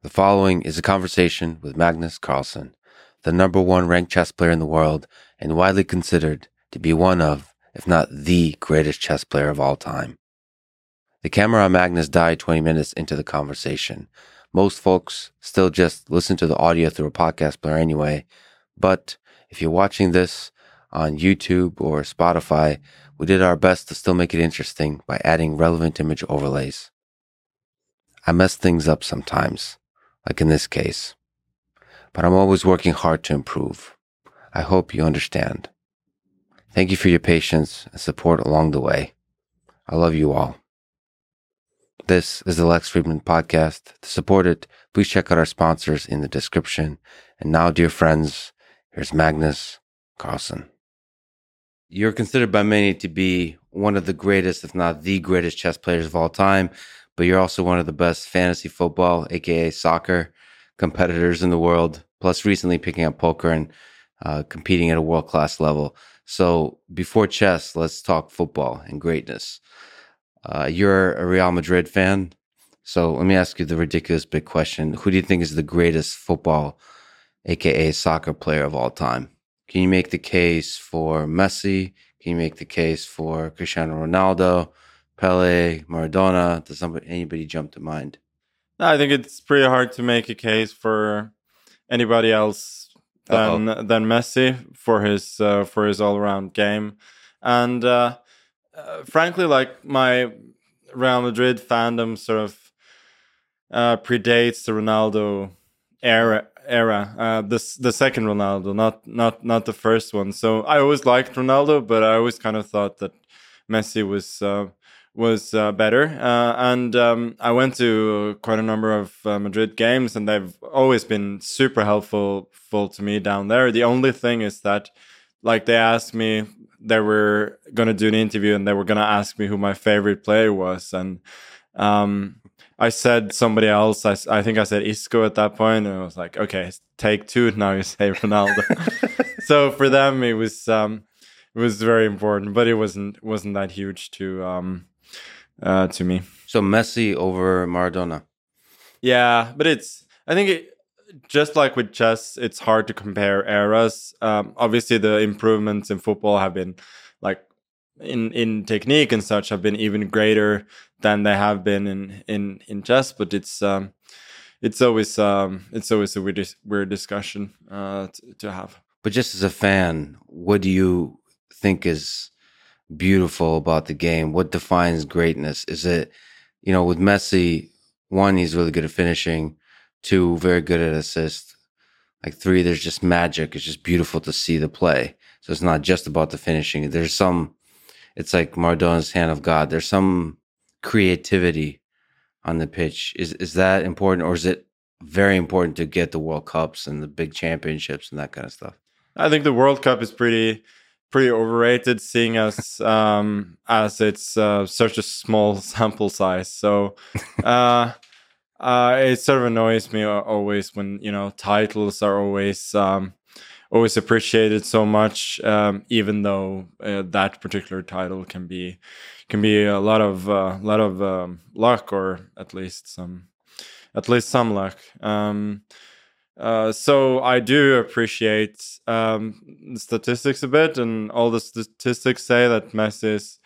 The following is a conversation with Magnus Carlsen, the number one ranked chess player in the world and widely considered to be one of, if not the greatest chess player of all time. The camera on Magnus died 20 minutes into the conversation. Most folks still just listen to the audio through a podcast player anyway, but if you're watching this on YouTube or Spotify, we did our best to still make it interesting by adding relevant image overlays. I mess things up sometimes like in this case. But I'm always working hard to improve. I hope you understand. Thank you for your patience and support along the way. I love you all. This is the Lex Fridman podcast. To support it, please check out our sponsors in the description. And now, dear friends, here's Magnus Carlsen. You're considered by many to be one of the greatest, if not the greatest chess players of all time but you're also one of the best fantasy football, aka soccer, competitors in the world. Plus, recently picking up poker and uh, competing at a world class level. So, before chess, let's talk football and greatness. Uh, you're a Real Madrid fan. So, let me ask you the ridiculous big question Who do you think is the greatest football, aka soccer player of all time? Can you make the case for Messi? Can you make the case for Cristiano Ronaldo? Pele, Maradona? Does somebody anybody jump to mind? I think it's pretty hard to make a case for anybody else than Uh-oh. than Messi for his uh, for his all around game, and uh, uh, frankly, like my Real Madrid fandom sort of uh, predates the Ronaldo era era. Uh, the the second Ronaldo, not not not the first one. So I always liked Ronaldo, but I always kind of thought that Messi was uh, was uh, better. Uh, and um, I went to quite a number of uh, Madrid games, and they've always been super helpful full to me down there. The only thing is that, like, they asked me, they were going to do an interview and they were going to ask me who my favorite player was. And um, I said somebody else. I, I think I said Isco at that point, and I was like, okay, take two. Now you say Ronaldo. so for them, it was. Um, it was very important, but it wasn't wasn't that huge to um, uh, to me. So Messi over Maradona. Yeah, but it's I think it, just like with chess, it's hard to compare eras. Um, obviously, the improvements in football have been like in in technique and such have been even greater than they have been in in in chess. But it's um, it's always um, it's always a weird weird discussion uh, to, to have. But just as a fan, what do you think is beautiful about the game? What defines greatness? Is it, you know, with Messi, one, he's really good at finishing, two, very good at assist. Like three, there's just magic. It's just beautiful to see the play. So it's not just about the finishing. There's some, it's like Maradona's hand of God. There's some creativity on the pitch. Is is that important, or is it very important to get the World Cups and the big championships and that kind of stuff? I think the World Cup is pretty pretty overrated, seeing as um, as it's uh, such a small sample size. So uh, uh, it sort of annoys me always when you know titles are always um, always appreciated so much, um, even though uh, that particular title can be can be a lot of a uh, lot of um, luck or at least some at least some luck. Um, uh, so I do appreciate um, statistics a bit, and all the statistics say that Messi is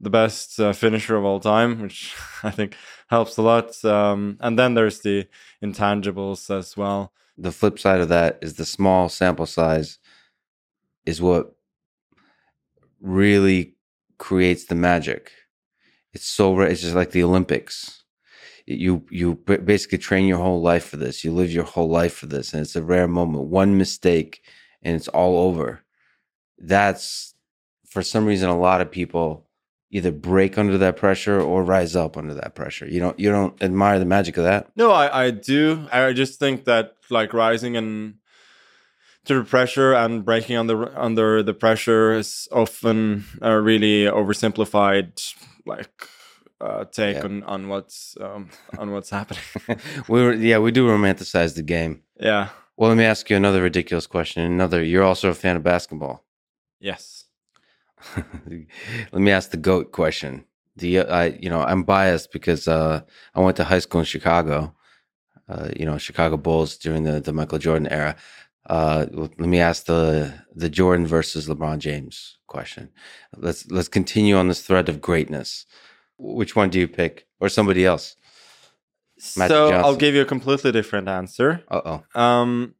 the best uh, finisher of all time, which I think helps a lot. Um, and then there's the intangibles as well. The flip side of that is the small sample size is what really creates the magic. It's so it's just like the Olympics you you basically train your whole life for this. You live your whole life for this, and it's a rare moment. One mistake, and it's all over. That's for some reason a lot of people either break under that pressure or rise up under that pressure. You don't you don't admire the magic of that? No, I I do. I just think that like rising and to the pressure and breaking under under the pressure is often a really oversimplified like uh, take yeah. on on what's um, on what's happening. we were, yeah, we do romanticize the game. Yeah. Well, let me ask you another ridiculous question. Another, you're also a fan of basketball. Yes. let me ask the goat question. The I, you know, I'm biased because uh, I went to high school in Chicago. uh, you know, Chicago Bulls during the, the Michael Jordan era. Uh, let me ask the the Jordan versus LeBron James question. Let's let's continue on this thread of greatness. Which one do you pick, or somebody else? Magic so Johnson. I'll give you a completely different answer. Uh oh. Um,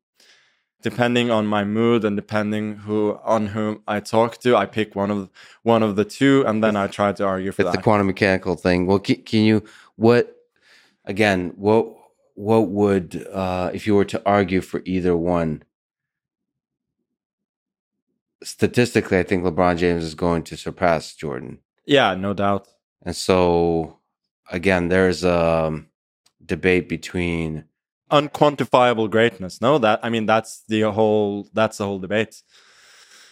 depending on my mood and depending who on whom I talk to, I pick one of one of the two, and then I try to argue for it's that. the quantum mechanical thing. Well, can, can you what again? What what would uh, if you were to argue for either one? Statistically, I think LeBron James is going to surpass Jordan. Yeah, no doubt. And so, again, there's a um, debate between unquantifiable greatness. No, that I mean that's the whole that's the whole debate.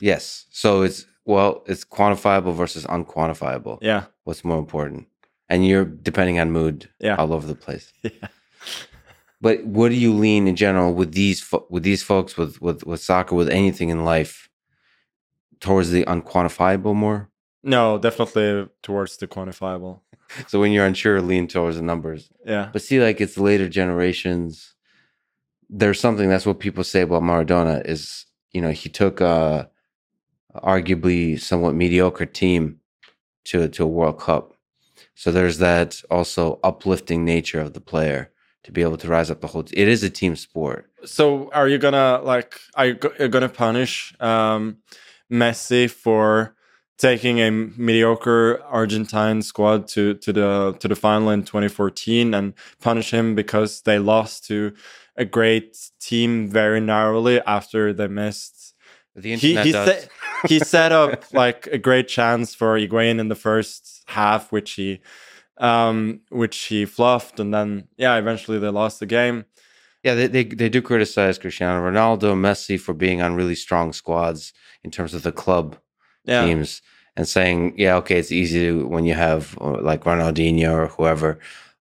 Yes. So it's well, it's quantifiable versus unquantifiable. Yeah. What's more important? And you're depending on mood. Yeah. All over the place. Yeah. But what do you lean in general with these fo- with these folks with with with soccer with anything in life towards the unquantifiable more? No, definitely towards the quantifiable. so when you're unsure, lean towards the numbers. Yeah. But see, like it's later generations. There's something that's what people say about Maradona is, you know, he took a arguably somewhat mediocre team to to a World Cup. So there's that also uplifting nature of the player to be able to rise up the whole. T- it is a team sport. So are you gonna like? Are you, gonna punish um, Messi for? Taking a mediocre Argentine squad to to the to the final in 2014 and punish him because they lost to a great team very narrowly after they missed. The internet he, he, set, he set up like a great chance for Higuain in the first half, which he um, which he fluffed, and then yeah, eventually they lost the game. Yeah, they, they they do criticize Cristiano Ronaldo, Messi for being on really strong squads in terms of the club yeah. teams and saying, yeah, okay, it's easy to, when you have uh, like Ronaldinho or whoever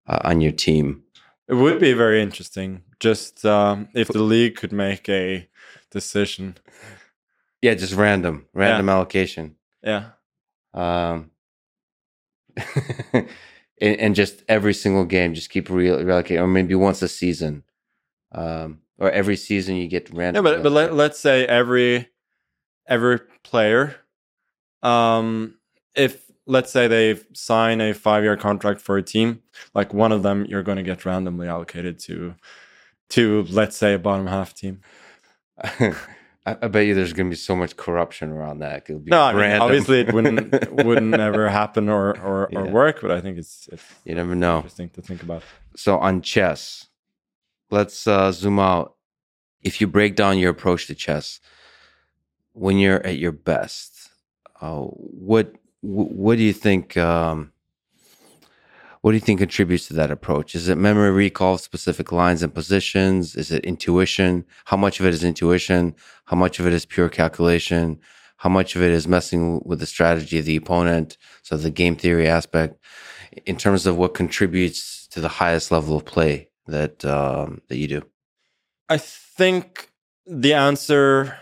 uh, on your team. It would be very interesting just um, if the league could make a decision. Yeah, just random, random yeah. allocation. Yeah. Um, and, and, just every single game, just keep re- relocating, or maybe once a season, um, or every season you get random. Yeah, but but let, let's say every every player um, if let's say they sign a five year contract for a team, like one of them you're going to get randomly allocated to, to let's say a bottom half team. I, bet you there's going to be so much corruption around that. no, I mean, obviously it wouldn't wouldn't ever happen or or, yeah. or work, but I think it's, it's you never know. Interesting to think about. So on chess, let's uh, zoom out. If you break down your approach to chess, when you're at your best, uh, what what do you think? Um, what do you think contributes to that approach? Is it memory recall specific lines and positions? Is it intuition? How much of it is intuition? How much of it is pure calculation? How much of it is messing with the strategy of the opponent? So the game theory aspect, in terms of what contributes to the highest level of play that um, that you do. I think the answer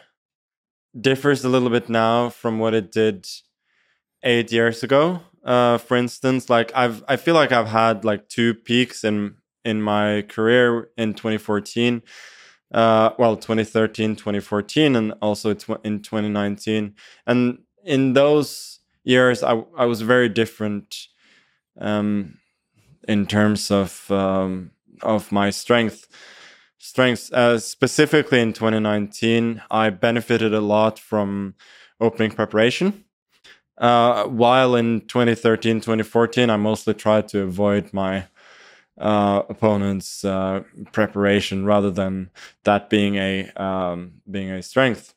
differs a little bit now from what it did eight years ago. Uh, for instance, like I've I feel like I've had like two peaks in in my career in 2014. Uh, well, 2013, 2014, and also tw- in 2019. And in those years, I, I was very different um, in terms of um, of my strength strengths. Uh, specifically in 2019, I benefited a lot from opening preparation. Uh, while in 2013, 2014, I mostly tried to avoid my uh, opponent's uh, preparation rather than that being a um, being a strength.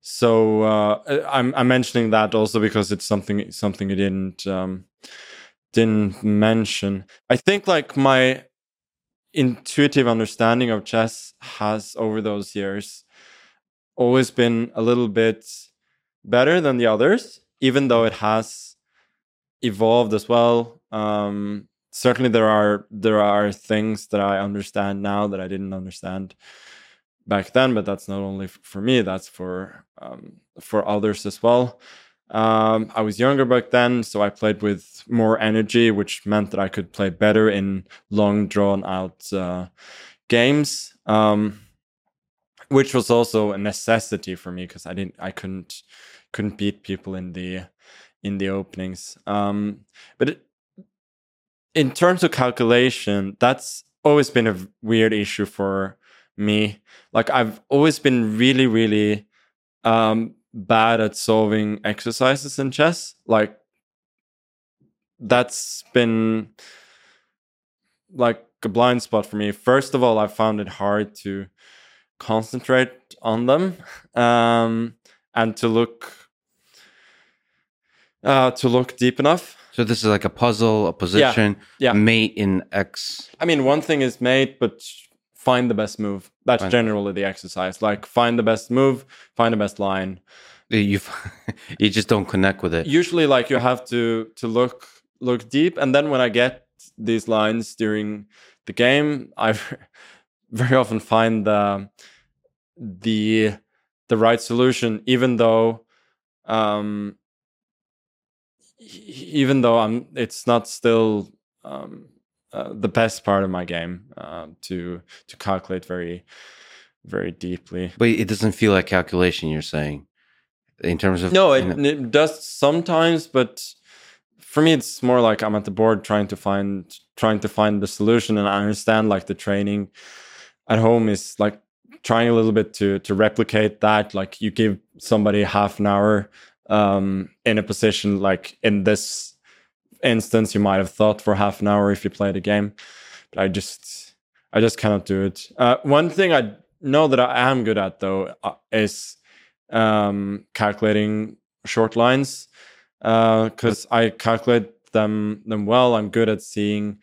So uh, I'm, I'm mentioning that also because it's something something you didn't um, didn't mention. I think like my intuitive understanding of chess has over those years always been a little bit better than the others even though it has evolved as well. Um, certainly there are there are things that i understand now that i didn't understand back then but that's not only for me that's for um, for others as well um, I was younger back then, so I played with more energy, which meant that I could play better in long, drawn out uh, games, um, which was also a necessity for me because I didn't, I couldn't, couldn't beat people in the in the openings. Um, but it, in terms of calculation, that's always been a weird issue for me. Like I've always been really, really um, bad at solving exercises in chess. Like that's been like a blind spot for me. First of all, I found it hard to concentrate on them um, and to look uh, to look deep enough. So this is like a puzzle, a position, yeah. mate in X. I mean, one thing is mate, but find the best move. That's find generally the exercise. Like find the best move, find the best line. You you just don't connect with it. Usually, like you have to to look look deep, and then when I get these lines during the game, I very often find the the the right solution, even though um, even though I'm, it's not still um, uh, the best part of my game uh, to to calculate very very deeply. But it doesn't feel like calculation. You're saying in terms of no, it, it does sometimes, but for me, it's more like I'm at the board trying to find trying to find the solution, and I understand like the training at home is like trying a little bit to to replicate that. Like you give somebody half an hour um, in a position like in this instance you might have thought for half an hour if you played a game but i just i just cannot do it. Uh, one thing i know that i am good at though uh, is um, calculating short lines because uh, i calculate them them well. I'm good at seeing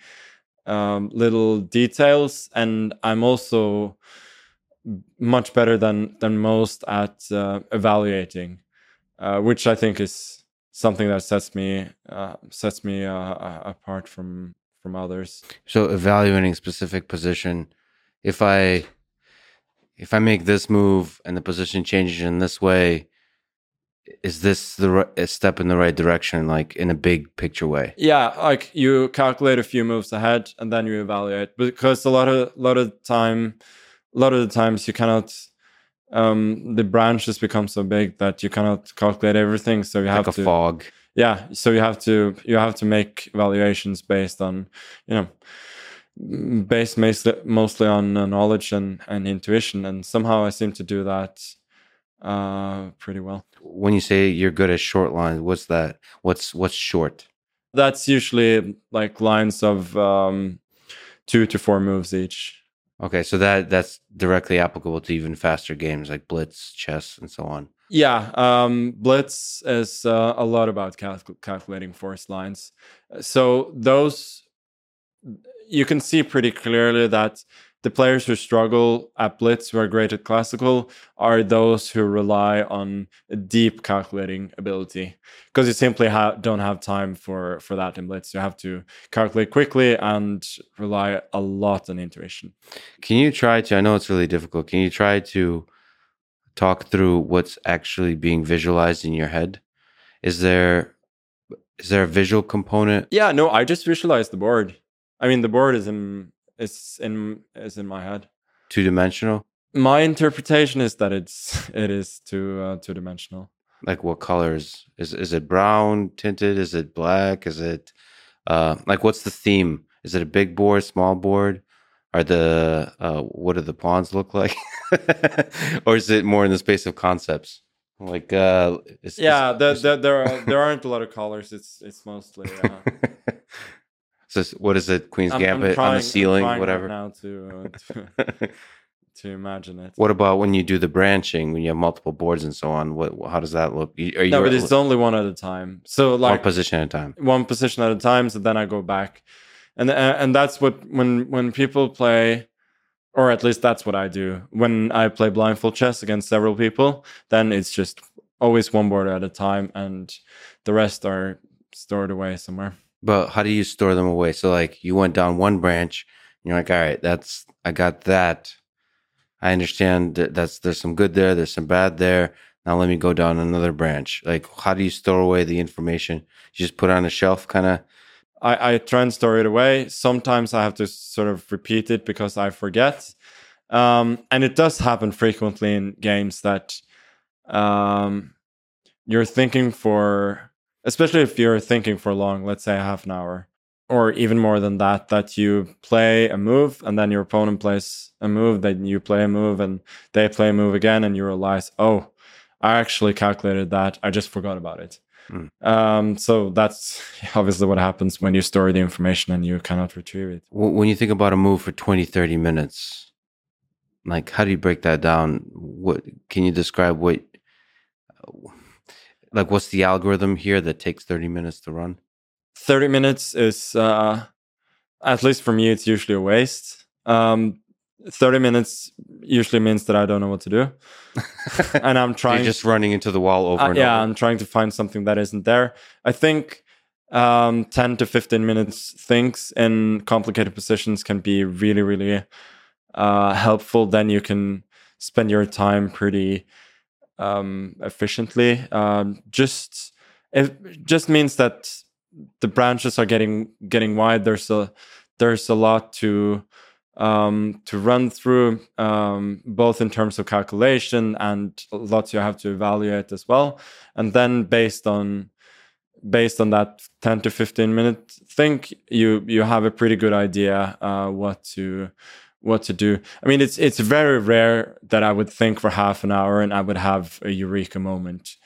um, little details and i'm also much better than than most at uh, evaluating uh, which I think is something that sets me uh, sets me uh, apart from from others. So evaluating specific position, if I if I make this move and the position changes in this way, is this the right, step in the right direction, like in a big picture way? Yeah, like you calculate a few moves ahead and then you evaluate because a lot of a lot of time, a lot of the times you cannot um, the branches become so big that you cannot calculate everything. So you like have to fog. Yeah, so you have to you have to make evaluations based on you know based mostly mostly on uh, knowledge and and intuition, and somehow I seem to do that uh, pretty well. When you say you're good at short lines, what's that? What's what's short? That's usually like lines of um, two to four moves each. Okay, so that that's directly applicable to even faster games like Blitz, chess, and so on. Yeah, um, Blitz is uh, a lot about cal- calculating force lines. So those you can see pretty clearly that the players who struggle at blitz who are great at classical are those who rely on a deep calculating ability because you simply ha- don't have time for for that in blitz. You have to calculate quickly and rely a lot on intuition. Can you try to i know it's really difficult can you try to talk through what's actually being visualized in your head? Is there is there a visual component? Yeah no i just visualize the board. I mean the board is in it's in is in my head. Two dimensional. My interpretation is that it's it is two uh, two dimensional. Like what colors is is it brown tinted? Is it black? Is it uh like what's the theme? Is it a big board, small board? Are the uh what do the pawns look like? or is it more in the space of concepts? Like uh is, yeah, is, the, the, there are, there aren't a lot of colors. It's it's mostly uh, so what is it? Queen's I'm, Gambit I'm trying, on the ceiling, whatever. Right now to, uh, to, to imagine it. What about when you do the branching? When you have multiple boards and so on, what how does that look? Are you no, but it's only one at a time. So like one position at a time. One position at a time. So then I go back, and and that's what when when people play. Or at least that's what I do. When I play blindfold chess against several people, then it's just always one board at a time, and the rest are stored away somewhere. But how do you store them away? So like you went down one branch, you're like, all right, that's I got that. I understand that that's there's some good there, there's some bad there. Now let me go down another branch. Like how do you store away the information? You just put it on a shelf, kind of. I, I try and store it away. Sometimes I have to sort of repeat it because I forget. Um, and it does happen frequently in games that um, you're thinking for, especially if you're thinking for long, let's say half an hour, or even more than that, that you play a move and then your opponent plays a move, then you play a move and they play a move again, and you realize, oh, I actually calculated that. I just forgot about it. Mm. Um, so that's obviously what happens when you store the information and you cannot retrieve it. When you think about a move for 20, 30 minutes, like how do you break that down? What can you describe what like what's the algorithm here that takes 30 minutes to run? 30 minutes is uh at least for me it's usually a waste. Um 30 minutes usually means that I don't know what to do. and I'm trying You're just running into the wall over uh, and yeah, over. Yeah, I'm trying to find something that isn't there. I think um, 10 to 15 minutes things in complicated positions can be really, really uh, helpful. Then you can spend your time pretty um, efficiently. Um, just it just means that the branches are getting getting wide. There's a there's a lot to um, to run through, um, both in terms of calculation and lots you have to evaluate as well. And then based on based on that 10 to 15 minute think you you have a pretty good idea uh, what to what to do i mean it's it's very rare that i would think for half an hour and i would have a eureka moment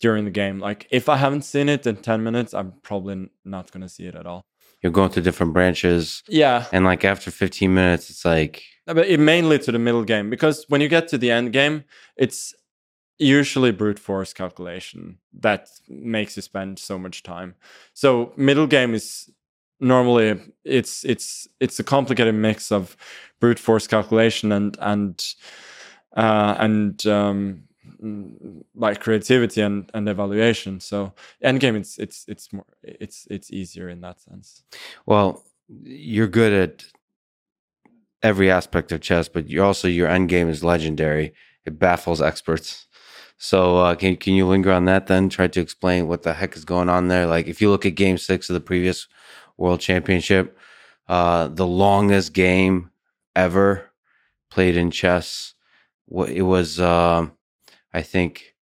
during the game like if i haven't seen it in 10 minutes i'm probably not going to see it at all you're going to different branches. Yeah. And like after 15 minutes, it's like. But it mainly to the middle game because when you get to the end game, it's usually brute force calculation that makes you spend so much time. So middle game is normally it's it's it's a complicated mix of brute force calculation and and uh, and um, like creativity and, and evaluation. So endgame, it's it's it's more it's it's easier in that sense. Well, you're good at every aspect of chess, but you also your endgame is legendary. It baffles experts. So uh, can can you linger on that then? Try to explain what the heck is going on there. Like if you look at Game Six of the previous World Championship, uh, the longest game ever played in chess. It was. Uh, I think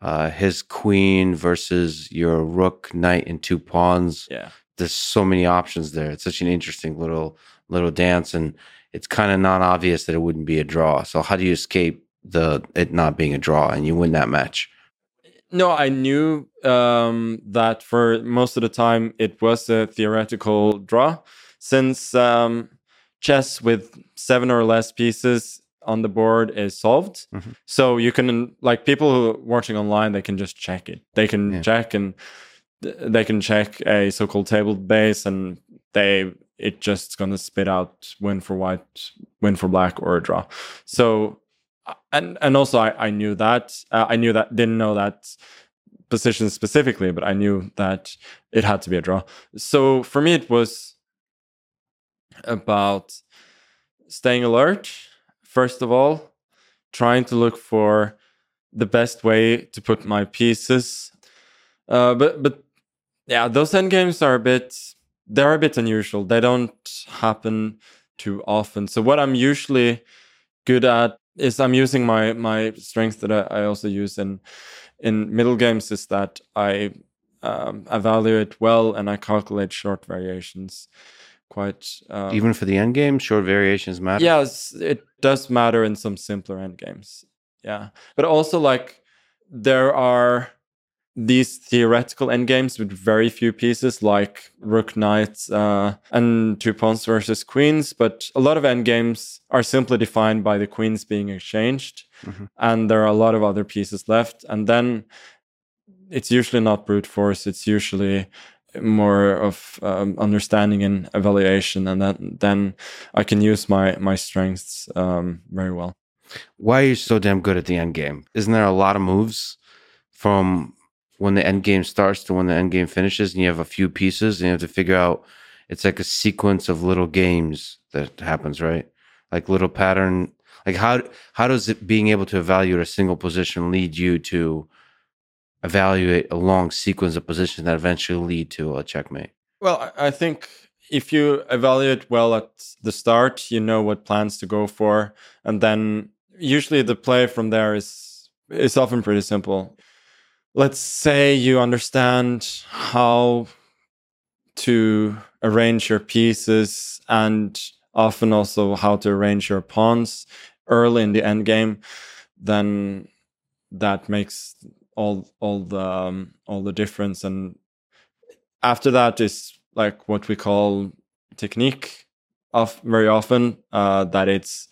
uh, his queen versus your rook, knight, and two pawns. Yeah, there's so many options there. It's such an interesting little little dance, and it's kind of not obvious that it wouldn't be a draw. So how do you escape the it not being a draw and you win that match? No, I knew um, that for most of the time it was a theoretical draw, since um, chess with seven or less pieces on the board is solved. Mm-hmm. So you can like people who are watching online, they can just check it. They can yeah. check and they can check a so-called table base and they it just gonna spit out win for white, win for black, or a draw. So and and also I, I knew that uh, I knew that didn't know that position specifically, but I knew that it had to be a draw. So for me, it was about staying alert first of all, trying to look for the best way to put my pieces. Uh, but but yeah, those end games are a bit they're a bit unusual. They don't happen too often. So what I'm usually good at is I'm using my my strength that I, I also use in in middle games is that I um, evaluate well and I calculate short variations quite um, even for the end game short variations matter? Yes it does matter in some simpler end games. Yeah. But also like there are these theoretical endgames with very few pieces like rook knights uh, and two pawns versus queens but a lot of endgames are simply defined by the queens being exchanged mm-hmm. and there are a lot of other pieces left and then it's usually not brute force it's usually more of um, understanding and evaluation and then then i can use my my strengths um, very well why are you so damn good at the end game isn't there a lot of moves from when the end game starts to when the end game finishes and you have a few pieces and you have to figure out it's like a sequence of little games that happens right like little pattern like how how does it being able to evaluate a single position lead you to evaluate a long sequence of positions that eventually lead to a checkmate? Well, I think if you evaluate well at the start, you know what plans to go for, and then usually the play from there is is often pretty simple. Let's say you understand how to arrange your pieces and often also how to arrange your pawns early in the end game, then that makes all all the um, all the difference. And after that is like what we call technique. Of very often, uh, that it's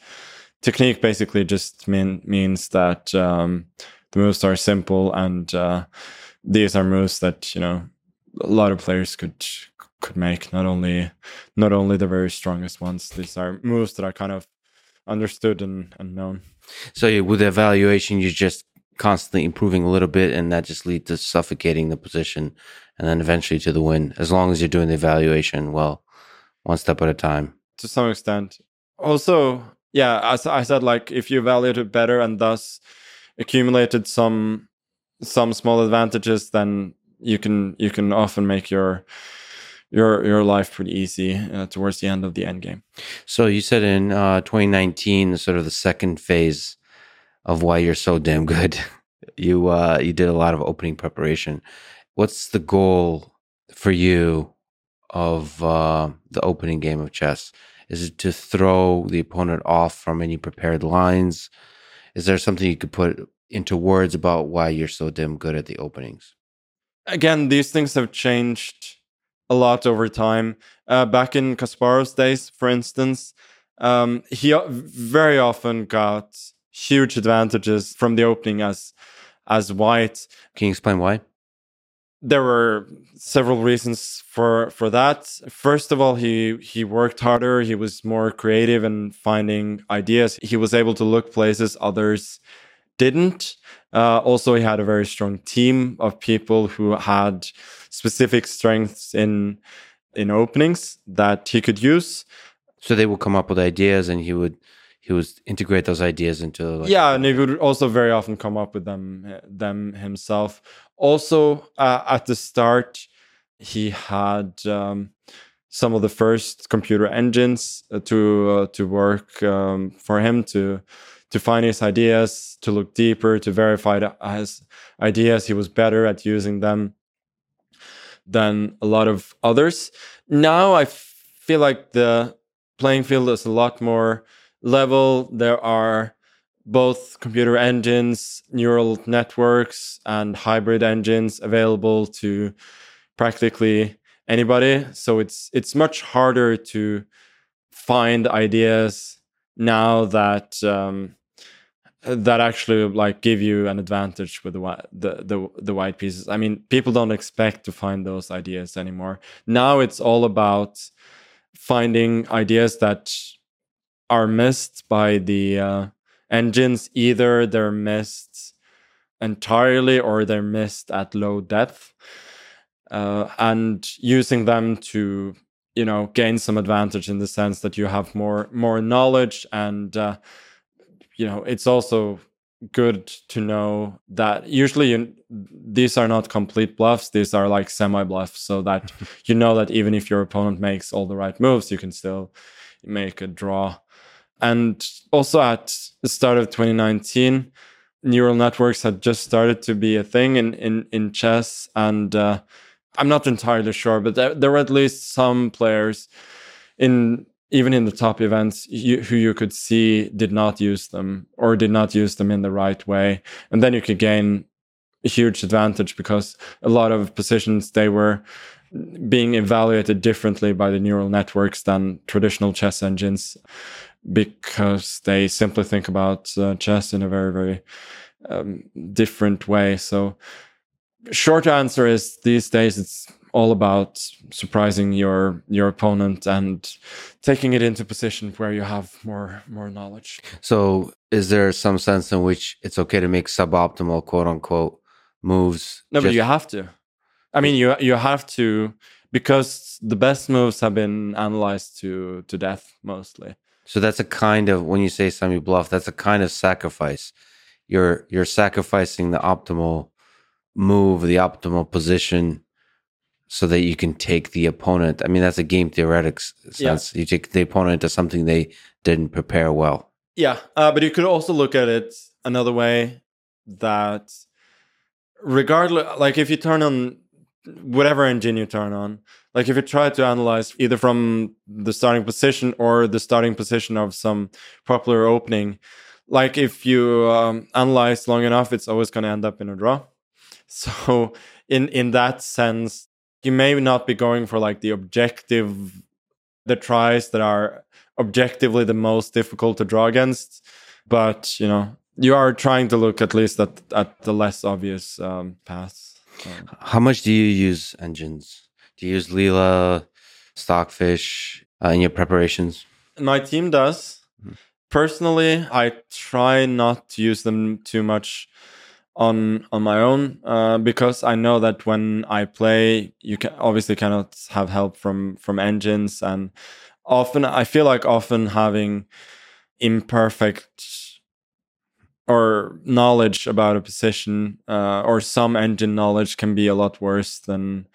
technique basically just mean, means that um, the moves are simple and uh, these are moves that you know a lot of players could could make. Not only not only the very strongest ones. These are moves that are kind of understood and, and known. So with evaluation you're just constantly improving a little bit and that just leads to suffocating the position and then eventually to the win. As long as you're doing the evaluation well one step at a time. To some extent. Also yeah as i said like if you evaluate it better and thus accumulated some some small advantages then you can you can often make your your your life pretty easy uh, towards the end of the end game. So you said in uh, 2019, sort of the second phase of why you're so damn good. You uh, you did a lot of opening preparation. What's the goal for you of uh, the opening game of chess? Is it to throw the opponent off from any prepared lines? Is there something you could put into words about why you're so damn good at the openings? Again, these things have changed a lot over time. Uh, back in Kasparov's days, for instance, um, he very often got huge advantages from the opening as as white. Can you explain why? There were several reasons for for that. First of all, he he worked harder. He was more creative in finding ideas. He was able to look places others didn't. Uh, also, he had a very strong team of people who had specific strengths in in openings that he could use. So they would come up with ideas, and he would he would integrate those ideas into. Like, yeah, and he would also very often come up with them them himself. Also, uh, at the start, he had. Um, some of the first computer engines uh, to uh, to work um, for him to to find his ideas, to look deeper, to verify his ideas. He was better at using them than a lot of others. Now I feel like the playing field is a lot more level. There are both computer engines, neural networks, and hybrid engines available to practically anybody. So it's it's much harder to find ideas now that um, that actually like give you an advantage with the, the the the white pieces. I mean, people don't expect to find those ideas anymore. Now it's all about finding ideas that are missed by the uh, engines. Either they're missed entirely or they're missed at low depth, uh, and using them to you know gain some advantage in the sense that you have more more knowledge and uh, you know it's also good to know that usually you, these are not complete bluffs these are like semi bluffs so that you know that even if your opponent makes all the right moves you can still make a draw and also at the start of 2019 neural networks had just started to be a thing in in, in chess. And uh, i'm not entirely sure but there, there were at least some players in even in the top events you, who you could see did not use them or did not use them in the right way. And then you could gain a huge advantage because a lot of positions they were being evaluated differently by the neural networks than traditional chess engines because they simply think about uh, chess in a very very um, different way so short answer is these days it's all about surprising your your opponent and taking it into position where you have more more knowledge. So, is there some sense in which it's okay to make suboptimal quote unquote moves? No, but you have to. I mean, you you have to because the best moves have been analyzed to to death mostly. So that's a kind of when you say semi bluff, that's a kind of sacrifice. You're you're sacrificing the optimal move, the optimal position so that you can take the opponent. I mean, that's a game theoretic sense. Yeah. You take the opponent to something they didn't prepare well. Yeah, uh, but you could also look at it another way that regardless, like if you turn on whatever engine you turn on, like if you try to analyze either from the starting position or the starting position of some popular opening, like if you um, analyze long enough, it's always going to end up in a draw. So in in that sense, you may not be going for like the objective, the tries that are objectively the most difficult to draw against, but you know you are trying to look at least at at the less obvious um, paths. Um, How much do you use engines? Do you use Leela, Stockfish uh, in your preparations? My team does. Mm-hmm. Personally, I try not to use them too much on on my own uh, because I know that when I play, you can obviously cannot have help from from engines, and often I feel like often having imperfect or knowledge about a position uh, or some engine knowledge can be a lot worse than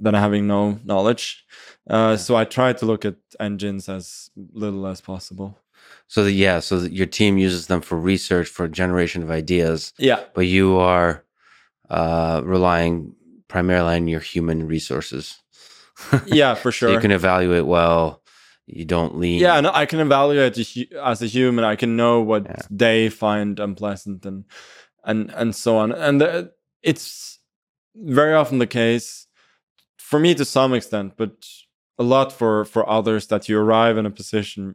than having no knowledge. Uh, so I try to look at engines as little as possible. So the, yeah, so your team uses them for research for generation of ideas. Yeah, but you are uh, relying primarily on your human resources. yeah, for sure. so you can evaluate well. You don't lean. Yeah, no, I can evaluate as a human. I can know what yeah. they find unpleasant and and and so on. And the, it's very often the case for me to some extent, but a lot for for others that you arrive in a position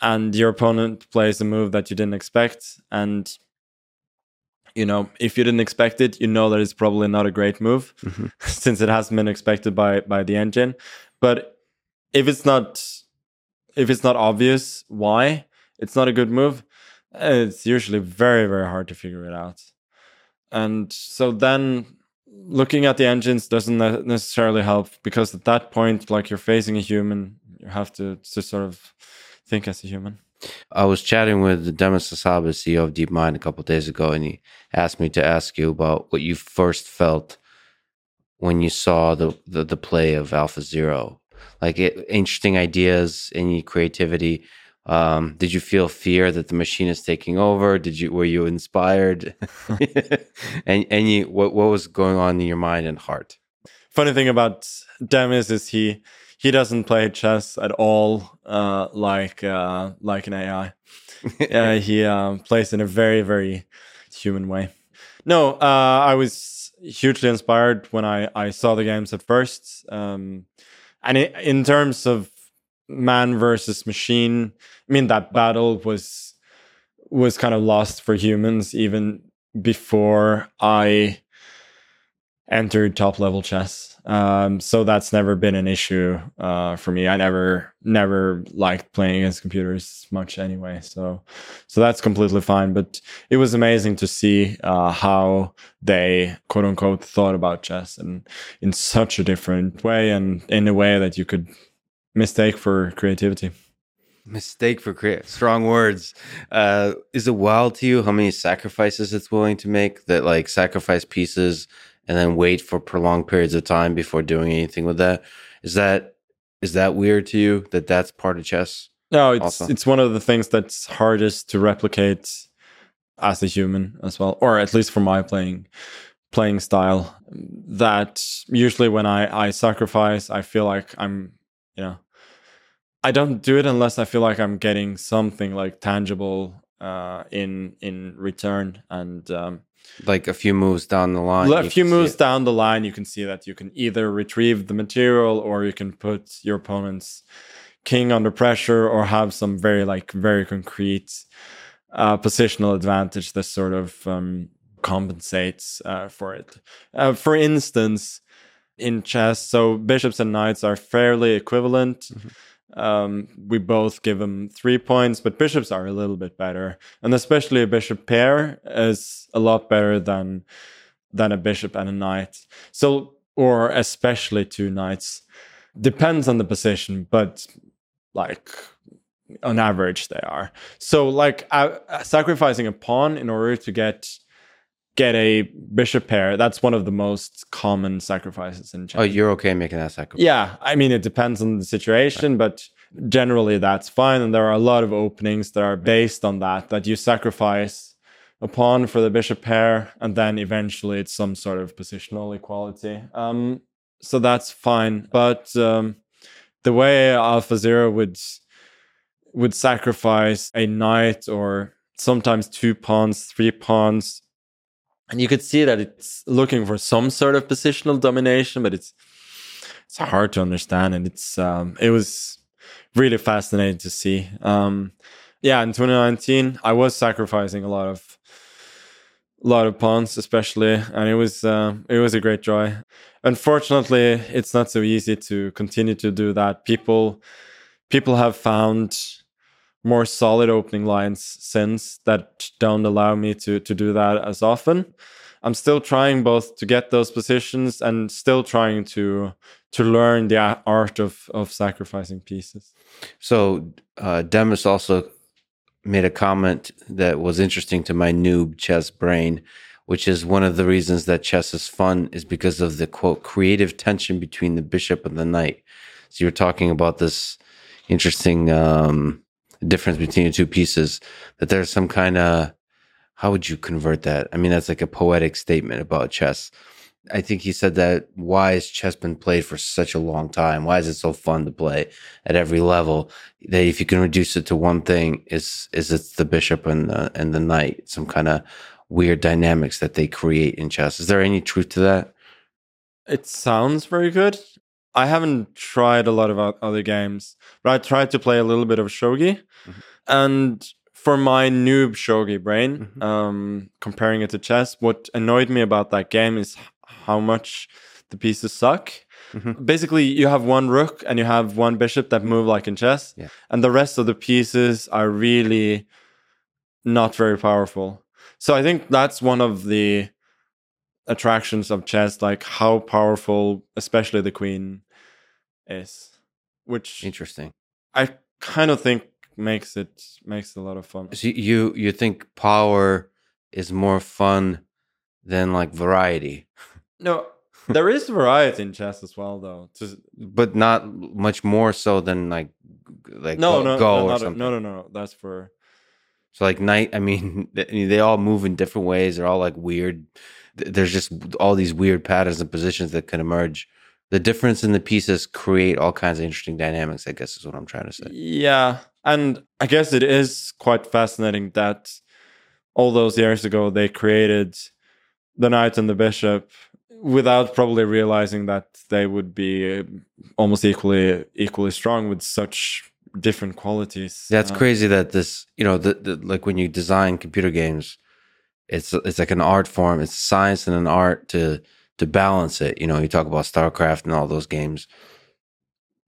and your opponent plays a move that you didn't expect. And you know if you didn't expect it you know that it's probably not a great move mm-hmm. since it hasn't been expected by by the engine. But if it's not if it's not obvious why it's not a good move it's usually very very hard to figure it out. And so then looking at the engines doesn't necessarily help because at that point, like you're facing a human, you have to, to sort of think as a human. I was chatting with Demis Hassabis, CEO of DeepMind, a couple days ago, and he asked me to ask you about what you first felt when you saw the the, the play of Alpha Zero, like it, interesting ideas, any creativity. Um, did you feel fear that the machine is taking over? Did you were you inspired? and and you what what was going on in your mind and heart? Funny thing about Demis is he he doesn't play chess at all uh, like uh, like an AI. uh, he uh, plays in a very very human way. No, uh, I was hugely inspired when I I saw the games at first. Um, and in terms of man versus machine. I mean, that battle was was kind of lost for humans even before I entered top level chess. Um, so that's never been an issue uh, for me. I never never liked playing against computers much anyway. So so that's completely fine. But it was amazing to see uh, how they quote unquote thought about chess and in such a different way and in a way that you could mistake for creativity. Mistake for create strong words. Uh is it wild to you how many sacrifices it's willing to make that like sacrifice pieces and then wait for prolonged periods of time before doing anything with that? Is that is that weird to you that that's part of chess no it's also? it's one of the things that's hardest to replicate as a human as well or at least for my playing playing style. That usually when i i sacrifice i feel like i'm you know I don't do it unless I feel like I'm getting something like tangible uh, in in return, and um, like a few moves down the line. A few moves down the line, you can see that you can either retrieve the material or you can put your opponent's king under pressure or have some very like very concrete uh, positional advantage that sort of um, compensates uh, for it. Uh, for instance, in chess, so bishops and knights are fairly equivalent. Mm-hmm um, we both give them three points, but bishops are a little bit better, and especially a bishop pair is a lot better than than a bishop and a knight. So, or especially two knights, depends on the position, but like on average they are. So, like uh, sacrificing a pawn in order to get get a bishop pair. That's one of the most common sacrifices in chess. Oh, you're okay making that sacrifice? Yeah, I mean it depends on the situation, right. but generally that's fine. And there are a lot of openings that are based on that that you sacrifice a pawn for the bishop pair, and then eventually it's some sort of positional equality. Um, so that's fine, but um, the way Alpha Zero would would sacrifice a knight or sometimes two pawns, three pawns and you could see that it's looking for some sort of positional domination, but it's it's hard to understand, and it's um, it was really fascinating to see. Um, yeah, in 2019, I was sacrificing a lot of a lot of pawns, especially, and it was uh, it was a great joy. Unfortunately, it's not so easy to continue to do that. People people have found more solid opening lines since that don't allow me to to do that as often. I'm still trying both to get those positions and still trying to to learn the art of of sacrificing pieces. So uh, Demis also made a comment that was interesting to my noob chess brain, which is one of the reasons that chess is fun is because of the quote creative tension between the bishop and the knight. So you're talking about this interesting um, difference between the two pieces, that there's some kind of how would you convert that? I mean, that's like a poetic statement about chess. I think he said that why has chess been played for such a long time? Why is it so fun to play at every level? That if you can reduce it to one thing, is is it's the bishop and the and the knight, some kind of weird dynamics that they create in chess. Is there any truth to that? It sounds very good. I haven't tried a lot of other games, but I tried to play a little bit of shogi, mm-hmm. and for my noob shogi brain, mm-hmm. um, comparing it to chess, what annoyed me about that game is how much the pieces suck. Mm-hmm. Basically, you have one rook and you have one bishop that move like in chess, yeah. and the rest of the pieces are really not very powerful. So I think that's one of the attractions of chess, like how powerful, especially the queen, is. Which interesting. I kind of think makes it makes it a lot of fun. So you you think power is more fun than like variety? No, there is variety in chess as well, though. But not much more so than like like no go, no go no, or something. No no no, that's for. So like knight, I mean, they all move in different ways. They're all like weird. There's just all these weird patterns and positions that can emerge the difference in the pieces create all kinds of interesting dynamics i guess is what i'm trying to say. Yeah and i guess it is quite fascinating that all those years ago they created the knight and the bishop without probably realizing that they would be almost equally equally strong with such different qualities. That's uh, crazy that this you know the, the, like when you design computer games it's it's like an art form it's science and an art to to balance it. You know, you talk about StarCraft and all those games,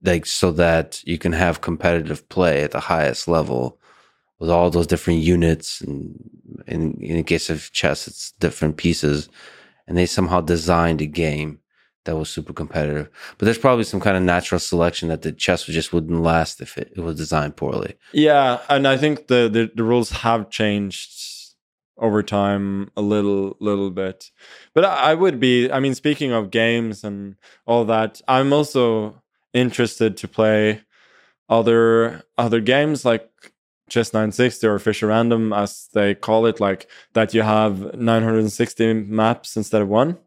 like so that you can have competitive play at the highest level with all those different units. And in, in the case of chess, it's different pieces. And they somehow designed a game that was super competitive. But there's probably some kind of natural selection that the chess just wouldn't last if it, it was designed poorly. Yeah, and I think the, the, the rules have changed over time a little little bit. But i would be i mean speaking of games and all that i'm also interested to play other other games like chess 960 or fischer random as they call it like that you have 960 maps instead of one.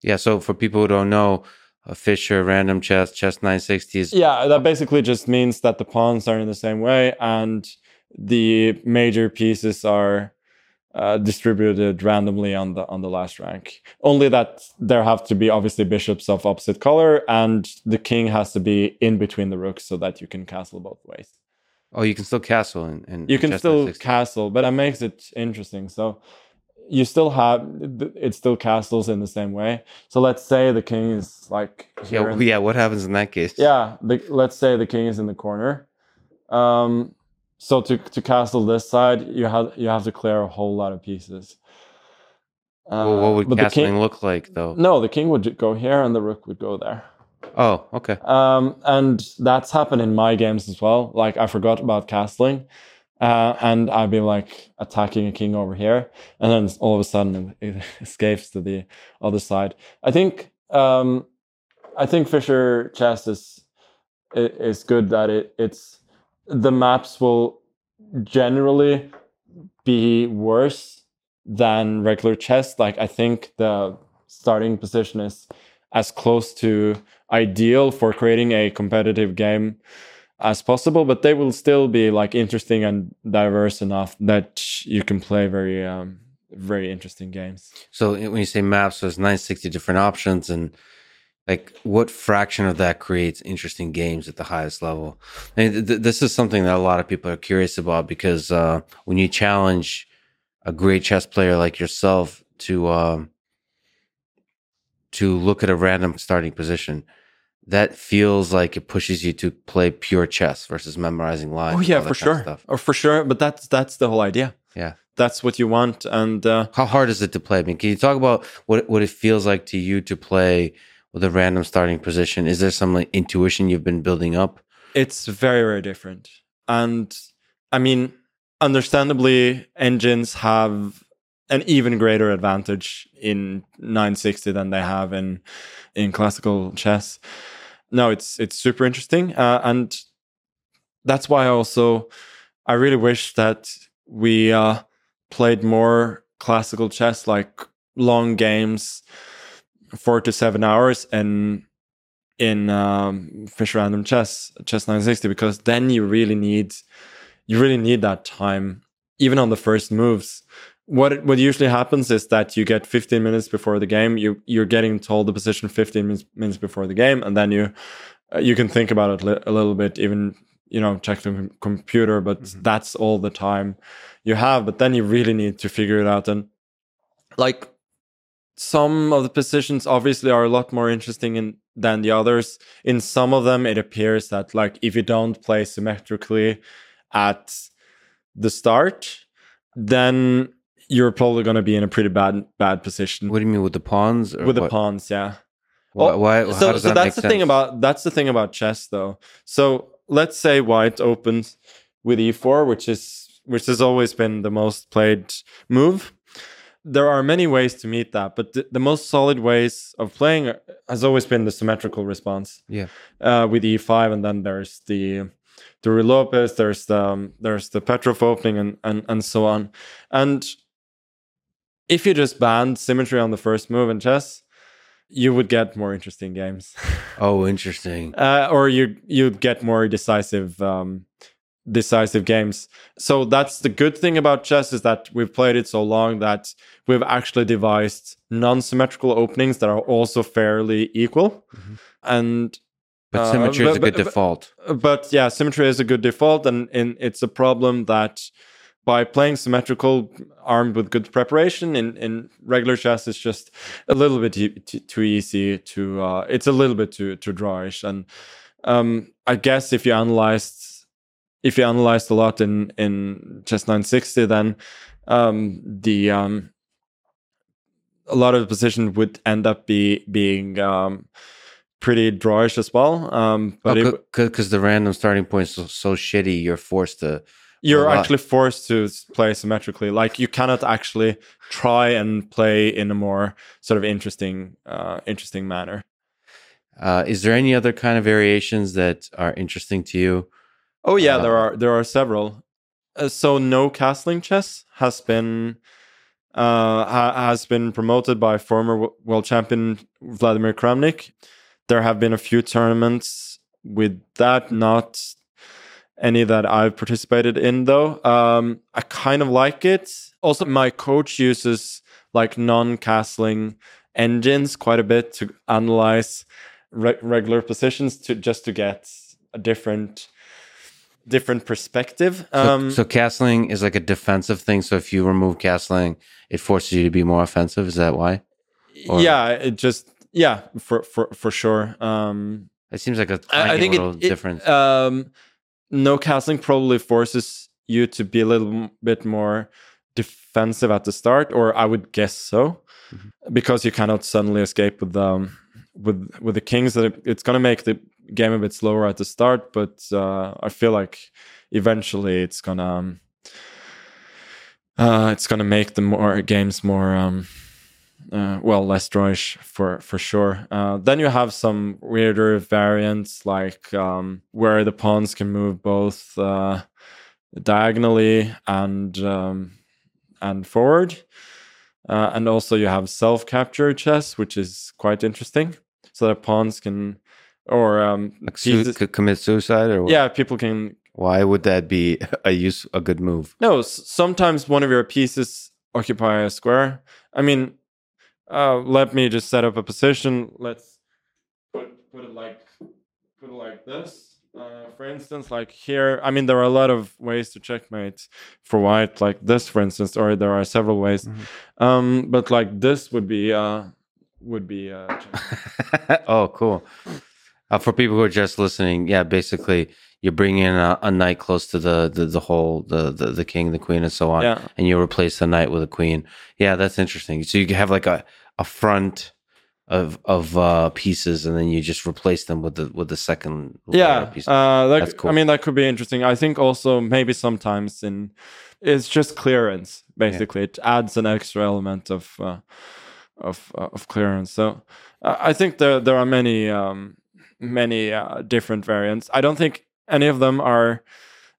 Yeah so for people who don't know uh, a fischer random chess chess 960 is yeah that basically just means that the pawns are in the same way and the major pieces are uh, distributed randomly on the on the last rank. Only that there have to be obviously bishops of opposite color, and the king has to be in between the rooks so that you can castle both ways. Oh, you can still castle and, and you can still castle, but that makes it interesting. So you still have it still castles in the same way. So let's say the king is like yeah, yeah. What happens in that case? Yeah, the, let's say the king is in the corner. Um, so to to castle this side, you have you have to clear a whole lot of pieces. Uh, well, what would castling king, look like, though? No, the king would go here, and the rook would go there. Oh, okay. Um, and that's happened in my games as well. Like I forgot about castling, uh, and I'd be like attacking a king over here, and then all of a sudden it escapes to the other side. I think um, I think Fischer chess is is good that it it's the maps will generally be worse than regular chess. Like I think the starting position is as close to ideal for creating a competitive game as possible, but they will still be like interesting and diverse enough that you can play very um, very interesting games. So when you say maps, there's 960 different options and like what fraction of that creates interesting games at the highest level I mean, th- this is something that a lot of people are curious about because uh, when you challenge a great chess player like yourself to um, to look at a random starting position that feels like it pushes you to play pure chess versus memorizing lines. Oh yeah, for sure. Or oh, for sure, but that's that's the whole idea. Yeah. That's what you want and uh, how hard is it to play? I mean, can you talk about what what it feels like to you to play with a random starting position? Is there some like intuition you've been building up? It's very very different. And I mean, understandably engines have an even greater advantage in 960 than they have in in classical chess no, it's it's super interesting, uh, and that's why also I really wish that we uh, played more classical chess, like long games, four to seven hours, and in um, Fischer Random Chess, Chess 960, because then you really need you really need that time, even on the first moves what what usually happens is that you get 15 minutes before the game you you're getting told the position 15 minutes, minutes before the game and then you uh, you can think about it li- a little bit even you know check the computer but mm-hmm. that's all the time you have but then you really need to figure it out and like some of the positions obviously are a lot more interesting in, than the others in some of them it appears that like if you don't play symmetrically at the start then you're probably going to be in a pretty bad bad position. What do you mean with the pawns? with the pawns, yeah. Why? Oh, why so, so that that's the sense? thing about that's the thing about chess, though. So let's say white opens with e4, which is which has always been the most played move. There are many ways to meet that, but the, the most solid ways of playing has always been the symmetrical response. Yeah. Uh, with e5, and then there's the the Ruy Lopez, there's the um, there's the Petrov opening, and and and so on, and if you just banned symmetry on the first move in chess, you would get more interesting games. oh, interesting. Uh, or you you'd get more decisive um, decisive games. So that's the good thing about chess is that we've played it so long that we've actually devised non-symmetrical openings that are also fairly equal. Mm-hmm. And but uh, symmetry uh, is a good but, default. But, but yeah, symmetry is a good default, and, and it's a problem that by playing symmetrical armed with good preparation in, in regular chess it's just a little bit too, too easy to uh, it's a little bit too too drawish and um, i guess if you analyzed if you analyzed a lot in in chess 960 then um, the um, a lot of the position would end up be being um, pretty drawish as well um, but because oh, the random starting point is so, so shitty you're forced to you're actually forced to play symmetrically. Like you cannot actually try and play in a more sort of interesting, uh, interesting manner. Uh, is there any other kind of variations that are interesting to you? Oh yeah, uh, there are there are several. Uh, so no castling chess has been uh, ha- has been promoted by former world champion Vladimir Kramnik. There have been a few tournaments with that, not any that I've participated in though. Um, I kind of like it. Also, my coach uses like non-castling engines quite a bit to analyze re- regular positions to just to get a different different perspective. Um, so, so castling is like a defensive thing. So if you remove castling, it forces you to be more offensive. Is that why? Or? Yeah, it just yeah for for for sure. Um, it seems like a tiny I think little it, difference. It, um, no castling probably forces you to be a little bit more defensive at the start, or I would guess so, mm-hmm. because you cannot suddenly escape with um with with the kings. That it, it's gonna make the game a bit slower at the start, but uh, I feel like eventually it's gonna um, uh, it's going to make the more games more um, uh, well less drawish for for sure. Uh, then you have some weirder variants like um, where the pawns can move both uh, diagonally and um, and forward, uh, and also you have self capture chess, which is quite interesting. So that pawns can or um, like su- commit suicide or what? yeah, people can. Why would that be a use a good move? No, sometimes one of your pieces occupy a square. I mean, uh, let me just set up a position. Let's put put it like put it like this. Uh, for instance, like here, I mean, there are a lot of ways to checkmate for white, like this, for instance, or there are several ways. Mm-hmm. Um, but like this would be uh, would be. Uh, oh, cool. Uh, for people who are just listening, yeah, basically you bring in a, a knight close to the, the the whole the, the the king, the queen, and so on, yeah. and you replace the knight with a queen. Yeah, that's interesting. So you have like a a front of of uh, pieces, and then you just replace them with the with the second. Yeah, piece. Uh, that, that's cool. I mean, that could be interesting. I think also maybe sometimes in it's just clearance. Basically, yeah. it adds an extra element of uh, of uh, of clearance. So uh, I think there there are many um, many uh, different variants. I don't think any of them are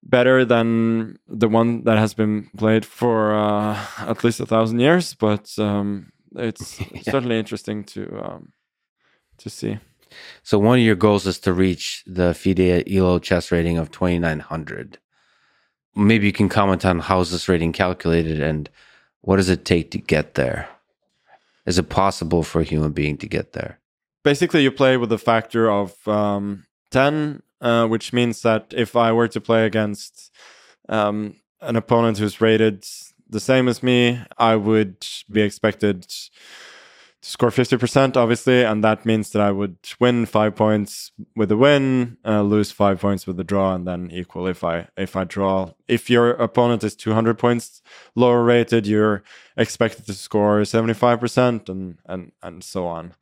better than the one that has been played for uh, at least a thousand years, but um, it's yeah. certainly interesting to um, to see. So one of your goals is to reach the FIDE ELO chess rating of 2900. Maybe you can comment on how is this rating calculated and what does it take to get there? Is it possible for a human being to get there? Basically, you play with a factor of um, 10, uh, which means that if I were to play against um, an opponent who's rated the same as me, I would be expected to score 50%, obviously, and that means that I would win five points with a win, uh, lose five points with a draw, and then equal if I if I draw. If your opponent is 200 points lower rated, you're expected to score 75%, and and and so on.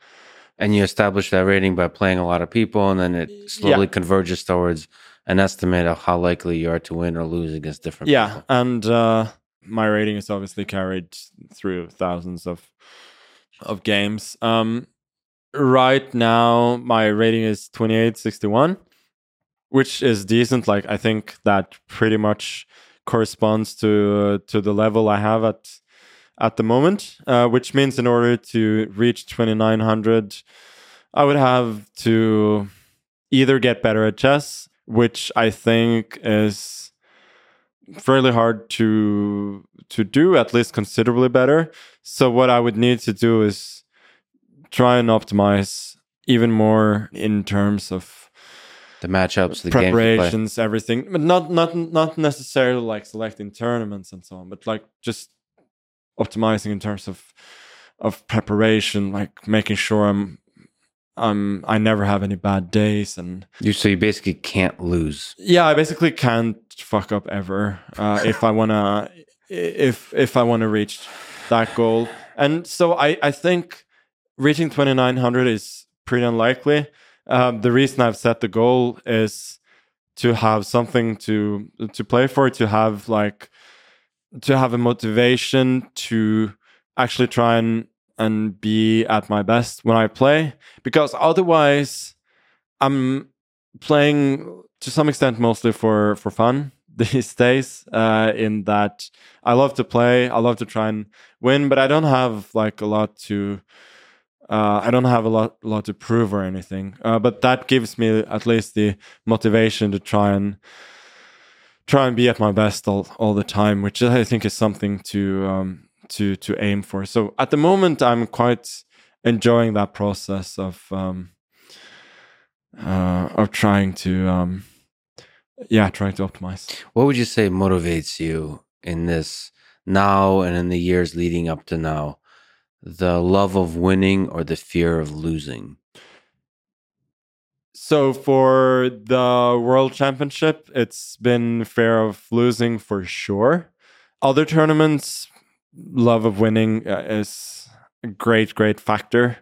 And you establish that rating by playing a lot of people, and then it slowly yeah. converges towards an estimate of how likely you are to win or lose against different yeah, people. and uh, my rating is obviously carried through thousands of of games. Um, right now, my rating is twenty eight sixty one, which is decent. Like I think that pretty much corresponds to uh, to the level I have at at the moment. Uh, which means in order to reach twenty nine hundred, I would have to either get better at chess, which I think is fairly hard to to do at least considerably better so what i would need to do is try and optimize even more in terms of the matchups the preparations everything but not not not necessarily like selecting tournaments and so on but like just optimizing in terms of of preparation like making sure i'm um i never have any bad days and you so you basically can't lose. Yeah i basically can't fuck up ever. Uh if i want to if if i want to reach that goal. And so i i think reaching 2900 is pretty unlikely. Um the reason i've set the goal is to have something to to play for to have like to have a motivation to actually try and and be at my best when I play because otherwise I'm playing to some extent mostly for for fun these days uh, in that I love to play I love to try and win but I don't have like a lot to uh, I don't have a lot lot to prove or anything uh, but that gives me at least the motivation to try and try and be at my best all, all the time which I think is something to um, to to aim for. So at the moment, I'm quite enjoying that process of um, uh, of trying to um, yeah, trying to optimize. What would you say motivates you in this now and in the years leading up to now? The love of winning or the fear of losing? So for the world championship, it's been fear of losing for sure. Other tournaments, love of winning uh, is a great, great factor.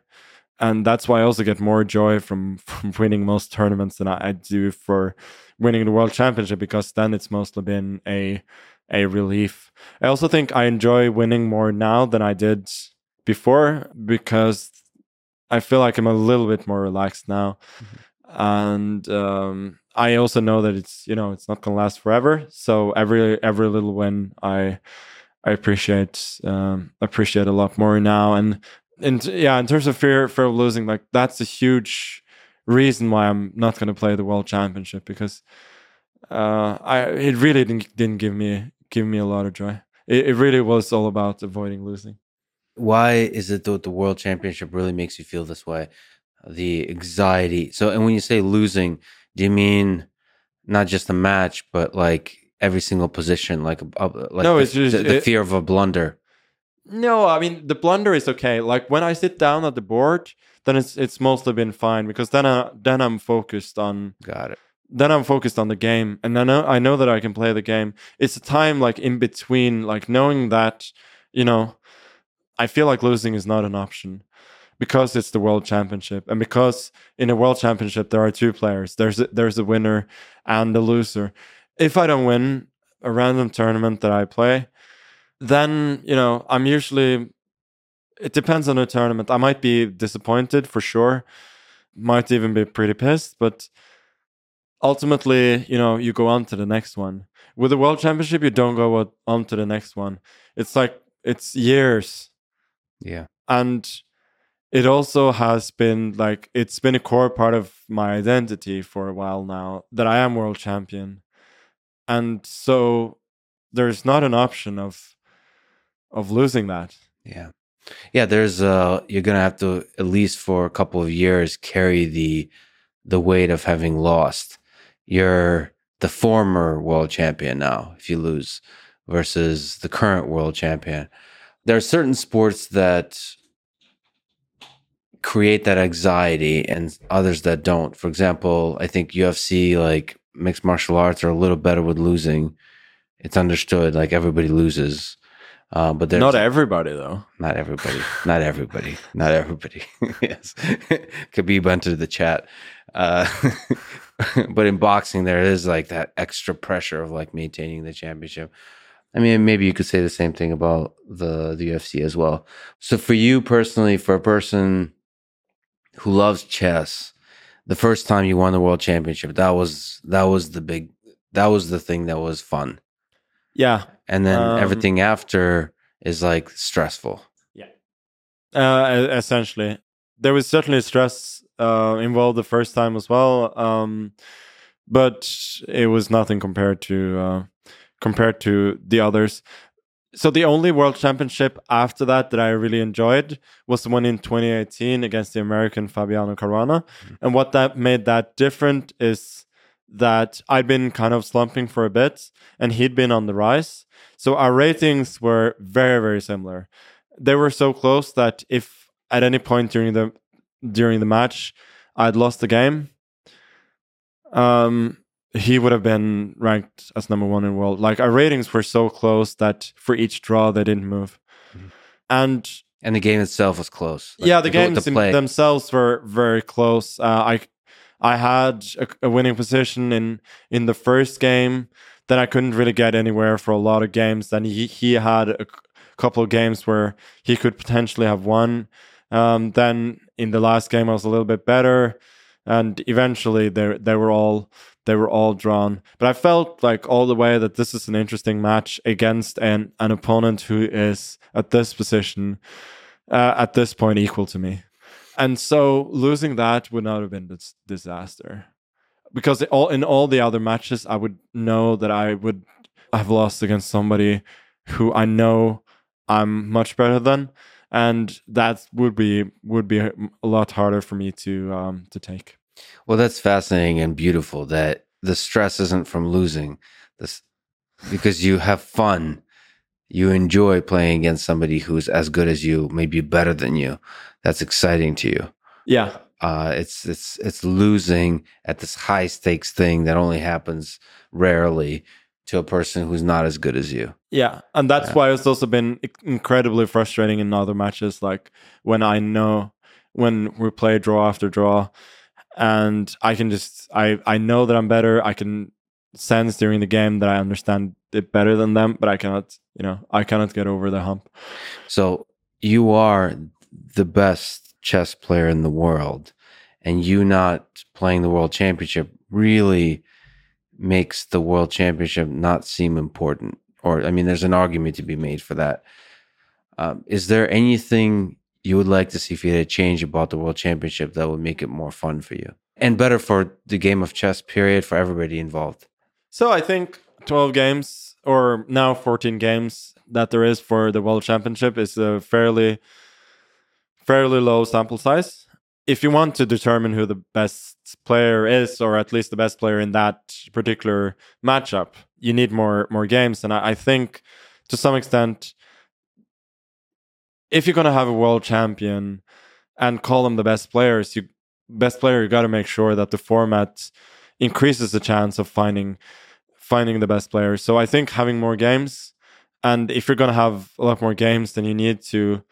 And that's why I also get more joy from, from winning most tournaments than I, I do for winning the world championship because then it's mostly been a a relief. I also think I enjoy winning more now than I did before because I feel like I'm a little bit more relaxed now. Mm-hmm. And um, I also know that it's you know it's not gonna last forever. So every every little win I I appreciate um, appreciate a lot more now. And and yeah, in terms of fear fear of losing, like that's a huge reason why I'm not gonna play the World Championship because uh, I it really didn't didn't give me give me a lot of joy. It, it really was all about avoiding losing. Why is it that the World Championship really makes you feel this way? The anxiety. So, and when you say losing, do you mean not just a match, but like every single position, like uh, like no, it's the, just, the, the it, fear of a blunder? No, I mean the blunder is okay. Like when I sit down at the board, then it's it's mostly been fine because then I then I'm focused on. Got it. Then I'm focused on the game, and I know I know that I can play the game. It's a time like in between, like knowing that you know, I feel like losing is not an option because it's the world championship and because in a world championship there are two players. There's a, there's a winner and a loser. If i don't win a random tournament that i play then you know i'm usually it depends on the tournament. I might be disappointed for sure might even be pretty pissed but ultimately you know you go on to the next one. With the world championship you don't go on to the next one. It's like it's years. Yeah. And it also has been like it's been a core part of my identity for a while now that I am world champion. And so there's not an option of of losing that. Yeah. Yeah, there's uh you're going to have to at least for a couple of years carry the the weight of having lost. You're the former world champion now if you lose versus the current world champion. There are certain sports that create that anxiety and others that don't. For example, I think UFC, like mixed martial arts, are a little better with losing. It's understood, like everybody loses. Uh, but there's not everybody though. Not everybody. not everybody. Not everybody. yes. Khabib entered the chat. Uh, but in boxing, there is like that extra pressure of like maintaining the championship. I mean, maybe you could say the same thing about the the UFC as well. So for you personally, for a person who loves chess, the first time you won the world championship, that was that was the big that was the thing that was fun. Yeah. And then um, everything after is like stressful. Yeah. Uh, essentially, there was certainly stress uh, involved the first time as well, um, but it was nothing compared to uh, compared to the others so the only world championship after that that I really enjoyed was the one in 2018 against the American Fabiano Caruana. Mm-hmm. And what that made that different is that I'd been kind of slumping for a bit and he'd been on the rise. So our ratings were very, very similar. They were so close that if at any point during the during the match I'd lost the game, um, he would have been ranked as number one in the world. Like our ratings were so close that for each draw they didn't move, mm-hmm. and and the game itself was close. Like, yeah, the games themselves were very close. Uh, I I had a, a, winning position in in the first game. Then I couldn't really get anywhere for a lot of games. Then he he had a couple of games where he could potentially have won. Um, then in the last game I was a little bit better, and eventually they they were all they were all drawn. But I felt like all the way that this is an interesting match against an, an opponent who is at this position, uh, at this point, equal to me. And so losing that would not have been disaster. Because all in all the other matches, I would know that I would have lost against somebody who I know I'm much better than, and that would be would be a lot harder for me to um, to take. Well, that's fascinating and beautiful that the stress isn't from losing this because you have fun. You enjoy playing against somebody who's as good as you, maybe better than you. That's exciting to you. Yeah. Uh, it's it's it's losing at this high stakes thing that only happens rarely to a person who's not as good as you. Yeah, and that's yeah. why it's also been incredibly frustrating in other matches, like when I know when we play draw after draw, and I can just I I know that I'm better. I can sense during the game that I understand it better than them, but I cannot, you know, I cannot get over the hump. So you are the best chess player in the world, and you not playing the world championship really makes the world championship not seem important. Or, I mean, there's an argument to be made for that. Um, is there anything you would like to see if you had a change about the world championship that would make it more fun for you and better for the game of chess, period, for everybody involved? So I think 12 games or now 14 games that there is for the world championship is a fairly fairly low sample size if you want to determine who the best player is or at least the best player in that particular matchup you need more more games and i, I think to some extent if you're going to have a world champion and call them the best players you best player you got to make sure that the format increases the chance of finding finding the best players. So I think having more games, and if you're going to have a lot more games, then you need to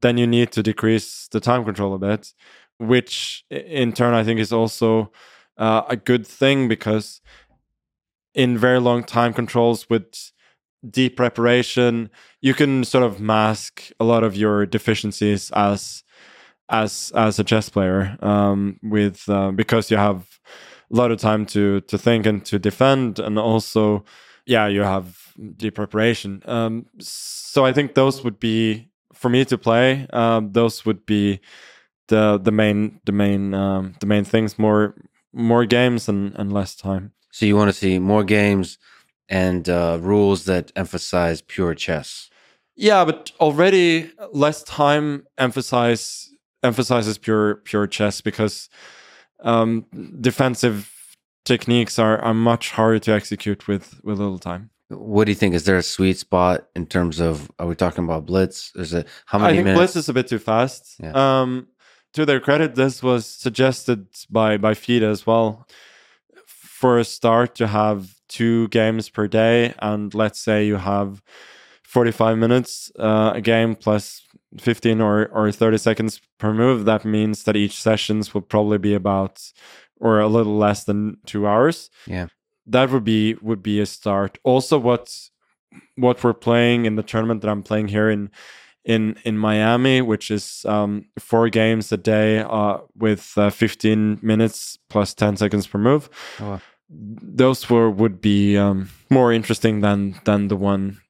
then you need to decrease the time control a bit, which in turn I think is also uh, a good thing because in very long time controls with deep preparation, you can sort of mask a lot of your deficiencies as as as a chess player um, with uh, because you have a lot of time to to think and to defend, and also, yeah, you have deep preparation. Um, so I think those would be for me to play. Um, those would be the the main the main um, the main things. More more games and and less time. So you want to see more games and uh, rules that emphasize pure chess. Yeah, but already less time emphasize emphasizes pure pure chess because um, defensive techniques are, are much harder to execute with with little time. What do you think? Is there a sweet spot in terms of? Are we talking about blitz? Is it how many? I think minutes? blitz is a bit too fast. Yeah. Um, to their credit, this was suggested by by FIDE as well. For a start, to have two games per day, and let's say you have forty five minutes uh, a game plus 15 or, or 30 seconds per move, that means that each sessions will probably be about or a little less than two hours. Yeah. That would be would be a start. Also what what we're playing in the tournament that I'm playing here in in in Miami, which is um, four games a day uh, with uh, 15 minutes plus 10 seconds per move. Oh. Those were would be um, more interesting than than the one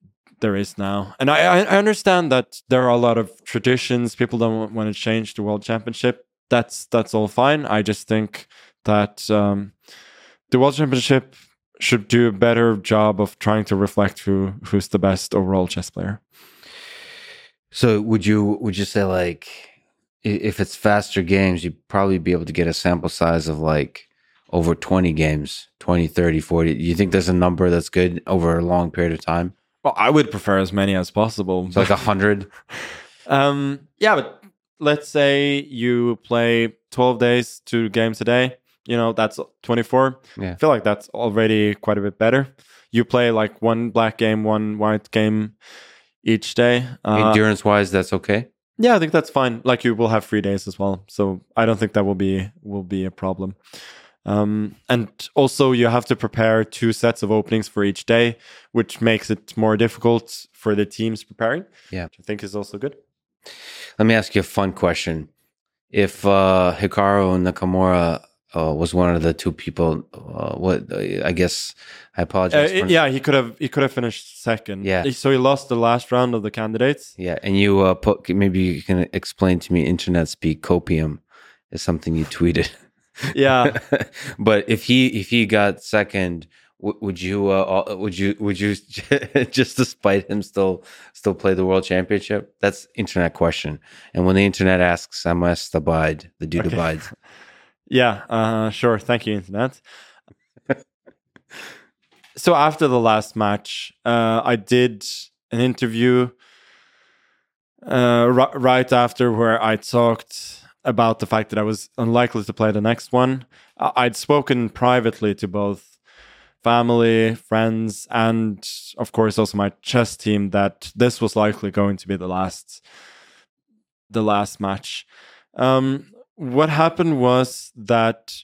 there is now. And I, I understand that there are a lot of traditions. People don't want to change the world championship. That's that's all fine. I just think that um, the world championship should do a better job of trying to reflect who who's the best overall chess player. So would you would you say like if it's faster games, you'd probably be able to get a sample size of like over 20 games, 20, 30, 40. Do you think there's a number that's good over a long period of time? Well, I would prefer as many as possible. So like a hundred. um, yeah, but let's say you play twelve days, two games a day. You know, that's twenty-four. Yeah. I feel like that's already quite a bit better. You play like one black game, one white game each day. Uh, Endurance wise, that's okay. Yeah, I think that's fine. Like you will have free days as well, so I don't think that will be will be a problem. Um, and also, you have to prepare two sets of openings for each day, which makes it more difficult for the teams preparing. Yeah, which I think is also good. Let me ask you a fun question: If uh, Hikaru Nakamura uh, was one of the two people, uh, what I guess I apologize. Uh, yeah, he could have he could have finished second. Yeah, so he lost the last round of the candidates. Yeah, and you uh, put maybe you can explain to me internet speak copium is something you tweeted. yeah. But if he if he got second w- would you uh, would you would you just despite him still still play the world championship? That's internet question. And when the internet asks i must abide the dude okay. abides. Yeah uh, sure. Thank you internet. So after the last match uh, i did an interview uh, r- right after where i talked about the fact that I was unlikely to play the next one. I'd spoken privately to both family, friends, and of course also my chess team that this was likely going to be the last the last match. Um, what happened was that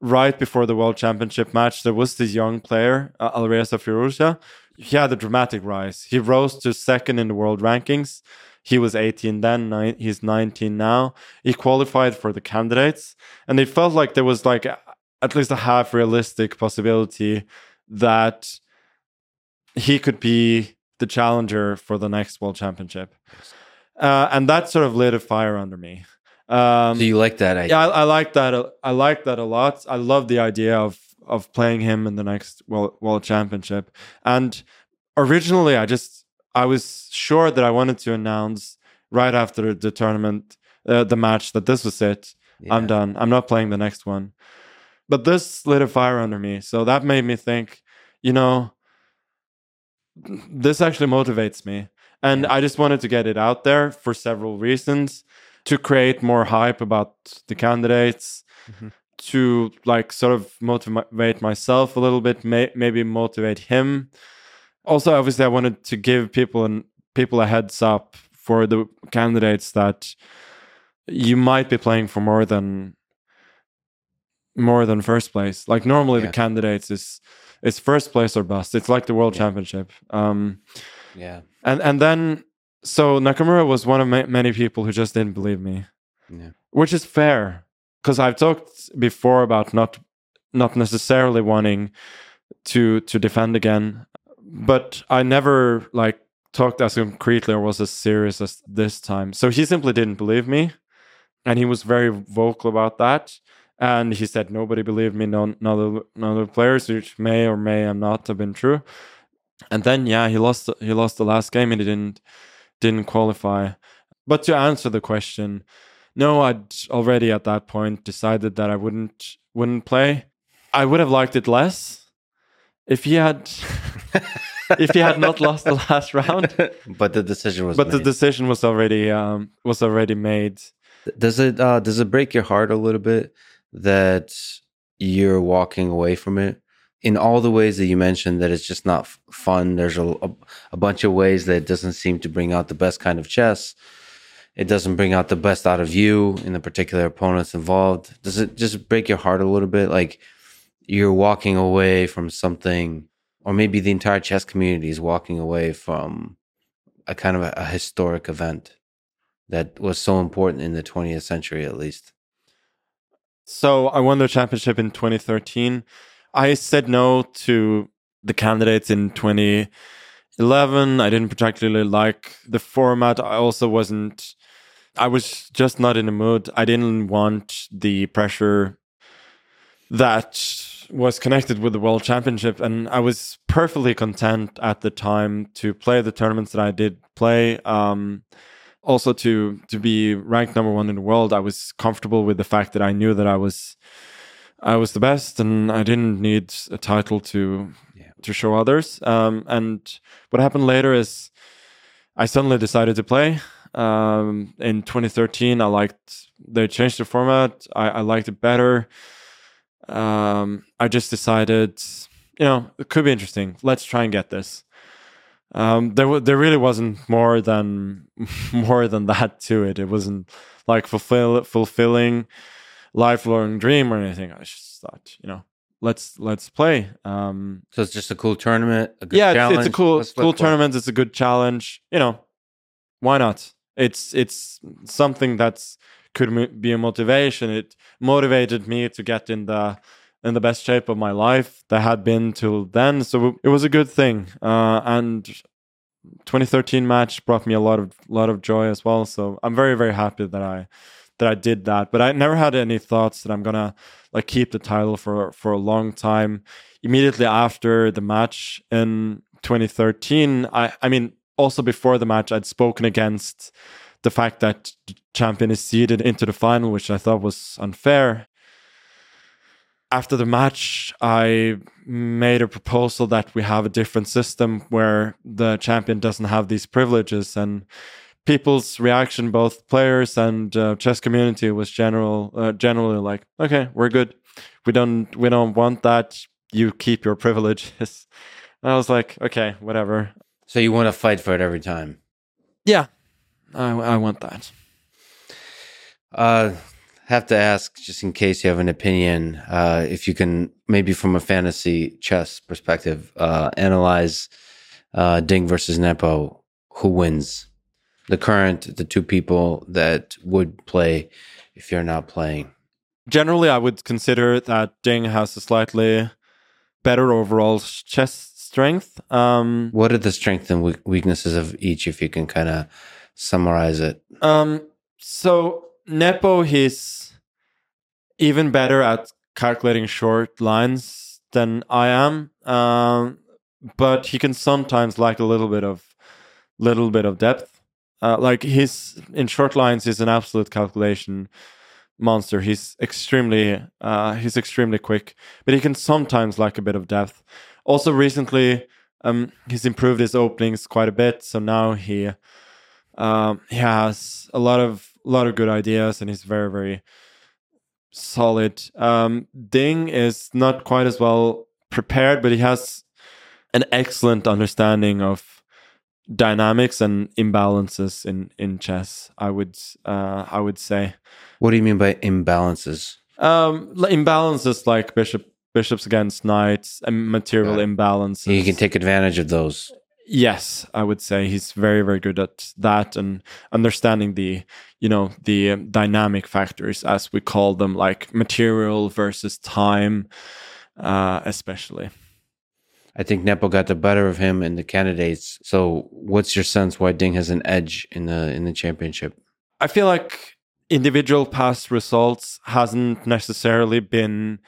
right before the World Championship match, there was this young player, uh, Firouzja, he had a dramatic rise. He rose to second in the world rankings. He was 18 then, nine, he's 19 now. He qualified for the candidates, and it felt like there was like at least a half realistic possibility that he could be the challenger for the next world championship. Uh, and that sort of lit a fire under me. Um, so you like that idea? Yeah, I, I like that. I like that a lot. I love the idea of of playing him in the next world, world championship. And originally, I just I was sure that I wanted to announce right after the tournament, uh, the match, that this was it. Yeah. I'm done. I'm not playing the next one. But this lit a fire under me. So that made me think, you know, this actually motivates me. And yeah. I just wanted to get it out there for several reasons to create more hype about the candidates, mm-hmm. to like sort of motivate myself a little bit, may- maybe motivate him. Also, obviously, I wanted to give people and people a heads up for the candidates that you might be playing for more than more than first place. Like normally, yeah. the candidates is it's first place or bust. It's like the world yeah. championship. Um, yeah. And and then so Nakamura was one of ma- many people who just didn't believe me. Yeah. Which is fair because I've talked before about not not necessarily wanting to to defend again, but I never like talked as concretely or was as serious as this time. So he simply didn't believe me, and he was very vocal about that. And he said nobody believed me, none, none, none of the players, which may or may not have been true. And then yeah, he lost he lost the last game and he didn't didn't qualify. But to answer the question, no, I'd already at that point decided that I wouldn't wouldn't play. I would have liked it less if he had if he had not lost the last round. But the decision was But made. the decision was already um was already made. Does it uh does it break your heart a little bit that you're walking away from it? in all the ways that you mentioned that it's just not fun there's a, a, a, bunch of ways that it doesn't seem to bring out the best kind of chess it doesn't bring out the best out of you in the particular opponents involved does it just break your heart a little bit like you're walking away from something or maybe the entire chess community is walking away from a kind of a, a historic event that was so important in the 20th century at least so i won the championship in 2013 I said no to the candidates in 2011. I didn't particularly like the format. I also wasn't, I was just not in the mood. I didn't want the pressure that was connected with the World Championship. And I was perfectly content at the time to play the tournaments that I did play. Um, also to to be ranked number one in the world, I was comfortable with the fact that I knew that I was I was the best, and I didn't need a title to yeah. to show others. Um, and what happened later is, I suddenly decided to play. Um, in 2013, I liked they changed the format. I, I liked it better. Um, I just decided, you know, it could be interesting. Let's try and get this. Um, there, there really wasn't more than more than that to it. It wasn't like fulfill fulfilling lifelong dream or anything. I just thought, you know, let's let's play. Um, so it's just a cool tournament. A yeah, it's, it's, a cool let's cool tournament. It's a good challenge. You know, why not? It's it's something that's could be a motivation. It motivated me to get in the in the best shape of my life that had been till then. So it was a good thing. Uh, and 2013 match brought me a lot of lot of joy as well. So I'm very very happy that I that I did that. But I never had any thoughts that I'm gonna like keep the title for for a long time. Immediately after the match in 2013, I I mean also before the match, I'd spoken against the fact that the champion is seeded into the final, which I thought was unfair. After the match, I made a proposal that we have a different system where the champion doesn't have these privileges and people's reaction, both players and uh, chess community, was general uh, generally like, okay, we're good. We don't we don't want that. You keep your privileges. And I was like, okay, whatever. So you want to fight for it every time? Yeah, I, I want that. Uh, have to ask, just in case you have an opinion, uh, if you can maybe from a fantasy chess perspective, uh, analyze uh, Ding versus Nepo, who wins? The current, the two people that would play if you're not playing. Generally, I would consider that Ding has a slightly better overall chess strength. Um, what are the strengths and weaknesses of each, if you can kind of summarize it? Um, so Nepo, he's even better at calculating short lines than I am. Um, but he can sometimes lack a little bit of little bit of depth. Uh, like he's in short lines, he's an absolute calculation monster. He's extremely uh, he's extremely quick, but he can sometimes lack a bit of depth. Also, recently, um, he's improved his openings quite a bit. So now he um, he has a lot of a lot of good ideas, and he's very very solid. Um, Ding is not quite as well prepared, but he has an excellent understanding of dynamics and imbalances in in chess. I would uh, I would say. What do you mean by imbalances? Um, imbalances like bishop bishops against knights and material imbalances. He can take advantage of those. Yes, I would say he's very very good at that and understanding the you know the dynamic factors as we call them, like material versus time, uh, especially. I think Nepo got the better of him in the candidates. So, what's your sense why Ding has an edge in the in the championship? I feel like individual past results hasn't necessarily been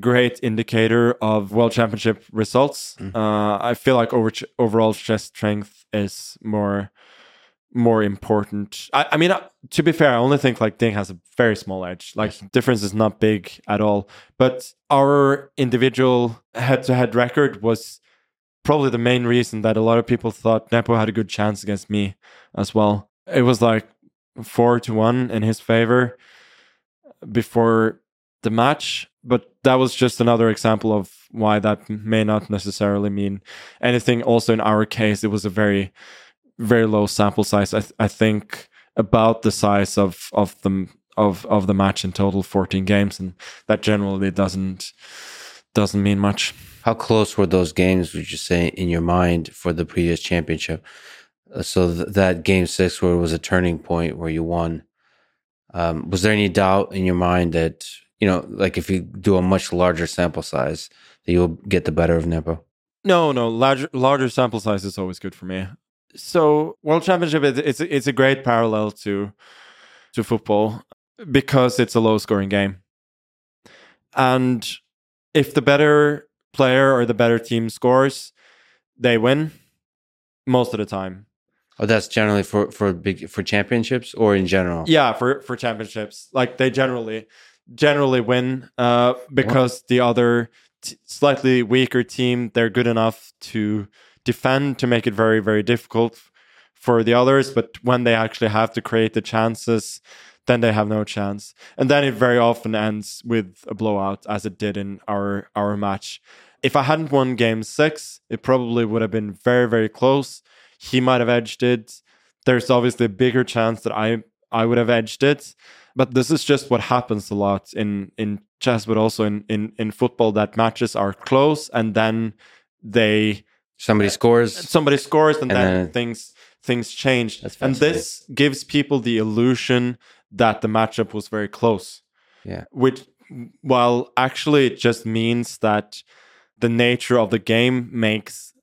great indicator of world championship results. Mm. Uh, I feel like over overall chess strength is more more important. I, I mean, uh, to be fair, I only think like Ding has a very small edge. Like yes. difference is not big at all. But our individual head-to-head record was probably the main reason that a lot of people thought Nepo had a good chance against me as well. It was like four to one in his favor before the match, but that was just another example of why that may not necessarily mean anything. Also, in our case, it was a very very low sample size. I, th- I think about the size of of the of of the match in total, fourteen games, and that generally doesn't doesn't mean much. How close were those games? Would you say in your mind for the previous championship? Uh, so th- that game six, where it was a turning point where you won, um, was there any doubt in your mind that you know, like if you do a much larger sample size, that you'll get the better of Nepo? No, no, larger larger sample size is always good for me so World Championship is it's it's a great parallel to to football because it's a low scoring game. And if the better player or the better team scores, they win most of the time. Oh, that's generally for for big for championships or in general. Yeah, for for championships, like they generally generally win uh, because the other slightly weaker team they're good enough to defend to make it very, very difficult for the others. But when they actually have to create the chances, then they have no chance. And then it very often ends with a blowout, as it did in our our match. If I hadn't won game six, it probably would have been very, very close. He might have edged it. There's obviously a bigger chance that I I would have edged it. But this is just what happens a lot in in chess, but also in in, in football that matches are close and then they somebody uh, scores. somebody scores and, and then, then, things things change. And this gives people the illusion that the matchup was very close. Yeah. Which while actually it just means that the nature of the game makes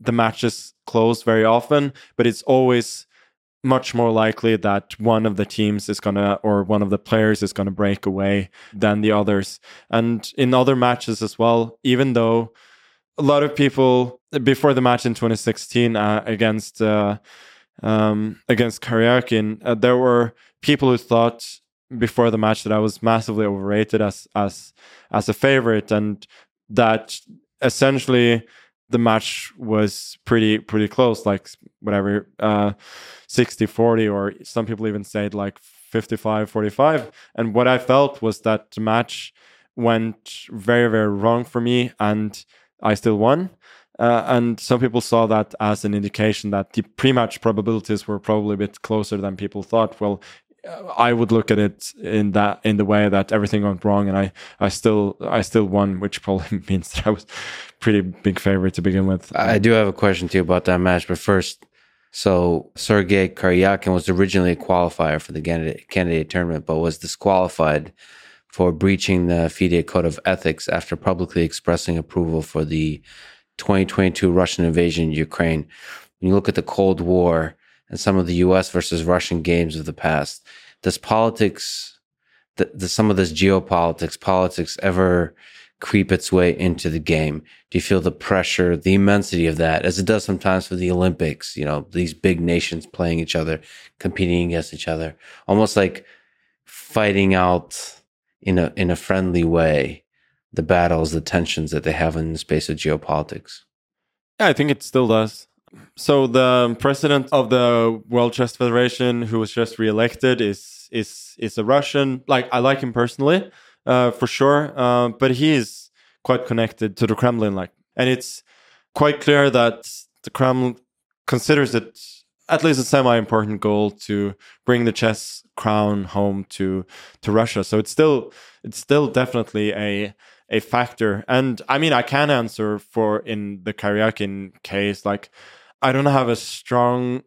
the matches close very often but it's always much more likely that one of the teams is gonna or one of the players is gonna break away than the others. And in other matches as well even though a lot of people before the match in 2016 uh, against uh, um, against Karyakin, uh, there were people who thought before the match that I was massively overrated as as as a favorite, and that essentially the match was pretty pretty close, like whatever uh, 60 40, or some people even said like 55 45. And what I felt was that the match went very very wrong for me and I still won. Uh, and some people saw that as an indication that the pre-match probabilities were probably a bit closer than people thought. Well, I would look at it in that in the way that everything went wrong, and I I still I still won, which probably means that I was pretty big favorite to begin with. I do have a question too about that match, but first, so Sergei Karyakin was originally a qualifier for the candidate, candidate tournament, but was disqualified for breaching the FIDE code of ethics after publicly expressing approval for the 2022 Russian invasion of Ukraine. When you look at the Cold War some of the U.S. versus Russian games of the past, does politics, does some of this geopolitics, politics ever creep its way into the game? Do you feel the pressure, the immensity of that, as it does sometimes for the Olympics? You know, these big nations playing each other, competing against each other, almost like fighting out in a in a friendly way the battles, the tensions that they have in the space of geopolitics. Yeah, I think it still does. So the president of the World Chess Federation, who was just reelected, is is is a Russian. Like I like him personally, uh, for sure. Uh, but he is quite connected to the Kremlin, like, and it's quite clear that the Kremlin considers it at least a semi-important goal to bring the chess crown home to to Russia. So it's still it's still definitely a a factor. And I mean, I can answer for in the Karyakin case, like I don't have a strong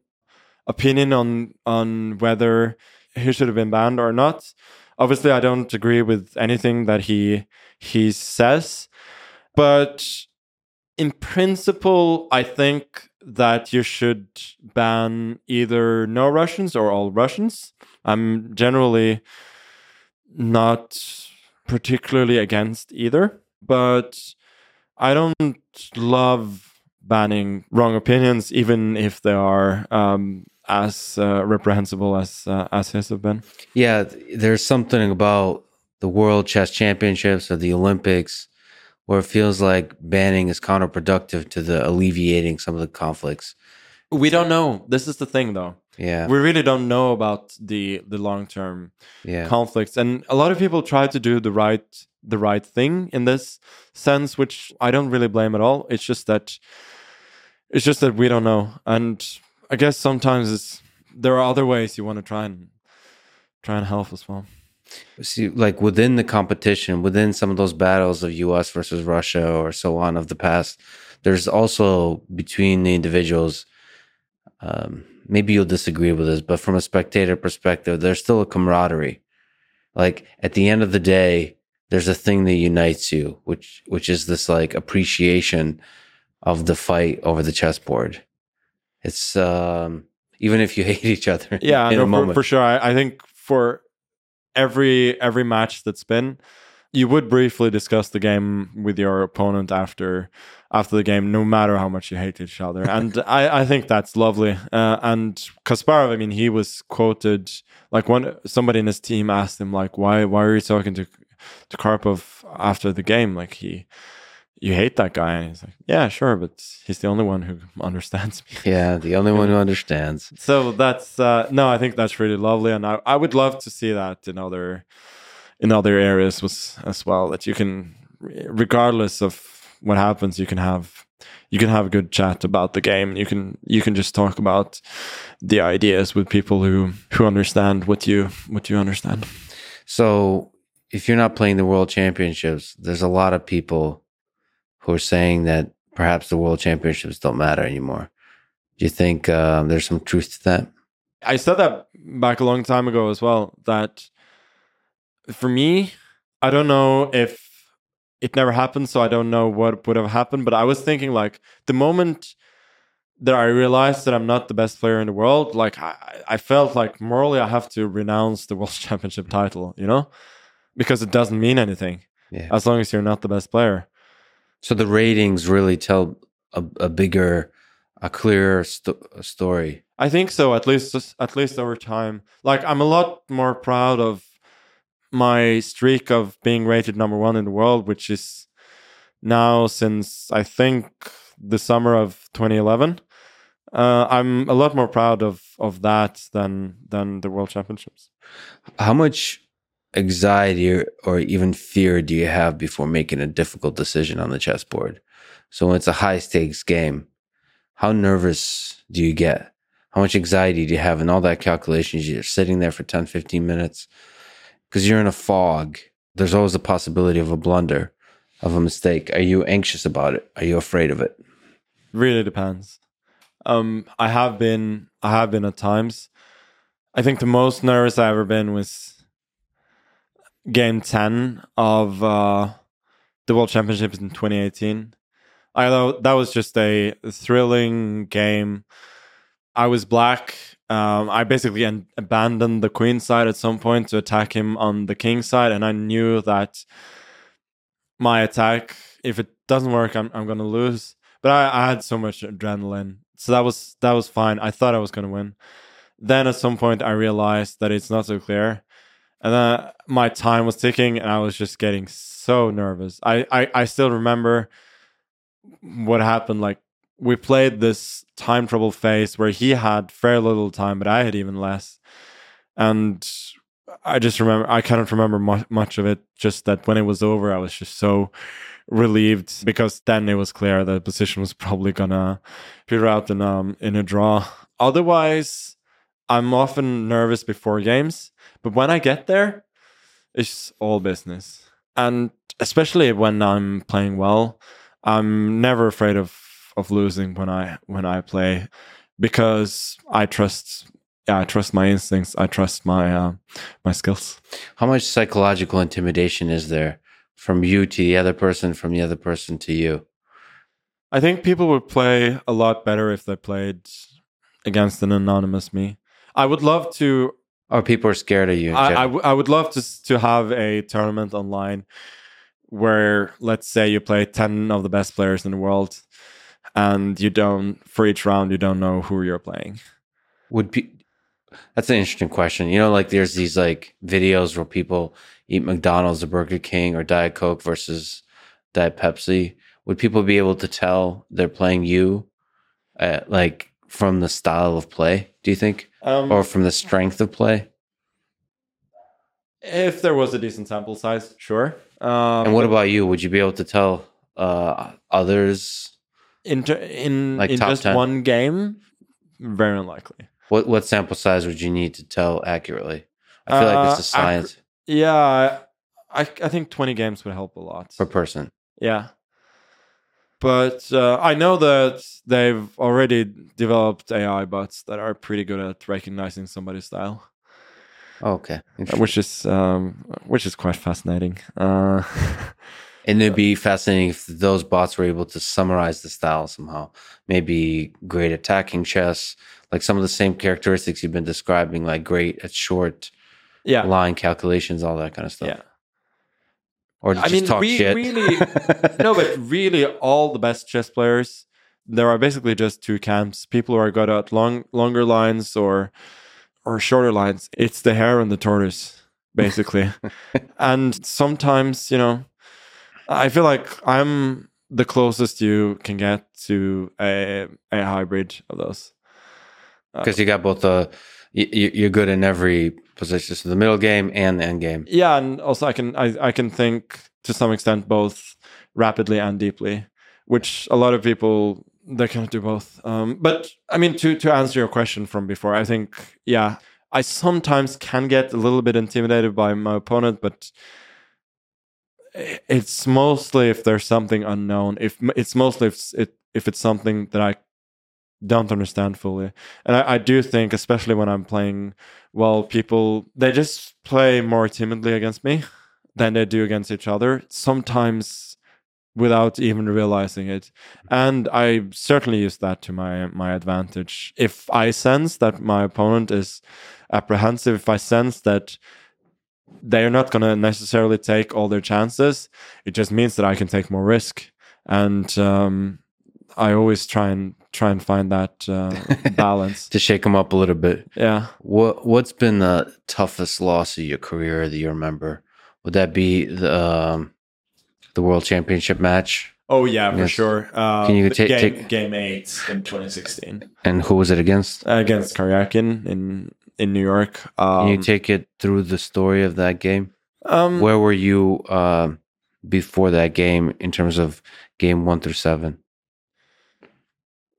opinion on on whether he should have been banned or not. Obviously, I don't agree with anything that he he says, but in principle, I think that you should ban either no Russians or all Russians. I'm generally not particularly against either, but I don't love banning wrong opinions, even if they are um, as uh, reprehensible as uh, as his have been. Yeah, there's something about the World Chess Championships or the Olympics where it feels like banning is counterproductive to the alleviating some of the conflicts. We don't know. This is the thing, though. Yeah, we really don't know about the the long term yeah. conflicts, and a lot of people try to do the right the right thing in this sense, which I don't really blame at all. It's just that it's just that we don't know, and I guess sometimes it's there are other ways you want to try and try and help as well. See, like within the competition, within some of those battles of U.S. versus Russia or so on of the past, there's also between the individuals. Um, maybe you'll disagree with this, but from a spectator perspective, there's still a camaraderie. Like at the end of the day, there's a thing that unites you, which which is this like appreciation of the fight over the chessboard. It's um, even if you hate each other. Yeah, no, for, for, sure. I, I think for every every match that's been, you would briefly discuss the game with your opponent after after the game, no matter how much you hate each other. And I, I think that's lovely. Uh, and Kasparov, I mean, he was quoted like one somebody in his team asked him like, why why are you talking to to Karpov after the game? Like he you hate that guy? And he's like yeah sure but he's the only one who understands me. Yeah the only one who understands. So that's uh no i think that's really lovely and i, I would love to see that in other in other areas was as well that you can regardless of what happens you can have you can have a good chat about the game. You can you can just talk about the ideas with people who who understand what you what you understand. So if you're not playing the world championships there's a lot of people who are saying that perhaps the world championships don't matter anymore. Do you think uh, there's some truth to that? I said that back a long time ago as well. That for me, I don't know if it never happened, so I don't know what would have happened. But I was thinking like the moment that I realized that I'm not the best player in the world, like I, I felt like morally I have to renounce the world championship title, you know, because it doesn't mean anything yeah. as long as you're not the best player. So the ratings really tell a, a bigger, a clearer st- story. I think so. At least, at least over time. Like I'm a lot more proud of my streak of being rated number one in the world, which is now since I think the summer of 2011. Uh, I'm a lot more proud of of that than than the World Championships. How much anxiety or, or even fear do you have before making a difficult decision on the chessboard? So when it's a high stakes game, how nervous do you get? How much anxiety do you have in all that calculations? You're sitting there for 10, 15 minutes because you're in a fog. There's always a possibility of a blunder, of a mistake. Are you anxious about it? Are you afraid of it? Really depends. Um, I have been, I have been at times. I think the most nervous I've ever been was game 10 of uh, the World Championships in 2018. I that was just a thrilling game. I was black. Um, I basically an- abandoned the queen side at some point to attack him on the king side, and I knew that my attack, if it doesn't work, I'm I'm gonna lose. But I, I had so much adrenaline, so that was that was fine. I thought I was gonna win. Then at some point, I realized that it's not so clear, and then my time was ticking, and I was just getting so nervous. I I, I still remember what happened. Like we played this time trouble phase where he had very little time, but I had even less, and I just remember I cannot remember mu- much of it. Just that when it was over, I was just so relieved because then it was clear the position was probably gonna peter out in um in a draw. Otherwise, I'm often nervous before games, but when I get there, it's all business. And especially when I'm playing well, I'm never afraid of of losing when I when I play because I trust yeah, I trust my instincts. I trust my uh, my skills. How much psychological intimidation is there from you to the other person, from the other person to you? I think people would play a lot better if they played against an anonymous me. I would love to. Or people are scared of you. I, I, w- I would love to to have a tournament online where, let's say, you play ten of the best players in the world, and you don't for each round you don't know who you're playing. Would pe- that's an interesting question. You know, like there's these like videos where people eat McDonald's or Burger King or Diet Coke versus Diet Pepsi. Would people be able to tell they're playing you, uh, like from the style of play? Do you think, Um, or from the strength of play? if there was a decent sample size, sure. Um, And what about you? Would you be able to tell uh, others? in in like in just 10? one game? Very unlikely. What what sample size would you need to tell accurately? I feel like it's a Uh, science Yeah, I I think twenty games would help a lot. per person. Yeah. But uh, I know that they've already developed AI bots that are pretty good at recognizing somebody's style, okay, which is um, which is quite fascinating. Uh, and it'd be fascinating if those bots were able to summarize the style somehow. Maybe great attacking chess, like some of the same characteristics you've been describing, like great at short yeah, line calculations, all that kind of stuff. yeah. Or I just mean, talk re- shit. really- No, but really, all the best chess players, there are basically just two camps: people who are good at long, longer lines or or shorter lines. It's the hare and the tortoise, basically. and sometimes, you know, I feel like I'm the closest you can get to a a hybrid of those. Uh, because you got both uh, the you, you're good in every position, so the middle game and the end game. Yeah, and also I can I, I can think to some extent both rapidly and deeply, which a lot of people they cannot do both. Um, but I mean to to answer your question from before, I think yeah, I sometimes can get a little bit intimidated by my opponent, but it's mostly if there's something unknown. If it's mostly if it if it's something that I don't understand fully, and I, I do think, especially when I'm playing well, people they just play more timidly against me than they do against each other. Sometimes without even realizing it, and I certainly use that to my my advantage. If I sense that my opponent is apprehensive, if I sense that they're not going to necessarily take all their chances, it just means that I can take more risk, and um, I always try and try and find that uh, balance. To shake them up a little bit. Yeah. What what's been the toughest loss of your career that you remember? Would that be the um, the World Championship match? Oh yeah, for Yes. sure. Uh, Can you the ta- game, take- game eight in 2016 And who was it against? against Karyakin in in New York? Um, Can you take it through the story of that game? um, Where were you um before that game in terms of game one through seven?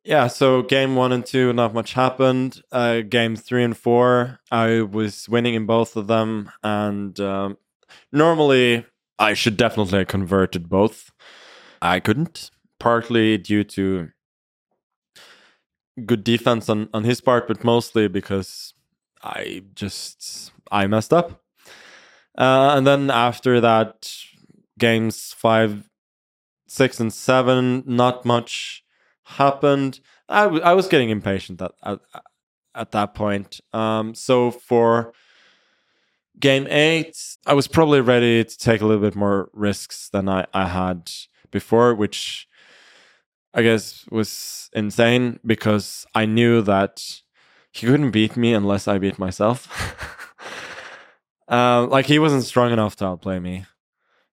Yeah, so game one and two, not much happened. Uh, game three and four, I was winning in both of them, and um, normally I should definitely have converted both. I couldn't, partly due to good defense on, on his part, but mostly because I just I messed up. Uh, and then after that, games five, six, and seven, not much happened. I, w- I was getting impatient at, at, at that point. Um, so for game eight, I was probably ready to take a little bit more risks than I, I had before, which I guess was insane because I knew that he couldn't beat me unless I beat myself. uh, like he wasn't strong enough to outplay me.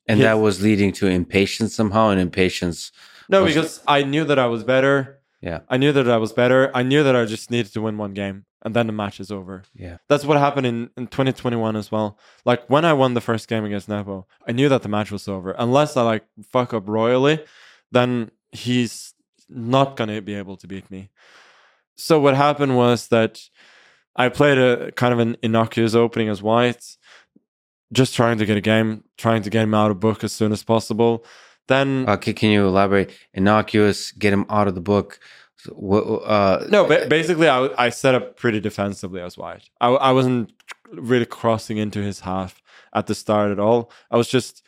And that was leading to impatience somehow, and impatience. No, because I knew that I was better. Yeah. I knew that I was better. I knew that I just needed to win one game and then the match is over. Yeah. That's what happened in, in 2021 as well. Like when I won the first game against Nepo, I knew that the match was over. Unless I like fuck up royally, then he's not going to be able to beat me. So what happened was that I played a kind of an innocuous opening as white, just trying to get a game, trying to get him out of book as soon as possible. Then, okay, can you elaborate? Innocuous, get him out of the book. Uh, no, ba- basically, I, I set up pretty defensively as white. I, I wasn't really crossing into his half at the start at all. I was just,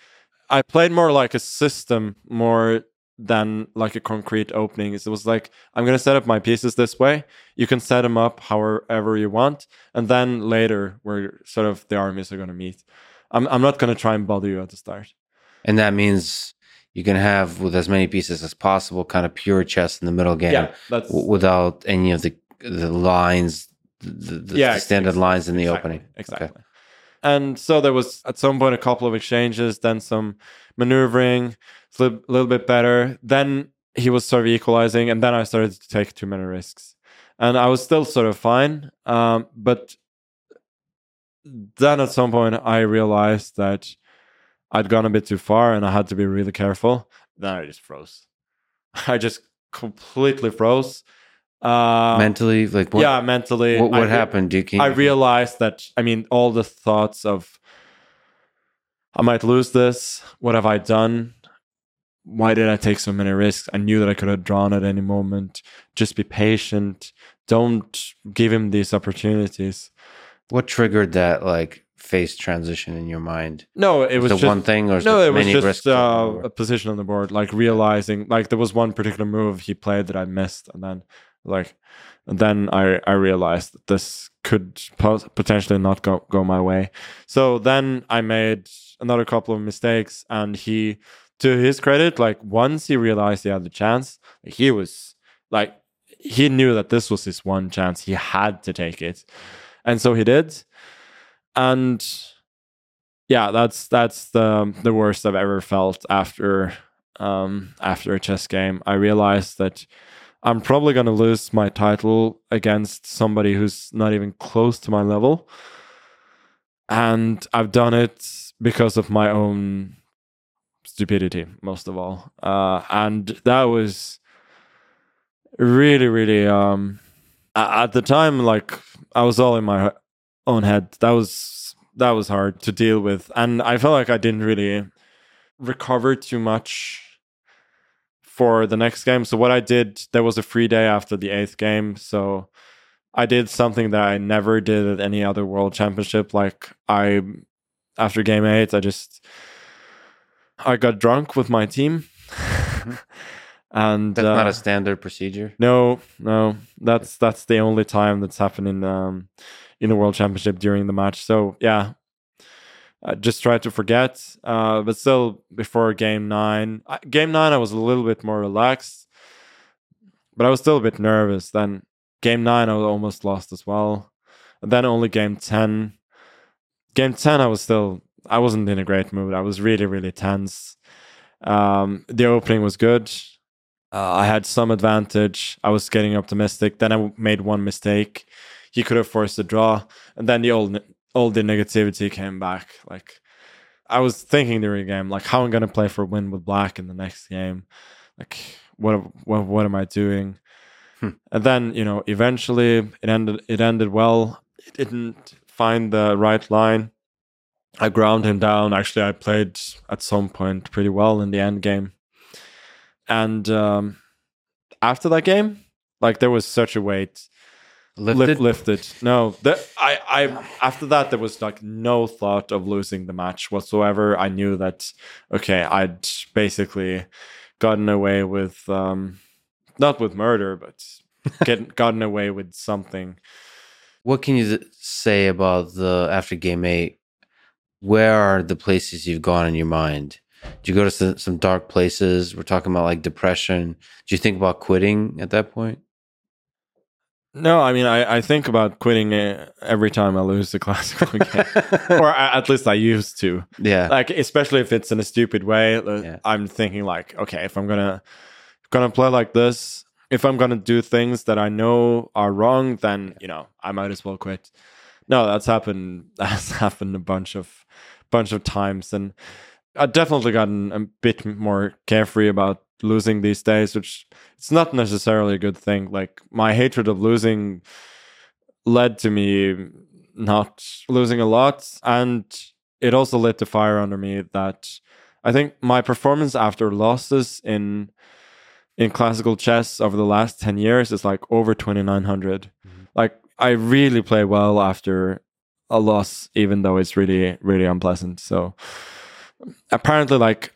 I played more like a system more than like a concrete opening. It was like, I'm going to set up my pieces this way. You can set them up however you want. And then later, where sort of the armies are going to meet. I'm, I'm not going to try and bother you at the start. And that means you can have with as many pieces as possible, kind of pure chess in the middle game yeah, that's... w- without any of the the lines, the, the yeah, standard exactly. lines in the exactly. opening. Exactly. Okay. And so there was at some point a couple of exchanges, then some maneuvering, a little, little bit better. Then he was sort of equalizing, and then I started to take too many risks, and I was still sort of fine. Um, but then at some point I realized that I'd gone a bit too far, and I had to be really careful. Then I just froze. I just completely froze. Uh, mentally, like what, yeah, mentally. What, what I, happened? Do you, I realized that. I mean, all the thoughts of I might lose this. What have I done? Why did I take so many risks? I knew that I could have drawn at any moment. Just be patient. Don't give him these opportunities. What triggered that like phase transition in your mind? No, it was, was just, one thing, or no, it was just uh, a position on the board. Like realizing, like there was one particular move he played that I missed, and then like, and then I I realized that this could potentially not go go my way. So then I made another couple of mistakes, and he, to his credit, like once he realized he had the chance, he was like he knew that this was his one chance. He had to take it, and so he did. And yeah, that's that's the the worst I've ever felt after um after a chess game. I realized that I'm probably going to lose my title against somebody who's not even close to my level. And I've done it because of my own stupidity, most of all. Uh, and that was really, really, um, at the time, like I was all in my own head. That was, that was hard to deal with. And I felt like I didn't really recover too much for the next game. So what I did, there was a free day after the eighth game. So I did something that I never did at any other world championship. Like I, after game eight, I just, I got drunk with my team. Mm-hmm. and that's uh, not a standard procedure. No, no, that's that's the only time that's happened in um in the world championship during the match. So yeah, I just tried to forget. Uh, but still, before game nine, game nine, I was a little bit more relaxed, but I was still a bit nervous. Then game nine, I was almost lost as well. And then only game ten. Game ten, I was still, I wasn't in a great mood. I was really, really tense. Um, the opening was good. Uh, I had some advantage. I was getting optimistic. Then I made one mistake. He could have forced a draw, and then the old all the negativity came back. Like I was thinking during the game, like how I'm gonna play for a win with black in the next game. Like what what what am I doing? Hmm. And then you know, eventually it ended. It ended well. It didn't find the right line. I ground him down. Actually, I played at some point pretty well in the end game. And um, after that game, like there was such a weight Lifted? lifted. No, the, I, I after that there was like no thought of losing the match whatsoever. I knew that okay, I'd basically gotten away with um, not with murder, but get gotten away with something. What can you say about the after game eight? Where are the places you've gone in your mind? Do you go to some, some dark places? We're talking about like depression. Do you think about quitting at that point? No, I mean, I, I think about quitting every time I lose the classical game, or at least I used to. Yeah, like especially if it's in a stupid way. Uh, yeah. I'm thinking like, okay, if I'm gonna gonna play like this, if I'm gonna do things that I know are wrong, then you know I might as well quit. No, that's happened. That's happened a bunch of bunch of times, and I've definitely gotten a bit more carefree about losing these days, which it's not necessarily a good thing. Like my hatred of losing led to me not losing a lot, and it also lit the fire under me that I think my performance after losses in in classical chess over the last 10 years is like over 2900 mm-hmm. like i really play well after a loss even though it's really really unpleasant so apparently like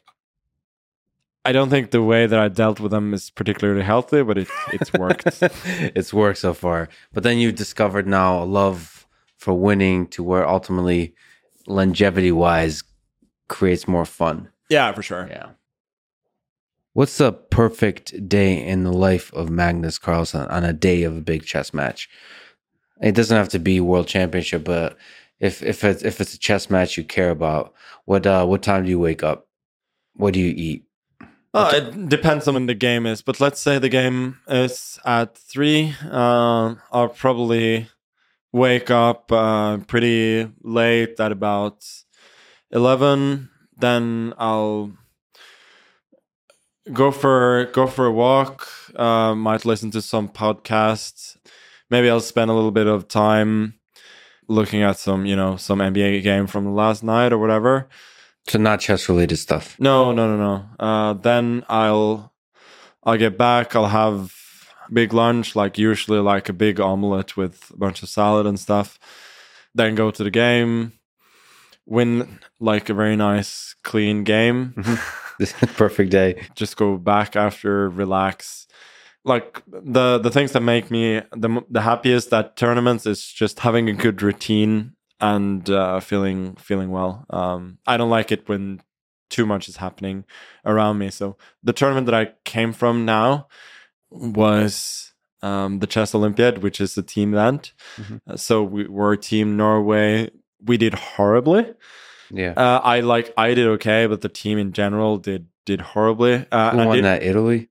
I don't think the way that I dealt with them is particularly healthy, but it, it's worked. it's worked so far. But then you've discovered now a love for winning to where ultimately longevity wise creates more fun. Yeah, for sure. Yeah. What's the perfect day in the life of Magnus Carlsen on a day of a big chess match? It doesn't have to be world championship, but if if it's if it's a chess match you care about, what uh what time do you wake up? What do you eat? Uh, it depends on when the game is, but let's say the game is at three. Uh, I'll probably wake up uh, pretty late at about eleven. Then I'll go for go for a walk. Uh, might listen to some podcasts. Maybe I'll spend a little bit of time looking at some, you know, some NBA game from last night or whatever. So not chess related stuff. No, no, no, no. Uh, then I'll I'll get back. I'll have big lunch, like usually like a big omelet with a bunch of salad and stuff. Then go to the game, win like a very nice clean game. this Perfect day. Just go back after, relax. Like the the things that make me the the happiest at tournaments is just having a good routine and uh, feeling feeling well. Um, I don't like it when too much is happening around me. So the tournament that I came from now was um, the Chess Olympiad, which is a team event. Mm-hmm. Uh, so we were Team Norway. We did horribly. Yeah, uh, I like I did okay, but the team in general did did horribly. Uh, Who won did, that? Italy.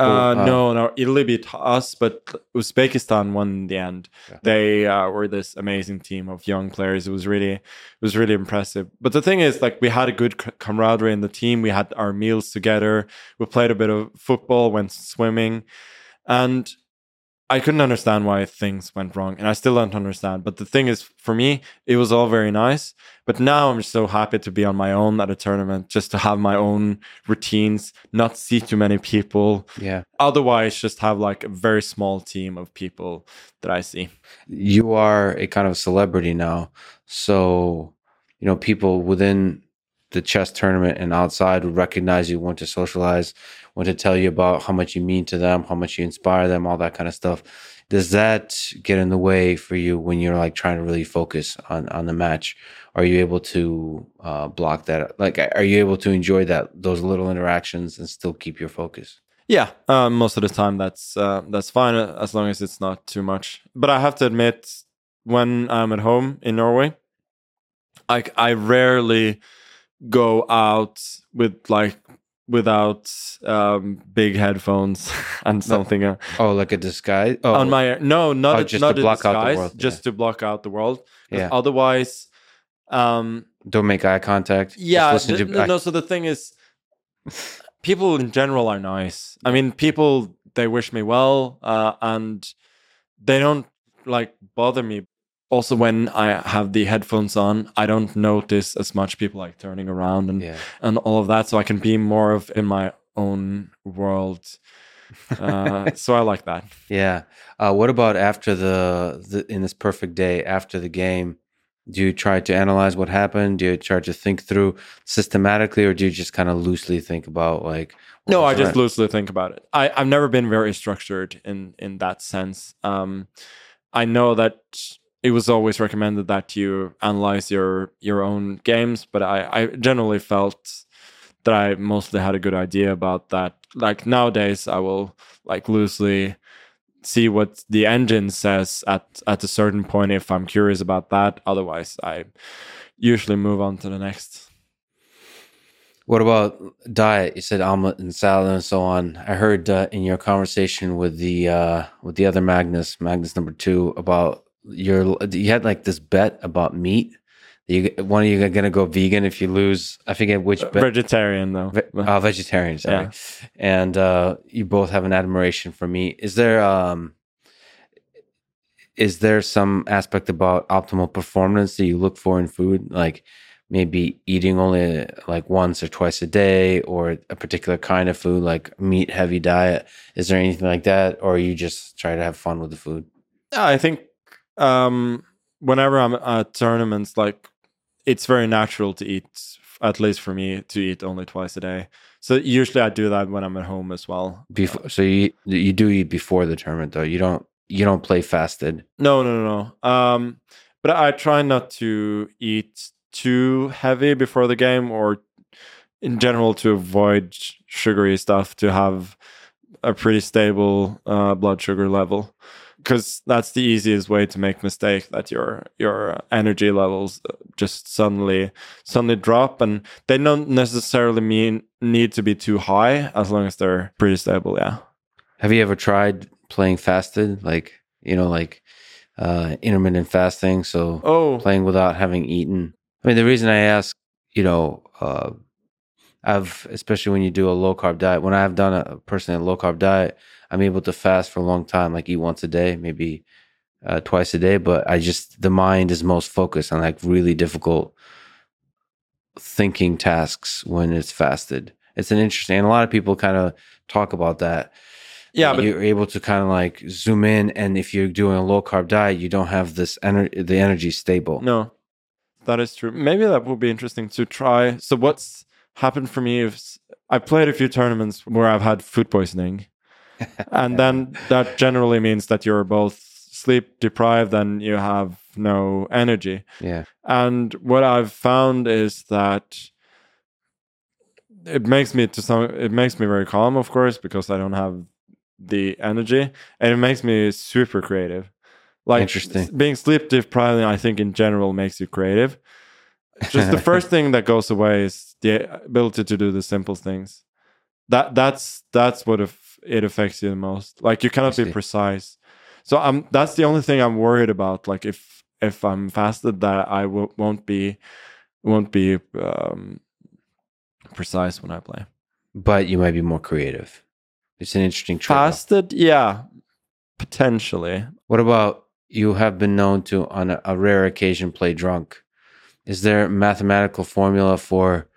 Uh, uh, no, no, Italy beat us, but Uzbekistan won in the end. Yeah. They uh, were this amazing team of young players. It was really, it was really impressive. But the thing is, like, we had a good camaraderie in the team. We had our meals together. We played a bit of football, went swimming, and I couldn't understand why things went wrong, and I still don't understand. But the thing is, for me, it was all very nice. But now I'm so happy to be on my own at a tournament, just to have my own routines, not see too many people. Yeah. Otherwise, just have like a very small team of people that I see. You are a kind of celebrity now, so you know people within the chess tournament and outside would recognize you, want to socialize, want to tell you about how much you mean to them, how much you inspire them, all that kind of stuff. Does that get in the way for you when you're like trying to really focus on on the match? Are you able to uh, block that? Like, are you able to enjoy that those little interactions and still keep your focus? Yeah, uh, most of the time that's uh, that's fine uh, as long as it's not too much. But I have to admit, when I'm at home in Norway, I I rarely go out with like without um, big headphones and something. Uh, oh, like a disguise? Oh, on my no, not oh, just not to block disguise, out the world. Just yeah. to block out the world. Yeah. Otherwise, um, don't make eye contact. Yeah. to, no, no. So the thing is, people in general are nice. I mean, people they wish me well, uh, and they don't like bother me. Also, when I have the headphones on, I don't notice as much people like turning around and Yeah. and all of that, so I can be more of in my own world. Uh, so I like that. Yeah. Uh, what about after the, the in this perfect day after the game? Do you try to analyze what happened? Do you try to think through systematically, or do you just kind of loosely think about like? No, I just around- loosely think about it. I, I've never been very structured in in that sense. Um, I know that it was always recommended that you analyze your your own games, but I, I generally felt that I mostly had a good idea about that. Like nowadays, I will like loosely see what the engine says at at a certain point if I'm curious about that. Otherwise, I usually move on to the next. What about diet? You said omelet and salad and so on. I heard uh, in your conversation with the uh, with the other Magnus, Magnus number two, about your you had like this bet about meat. You one of you are gonna go vegan if you lose. I forget which bet. Vegetarian though. Ve- uh, vegetarian, sorry. Yeah. And uh, you both have an admiration for meat. Is there um, is there some aspect about optimal performance that you look for in food, like maybe eating only like once or twice a day, or a particular kind of food, like meat heavy diet? Is there anything like that, or you just try to have fun with the food? I think um, whenever I'm at tournaments, like it's very natural to eat, at least for me, to eat only twice a day. So usually I do that when I'm at home as well. Before, so you you do eat before the tournament, though. You don't you don't play fasted. No, no, no, no. Um, but I try not to eat too heavy before the game, or in general to avoid sugary stuff to have a pretty stable uh, blood sugar level. Because that's the easiest way to make mistake that your your energy levels just suddenly suddenly drop, and they don't necessarily mean need to be too high as long as they're pretty stable. Yeah. Have you ever tried playing fasted, like you know, like uh, intermittent fasting? So Oh, playing without having eaten. I mean, the reason I ask, you know, uh, I've especially when you do a low carb diet. When I've done a personally a low carb diet, I'm able to fast for a long time, like eat once a day, maybe uh, twice a day. But I just the mind is most focused on like really difficult thinking tasks when it's fasted. It's an interesting, and a lot of people kind of talk about that. yeah, but you're able to kind of like zoom in, and if you're doing a low carb diet, you don't have this energy. The energy stable. No, that is true. Maybe that would be interesting to try. So, what's happened for me is I played a few tournaments where I've had food poisoning, and then that generally means that you're both sleep deprived and you have no energy. Yeah. And what I've found is that it makes me to some it makes me very calm, of course, because I don't have the energy, and it makes me super creative. Like Interesting. being sleep deprived, I think in general makes you creative. Just the first thing that goes away is the ability to do the simple things. That that's that's what if it affects you the most. Like you cannot be precise. So I'm that's the only thing I'm worried about. Like if if I'm fasted, that I w- won't be won't be um, precise when I play. but you might be more creative. It's an interesting trade-off. Fasted, yeah, potentially. What about you have been known to, on a, a rare occasion, play drunk? Is there a mathematical formula for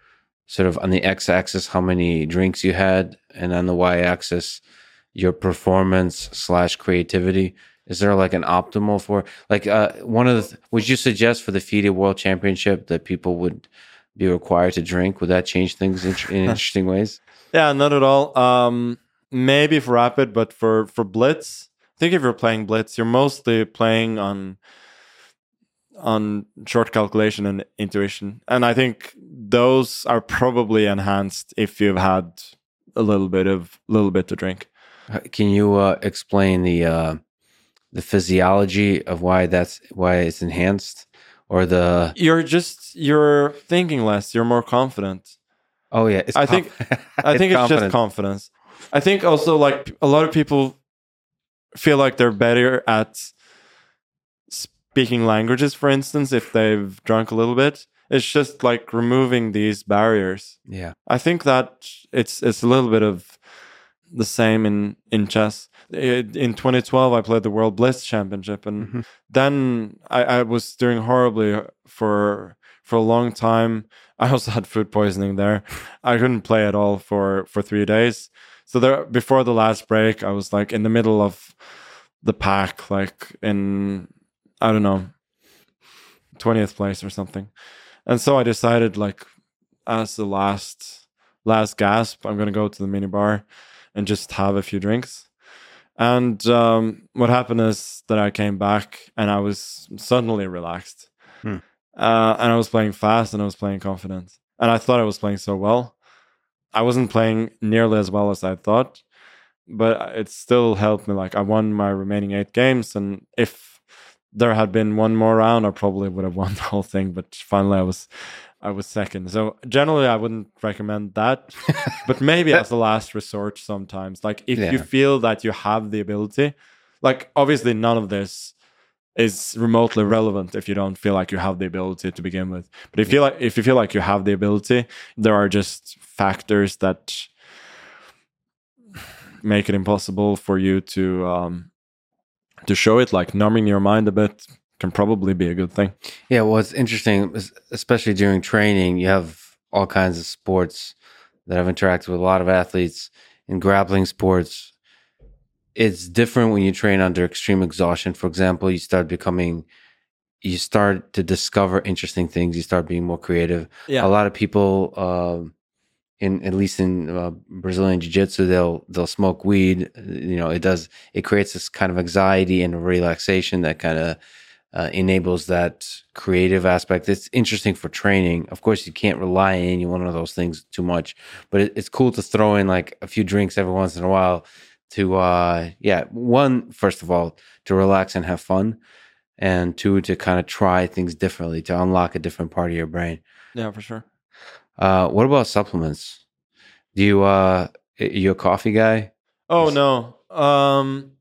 sort of on the x-axis how many drinks you had, and on the y-axis your performance slash creativity? Is there like an optimal for like uh, one of the? Th- would you suggest for the FIDE World Championship that people would be required to drink? Would that change things in, in interesting ways? Yeah, not at all. Um, maybe for rapid, but for for blitz, I think if you're playing blitz, you're mostly playing on on short calculation and intuition, and I think those are probably enhanced if you've had a little bit of little bit to drink. Uh, Can you uh, explain the uh, the physiology of why that's why it's enhanced, or the You're just you're thinking less. You're more confident. oh yeah, it's I think- I think it's just confidence. I think also like a lot of people feel like they're better at speaking languages, for instance, if they've drunk a little bit. It's just like removing these barriers. yeah. I think that it's it's a little bit of the same in in chess. In 2012, I played the World Blitz Championship, and mm-hmm. then I, I was doing horribly for for a long time. I also had food poisoning there. I couldn't play at all for for three days. So there, before the last break, I was like in the middle of the pack, like in I don't know, twentieth place or something. And so I decided, like, as the last last gasp, I'm gonna go to the mini bar and just have a few drinks. And um, what happened is that I came back and I was suddenly relaxed. Hmm. Uh, and I was playing fast and I was playing confident. And I thought I was playing so well. I wasn't playing nearly as well as I thought, but it still helped me. Like I won my remaining eight games, and if there had been one more round, I probably would have won the whole thing. But finally, I was I was second. So generally, I wouldn't recommend that, but maybe as a last resort sometimes. Like if yeah. you feel that you have the ability, like obviously none of this is remotely relevant if you don't feel like you have the ability to begin with. But if you feel like if you feel like you have the ability, there are just factors that make it impossible for you to um, to show it. Like numbing your mind a bit can probably be a good thing. Yeah, well, it's interesting, especially during training. You have all kinds of sports that I've interacted with a lot of athletes in grappling sports it's different when you train under extreme exhaustion. For example, you start becoming, you start to discover interesting things. You start being more creative. Yeah. A lot of people, uh, in at least in uh, Brazilian jiu-jitsu, they'll they'll smoke weed. You know, it does it creates this kind of anxiety and relaxation that kind of uh, enables that creative aspect. It's interesting for training. Of course, you can't rely on any one of those things too much, but it, it's cool to throw in like a few drinks every once in a while to uh yeah one first of all to relax and have fun and two to kind of try things differently to unlock a different part of your brain yeah for sure uh what about supplements do you uh you a coffee guy oh no um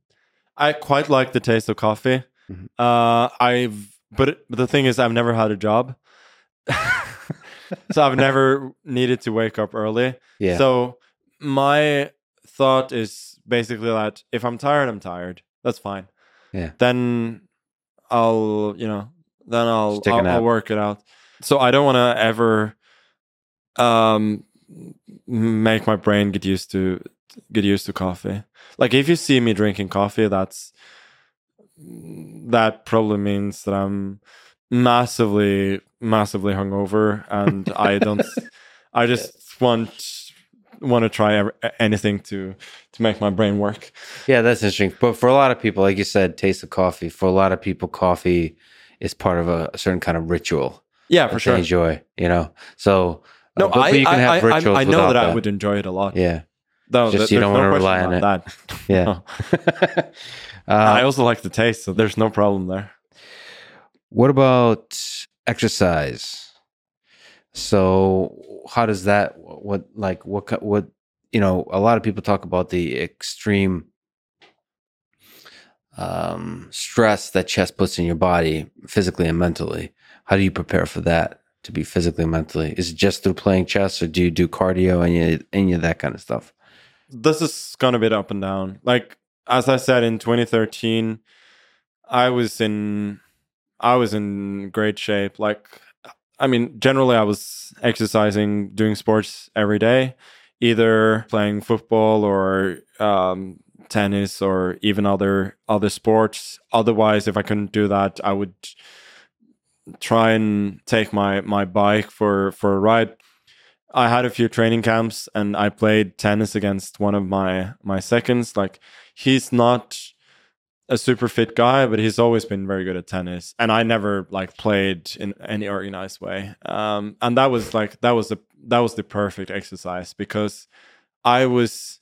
i quite like the taste of coffee mm-hmm. uh i've but, but the thing is i've never had a job so i've never needed to wake up early yeah so my thought is basically that if I'm tired, I'm tired. That's fine. Yeah. Then I'll, you know, then I'll I'll, I'll, work it out. So I don't want to ever um make my brain get used to get used to coffee. Like if you see me drinking coffee, that's that probably means that I'm massively massively hungover and I don't I just want want to try anything to to make my brain work. Yeah, that's interesting. But for a lot of people, like you said, taste of coffee. For a lot of people, coffee is part of a, a certain kind of ritual. Yeah, for sure. enjoy, you know. So no, uh, I, I, I, I, know that, I would enjoy it a lot. Yeah. No, Just you don't no want to rely on it. That. Yeah. uh, I also like the taste, so there's no problem there. What about exercise? So how does that what like what what you know a lot of people talk about the extreme um, stress that chess puts in your body physically and mentally. How do you prepare for that to be physically and mentally? Is it just through playing chess or do you do cardio and any of that kind of stuff? This is gonna be up and down. Like as I said in 2013, I was in I was in great shape. Like I mean, generally, I was exercising, doing sports every day, either playing football or um, tennis or even other other sports. Otherwise, if I couldn't do that, I would try and take my my bike for for a ride. I had a few training camps and I played tennis against one of my my seconds. Like he's not a super fit guy, but he's always been very good at tennis. And I never like played in any organized way. Um, and that was like that was the that was the perfect exercise because I was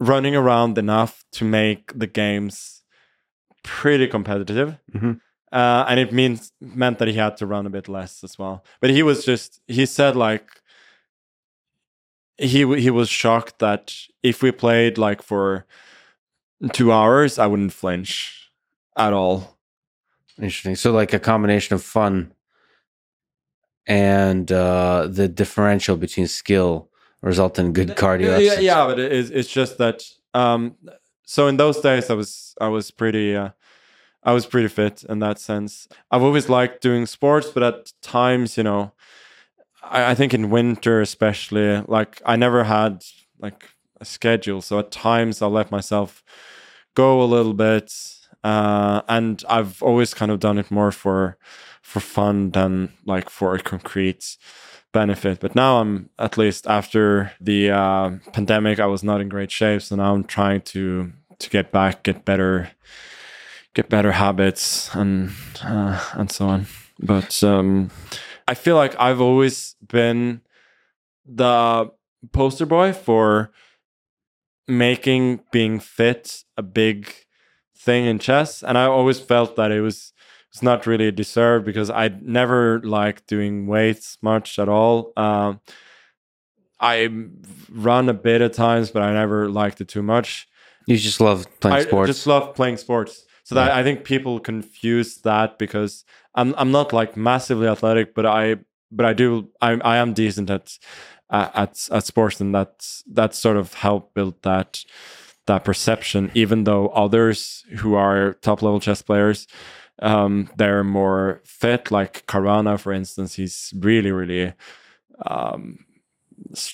running around enough to make the games pretty competitive. Mm-hmm. Uh, and it means meant that he had to run a bit less as well. But he was just he said like he he was shocked that if we played like for two hours, I wouldn't flinch at all. Interesting. So, like a combination of fun and uh, the differential between skill result in good cardio. Yeah, yeah, but it's it's just that. Um, so in those days, I was I was pretty. Uh, I was pretty fit in that sense. I've always liked doing sports, but at times, you know, I, I think in winter especially, like I never had like a schedule. So at times I'll let myself go a little bit. Uh, and I've always kind of done it more for for fun than like for a concrete benefit. But now I'm at least after the uh, pandemic, I was not in great shape, so now I'm trying to to get back, get better, get better habits, and uh, and so on. But um, I feel like I've always been the poster boy for making being fit a big thing in chess, and I always felt that it was it's not really deserved because I never liked doing weights much at all. Um, I run a bit at times, but I never liked it too much. You just love playing I sports. just love playing sports. So that. I think people confuse that because I'm I'm not like massively athletic, but I but I do I I am decent at uh, at at sports, and that's that sort of helped build that that perception. Even though others who are top level chess players, um, they're more fit. Like Caruana, for instance, he's really really. Um,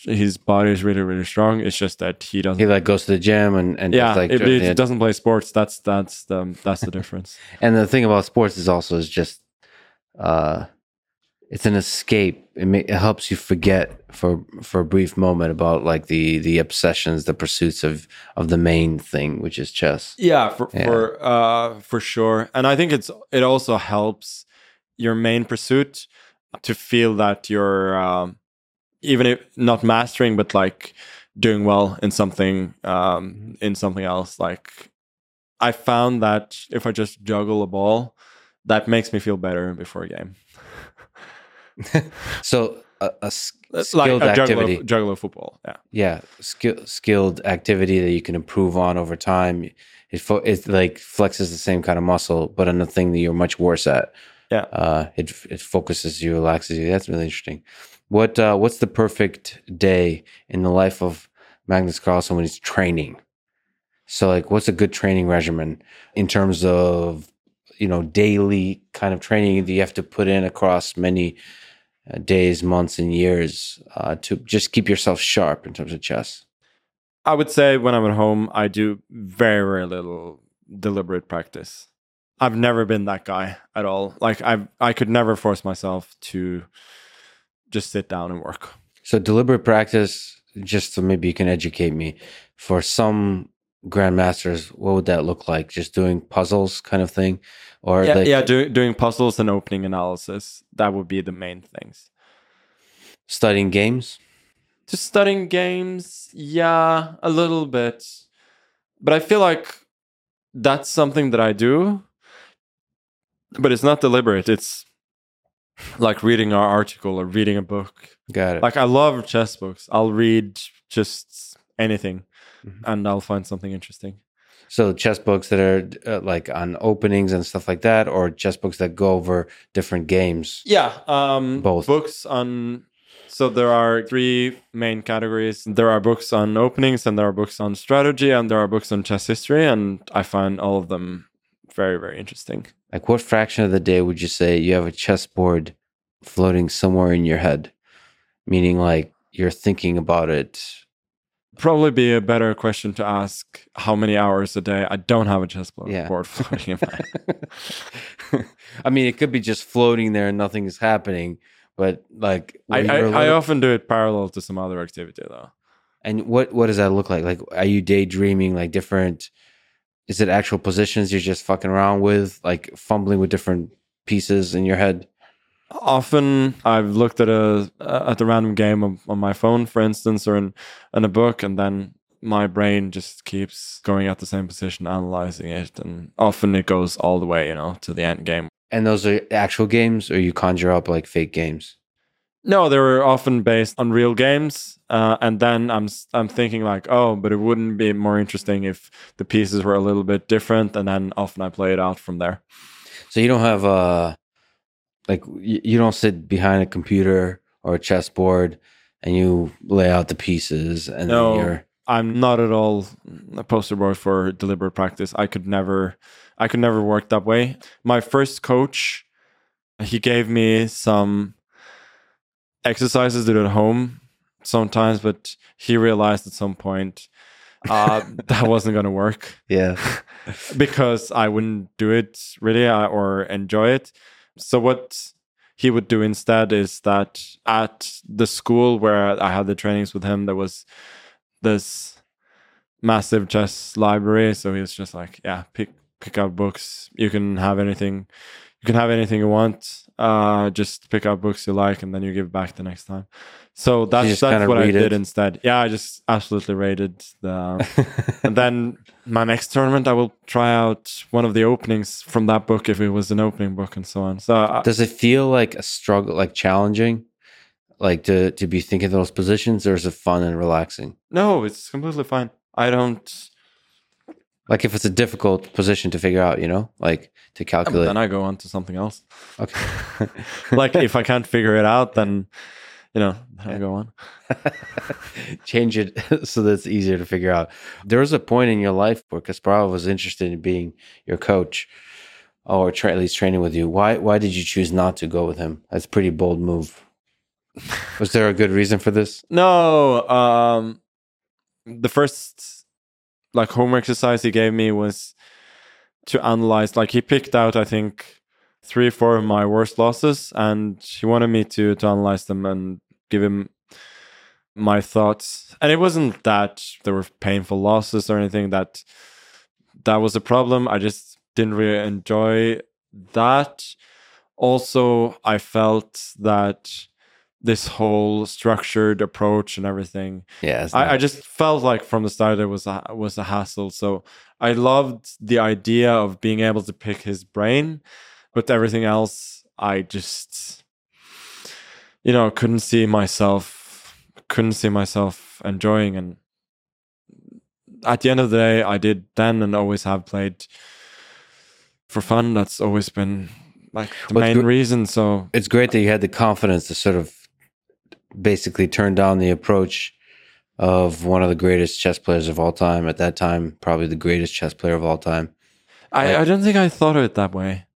his body is really really strong. It's just that he doesn't he like goes to the gym and and yeah, like it the- doesn't play sports, that's that's the that's the difference. and the thing about sports is also is just uh it's an escape it, ma- it helps you forget for for a brief moment about like the the obsessions the pursuits of of the main thing which is chess Yeah, for Yeah. for uh for sure. And I think it's it also helps your main pursuit to feel that you're um even if not mastering but like doing well in something um in something else like I found that if I just juggle a ball that makes me feel better before a game. so a, a s- It's like skilled a juggler, activity juggler football. Yeah. yeah skill, skilled activity that you can improve on over time it fo- it like flexes the same kind of muscle but on the thing that you're much worse at Yeah. uh it it focuses you relaxes you that's really interesting what uh what's the perfect day in the life of magnus carlsen when he's training so like what's a good training regimen in terms of you know daily kind of training that you have to put in across many uh, days months and years uh, to just keep yourself sharp in terms of chess I would say when I'm at home, I do very, very little deliberate practice. I've never been that guy at all. Like I, I could never force myself to just sit down and work. So deliberate practice, just so maybe you can educate me. For some grandmasters, what would that look like? Just doing puzzles, kind of thing, or yeah, like yeah, do, doing puzzles and opening analysis. That would be the main things. studying games? Just studying games, yeah, a little bit. But I feel like that's something that I do, but it's not deliberate. It's like reading an article or reading a book. Got it. Like I love chess books. I'll read just anything, Mhm. and I'll find something interesting. so chess books that are uh, like on openings and stuff like that, or chess books that go over different games. Yeah, um, Both. books on. So there are three main categories. There are books on openings, and there are books on strategy, and there are books on chess history, and I find all of them very, very interesting. Like, what fraction of the day would you say you have a chessboard floating somewhere in your head? Meaning, like you're thinking about it. Probably be a better question to ask how many hours a day. I don't have a chessboard Yeah. board floating in my I mean, it could be just floating there and nothing is happening, but like, I, I, you're I often do it parallel to some other activity though. and what what does that look like? Like, are you daydreaming like different? Is it actual positions you're just fucking around with, like fumbling with different pieces in your head? Often I've looked at a at a random game on, on my phone, for instance, or in, in a book, and then my brain just keeps going at the same position, analyzing it, and often it goes all the way, you know, to the end game. And those are actual games, or you conjure up like fake games? No, they were often based on real games, uh, and then I'm I'm thinking like, oh, but it wouldn't be more interesting if the pieces were a little bit different, and then often I play it out from there. So you don't have uh like you don't sit behind a computer or a chessboard and you lay out the pieces and No. then you're I'm not at all a poster boy for deliberate practice. I could never, I could never work that way. My first coach, he gave me some exercises do at home sometimes, but he realized at some point uh, that wasn't going to work yeah because I wouldn't do it really uh, or enjoy it. So what he would do instead is that at the school where I had the trainings with him, there was this massive chess library. So he was just like, yeah, pick pick out books. You can have anything. You can have anything you want. Uh, just pick out books you like, and then you give back the next time. So that's that's what I did it? instead. Yeah, I just absolutely rated the and then my next tournament, I will try out one of the openings from that book if it was an opening book and so on. So uh, does it feel like a struggle like challenging like to to be thinking those positions or is it fun and relaxing no, it's completely fine. I don't. Like if it's a difficult position to figure out you know like to calculate Then I go on to something else. okay Like if I can't figure it out, then you know then I go on. change it so that it's easier to figure out. There was a point in your life where Kasparov was interested in being your coach, or tra- at least training with you. Why? Why did you choose not to go with him? That's a pretty bold move. Was there a good reason for this? No, um, the first like homework exercise he gave me was to analyze. Like he picked out, I think, three or four of my worst losses, and he wanted me to to analyze them and give him my thoughts. And it wasn't that there were painful losses or anything that that was a problem. I just didn't really enjoy that. Also, I felt that this whole structured approach and everything Yeah, I, I just felt like from the start it was a was a hassle. So I loved the idea of being able to pick his brain, but everything else I just you know couldn't see myself couldn't see myself enjoying and at the end of the day I did then and always have played for fun. That's always been like the Well, main reason. So it's great that you had the confidence to sort of basically turned down the approach of one of the greatest chess players of all time at that time, probably the greatest chess player of all time. I, Like- I don't think I thought of it that way.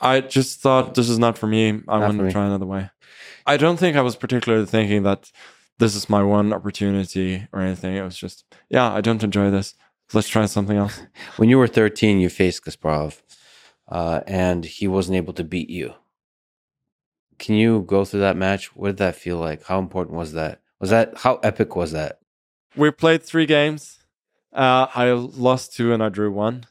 I just thought this is not for me. I want to try another way. I don't think I was particularly thinking that this is my one opportunity or anything. It was just, yeah, I don't enjoy this. Let's try something else. When you were 13, you faced Kasparov, uh, and he wasn't able to beat you. Can you go through that match? What did that feel like? How important was that? Was that how epic was that? We played three games. Uh, I lost two and I drew one.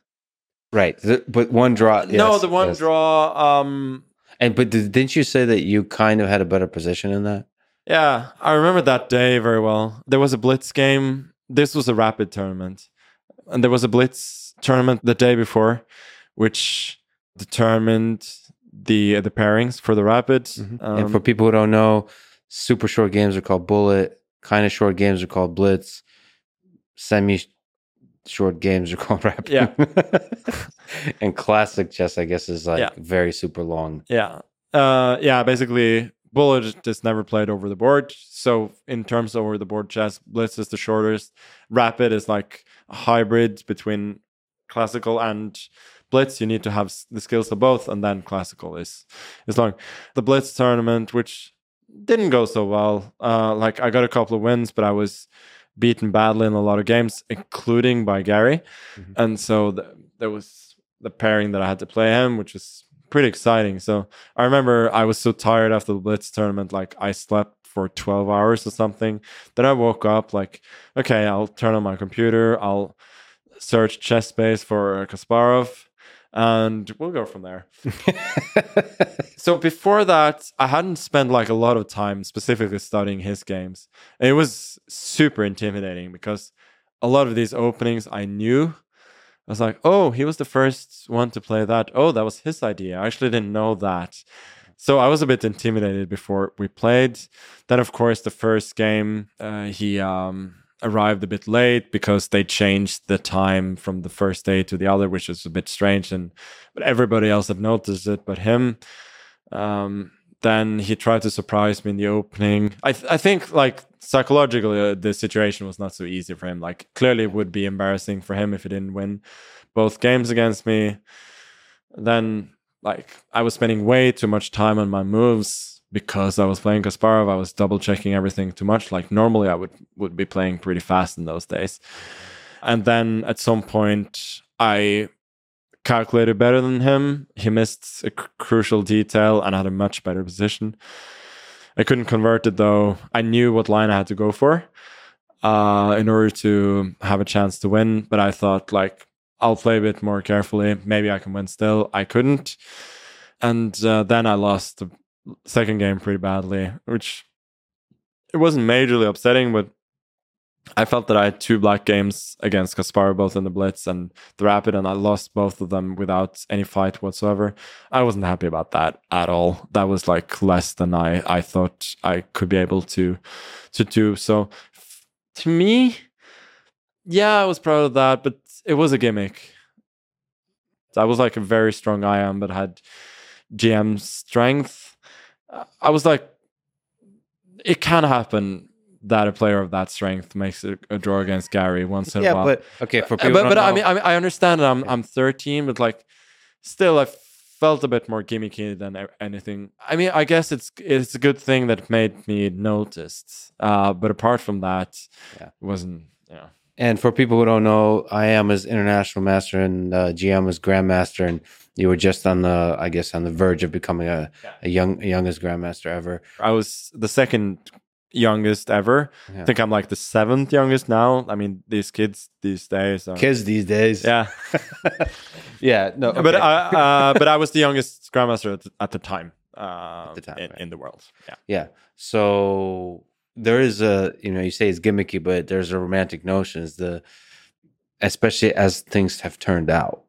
Right, th- but one draw. no, the one yes. draw. Um, And but did, didn't you say that you kind of had a better position in that? Yeah, I remember that day very well. There was a blitz game. This was a rapid tournament. And there was a blitz tournament the day before which determined the the pairings for the rapid. Um, and for people who don't know, super short games are called bullet. Kind of short games are called blitz. Semi short games are called rapid. Yeah. and classic chess, I guess, is like Yeah. very super long. yeah. Uh yeah, basically bullet is never played over the board. So in terms of over the board chess, blitz is the shortest. Rapid is like a hybrid between classical and blitz. You need to have the skills of both, and then classical is is long. The blitz tournament, which didn't go so well. Uh, like I got a couple of wins, but I was beaten badly in a lot of games, including by Garry. Mhm. And so th- there was the pairing that I had to play him, which was pretty exciting. So I remember I was so tired after the Blitz tournament, like I slept for 12 hours or something. Then I woke up like, okay, I'll turn on my computer, I'll search ChessBase for Kasparov, and we'll go from there. So before that, I hadn't spent like a lot of time specifically studying his games. And it was super intimidating because a lot of these openings I knew. I was like, oh, he was the first one to play that. Oh, that was his idea. I actually didn't know that. So I was a bit intimidated before we played. Then, of course, the first game, uh, he um, arrived a bit late because they changed the time from the first day to the other, which is a bit strange. And but everybody else had noticed it, but him. Um, then he tried to surprise me in the opening. I th- I think like psychologically uh, the situation was not so easy for him. Like clearly it would be embarrassing for him if he didn't win both games against me. Then like I was spending way too much time on my moves because I was playing Kasparov. I was double checking everything too much. Like normally I would would be playing pretty fast in those days. And then at some point I calculated better than him. He missed a crucial detail and had a much better position. I couldn't convert it though. I knew what line I had to go for uh, in order to have a chance to win. But I thought like I'll play a bit more carefully. Maybe I can win still. I couldn't, and uh, then I lost the second game pretty badly, which it wasn't majorly upsetting, but I felt that I had two black games against Kaspar, both in the Blitz and the Rapid, and I lost both of them without any fight whatsoever. I wasn't happy about that at all. That was like less than I, I thought I could be able to to do. So to me, yeah, I was proud of that, but it was a gimmick. I was like a very strong IM, but had GM strength. I was like, it can happen that a player of that strength makes a, a draw against Garry once in yeah, a while. but okay, for people but but I mean, I mean I understand that I'm I'm 13, but like still I felt a bit more gimmicky than anything. I mean, I guess it's it's a good thing that made me noticed. Uh, but apart from that, yeah. it wasn't yeah. And for people who don't know, I am as international master and uh, GM as grandmaster, and you were just on the, I guess, on the verge of becoming a, yeah. a young, a youngest grandmaster ever. I was the second youngest ever. Yeah. I think I'm like the seventh youngest now. I mean, these kids these days. Are, kids these days. Yeah. yeah. No. Okay. But I, uh, but I was the youngest grandmaster at the, at the time. Uh, at the time, in, right. in, the world. Yeah. Yeah. So there is a you know you say it's gimmicky, but there's a romantic notion. Is the especially as things have turned out,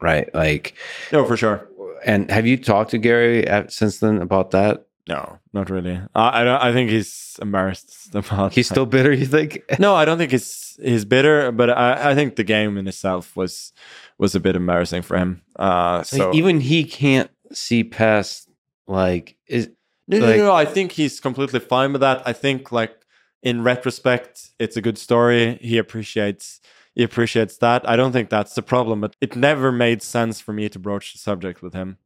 right? Like. No, for sure. And have you talked to Garry since then about that? No, not really. I I, don't, I think he's embarrassed about. He's still bitter. You think? no, I don't think he's he's bitter, but I, I think the game in itself was was a bit embarrassing for him. Uh, so even he can't see past like is. No, like, no, no, no. I think he's completely fine with that. I think like in retrospect, it's a good story. He appreciates he appreciates that. I don't think that's the problem, but it never made sense for me to broach the subject with him.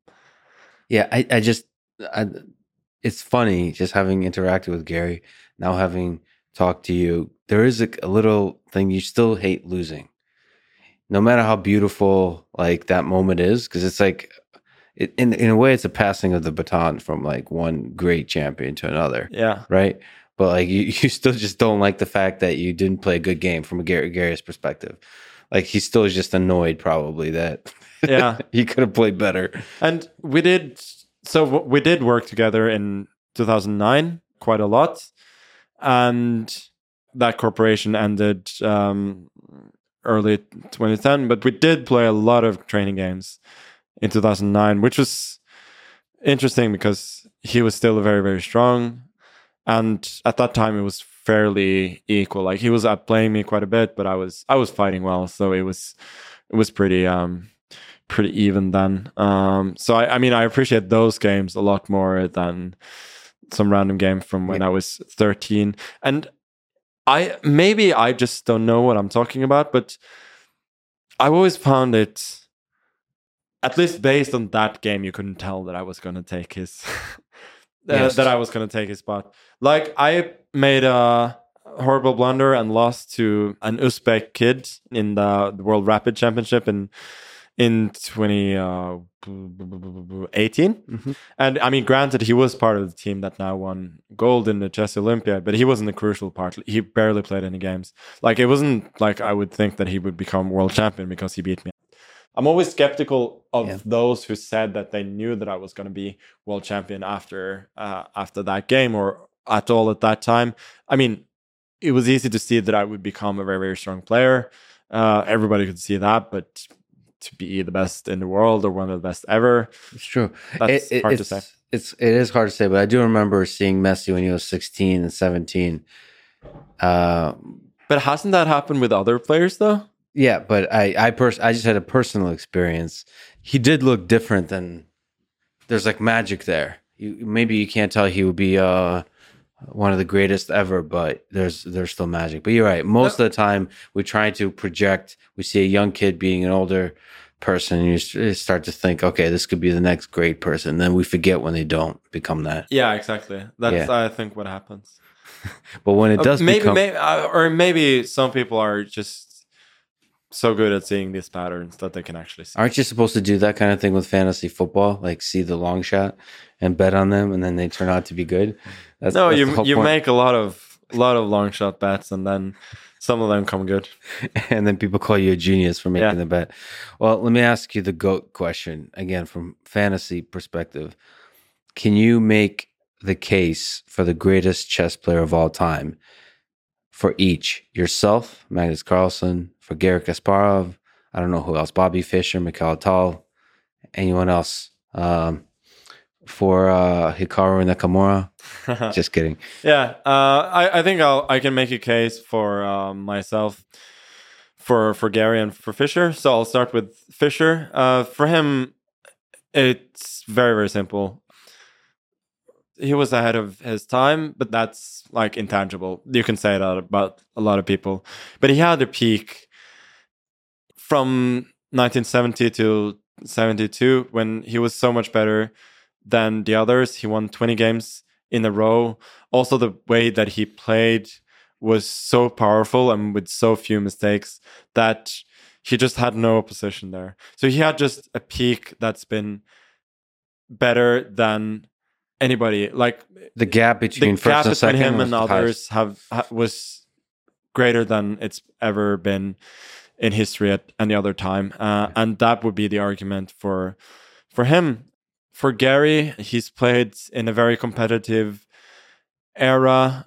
Yeah, I, I just I, it's funny just having interacted with Garry, now having talked to you. There is a, a little thing you still hate losing, no matter how beautiful like that moment is, because it's like it, in in a way it's a passing of the baton from like one great champion to another. Yeah. Right. But like you, you still just don't like the fact that you didn't play a good game from a Garry Garry's perspective. Like he still is just annoyed probably that yeah he could have played better. And we did so we did work together in 2009 quite a lot, and that corporation ended um, early 2010. But we did play a lot of training games in 2009, which was interesting because he was still very very strong, and at that time it was fairly equal. Like he was outplaying me quite a bit, but I was I was fighting well, so it was it was pretty um pretty even then. Um, so I, I, mean, I appreciate those games a lot more than some random game from when yeah. I was 13. And I maybe I just don't know what I'm talking about, but I've always found it, at least based on that game, you couldn't tell that I was going to take his. yes. that I was going to take his spot. Like I made a horrible blunder and lost to an Uzbek kid in the, World Rapid Championship in in 2018. Uh, mm-hmm. And I mean, granted, he was part of the team that now won gold in the Chess Olympiad, but he wasn't the crucial part. He barely played any games. Like, it wasn't like I would think that he would become world champion because he beat me. I'm always skeptical of yeah. those who said that they knew that I was going to be world champion after uh, after that game or at all at that time. I mean, it was easy to see that I would become a very very strong player. Uh, everybody could see that, but to be the best in the world or one of the best ever. It's true. That's it, hard to say. It's it is hard to say, but I do remember seeing Messi when he was 16 and 17. Uh, but hasn't that happened with other players though? Yeah, but I I pers- I just had a personal experience. He did look different than there's like magic there. you, maybe you can't tell he would be uh one of the greatest ever, but there's there's still magic. But you're right. Most of the time, we try to project. We see a young kid being an older person, and you start to think, okay, this could be the next great person. Then we forget when they don't become that. Yeah, exactly. That's yeah. I think what happens. but when it uh, does, uh, maybe, become... maybe, uh, or maybe some people are just so good at seeing these patterns that they can actually see. Aren't you supposed to do that kind of thing with fantasy football? Like see the long shot and bet on them, and then they turn out to be good. That's, no, that's you you point. make a lot of a lot of long shot bets, and then some of them come good. and then people call you a genius for making yeah. the bet. Well, let me ask you the goat question again from fantasy perspective. Can you make the case for the greatest chess player of all time for each yourself, Magnus Carlsen, for Garry Kasparov. I don't know who else. Bobby Fischer, Mikhail Tal, anyone else. Um, for uh, Hikaru Nakamura. Just kidding. Yeah, uh, I, I think I'll, I can make a case for um, myself for for Garry and for Fischer. So I'll start with Fischer. Uh, for him, it's very very simple. He was ahead of his time, but that's like intangible. You can say that about a lot of people. But he had a peak from 1970 to 72 when he was so much better than the others. He won 20 games in a row. Also, the way that he played was so powerful and with so few mistakes that he just had no opposition there. So he had just a peak that's been better than anybody. Like the gap between the gap between him and others have was greater than it's ever been in history at any other time, uh, and that would be the argument for for him. For Garry he's played in a very competitive era,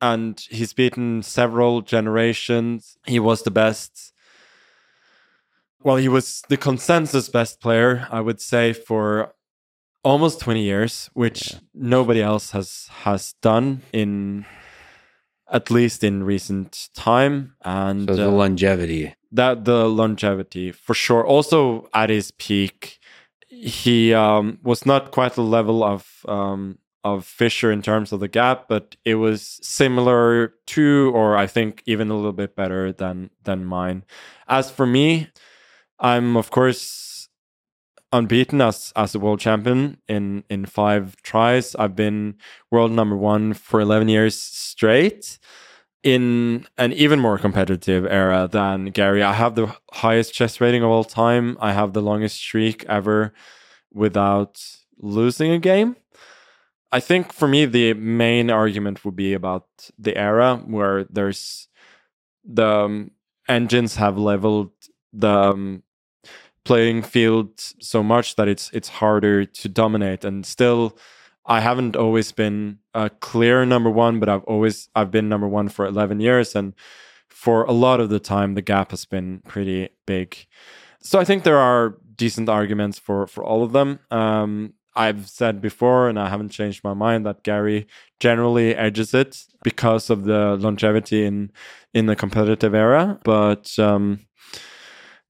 and he's beaten several generations. He was the best. Well, he was the consensus best player, I would say, for almost 20 years, which yeah. nobody else has has done in at least in recent time. And so the uh, longevity. That the longevity for sure. Also at his peak, he um, was not quite the level of um, of Fischer in terms of the gap, but it was similar to, or I think even a little bit better than than mine. As for me, I'm of course unbeaten as as a world champion in in five tries. I've been world number one for eleven years straight in an even more competitive era than Garry, I have the highest chess rating of all time. I have the longest streak ever without losing a game. I think for me the main argument would be about the era where there's the um, engines have leveled the um, playing field so much that it's it's harder to dominate and still I haven't always been a clear number one, but I've always I've been number one for eleven years, and for a lot of the time the gap has been pretty big. So I think there are decent arguments for for all of them. Um, I've said before, and I haven't changed my mind that Garry generally edges it because of the longevity in in the competitive era, but um,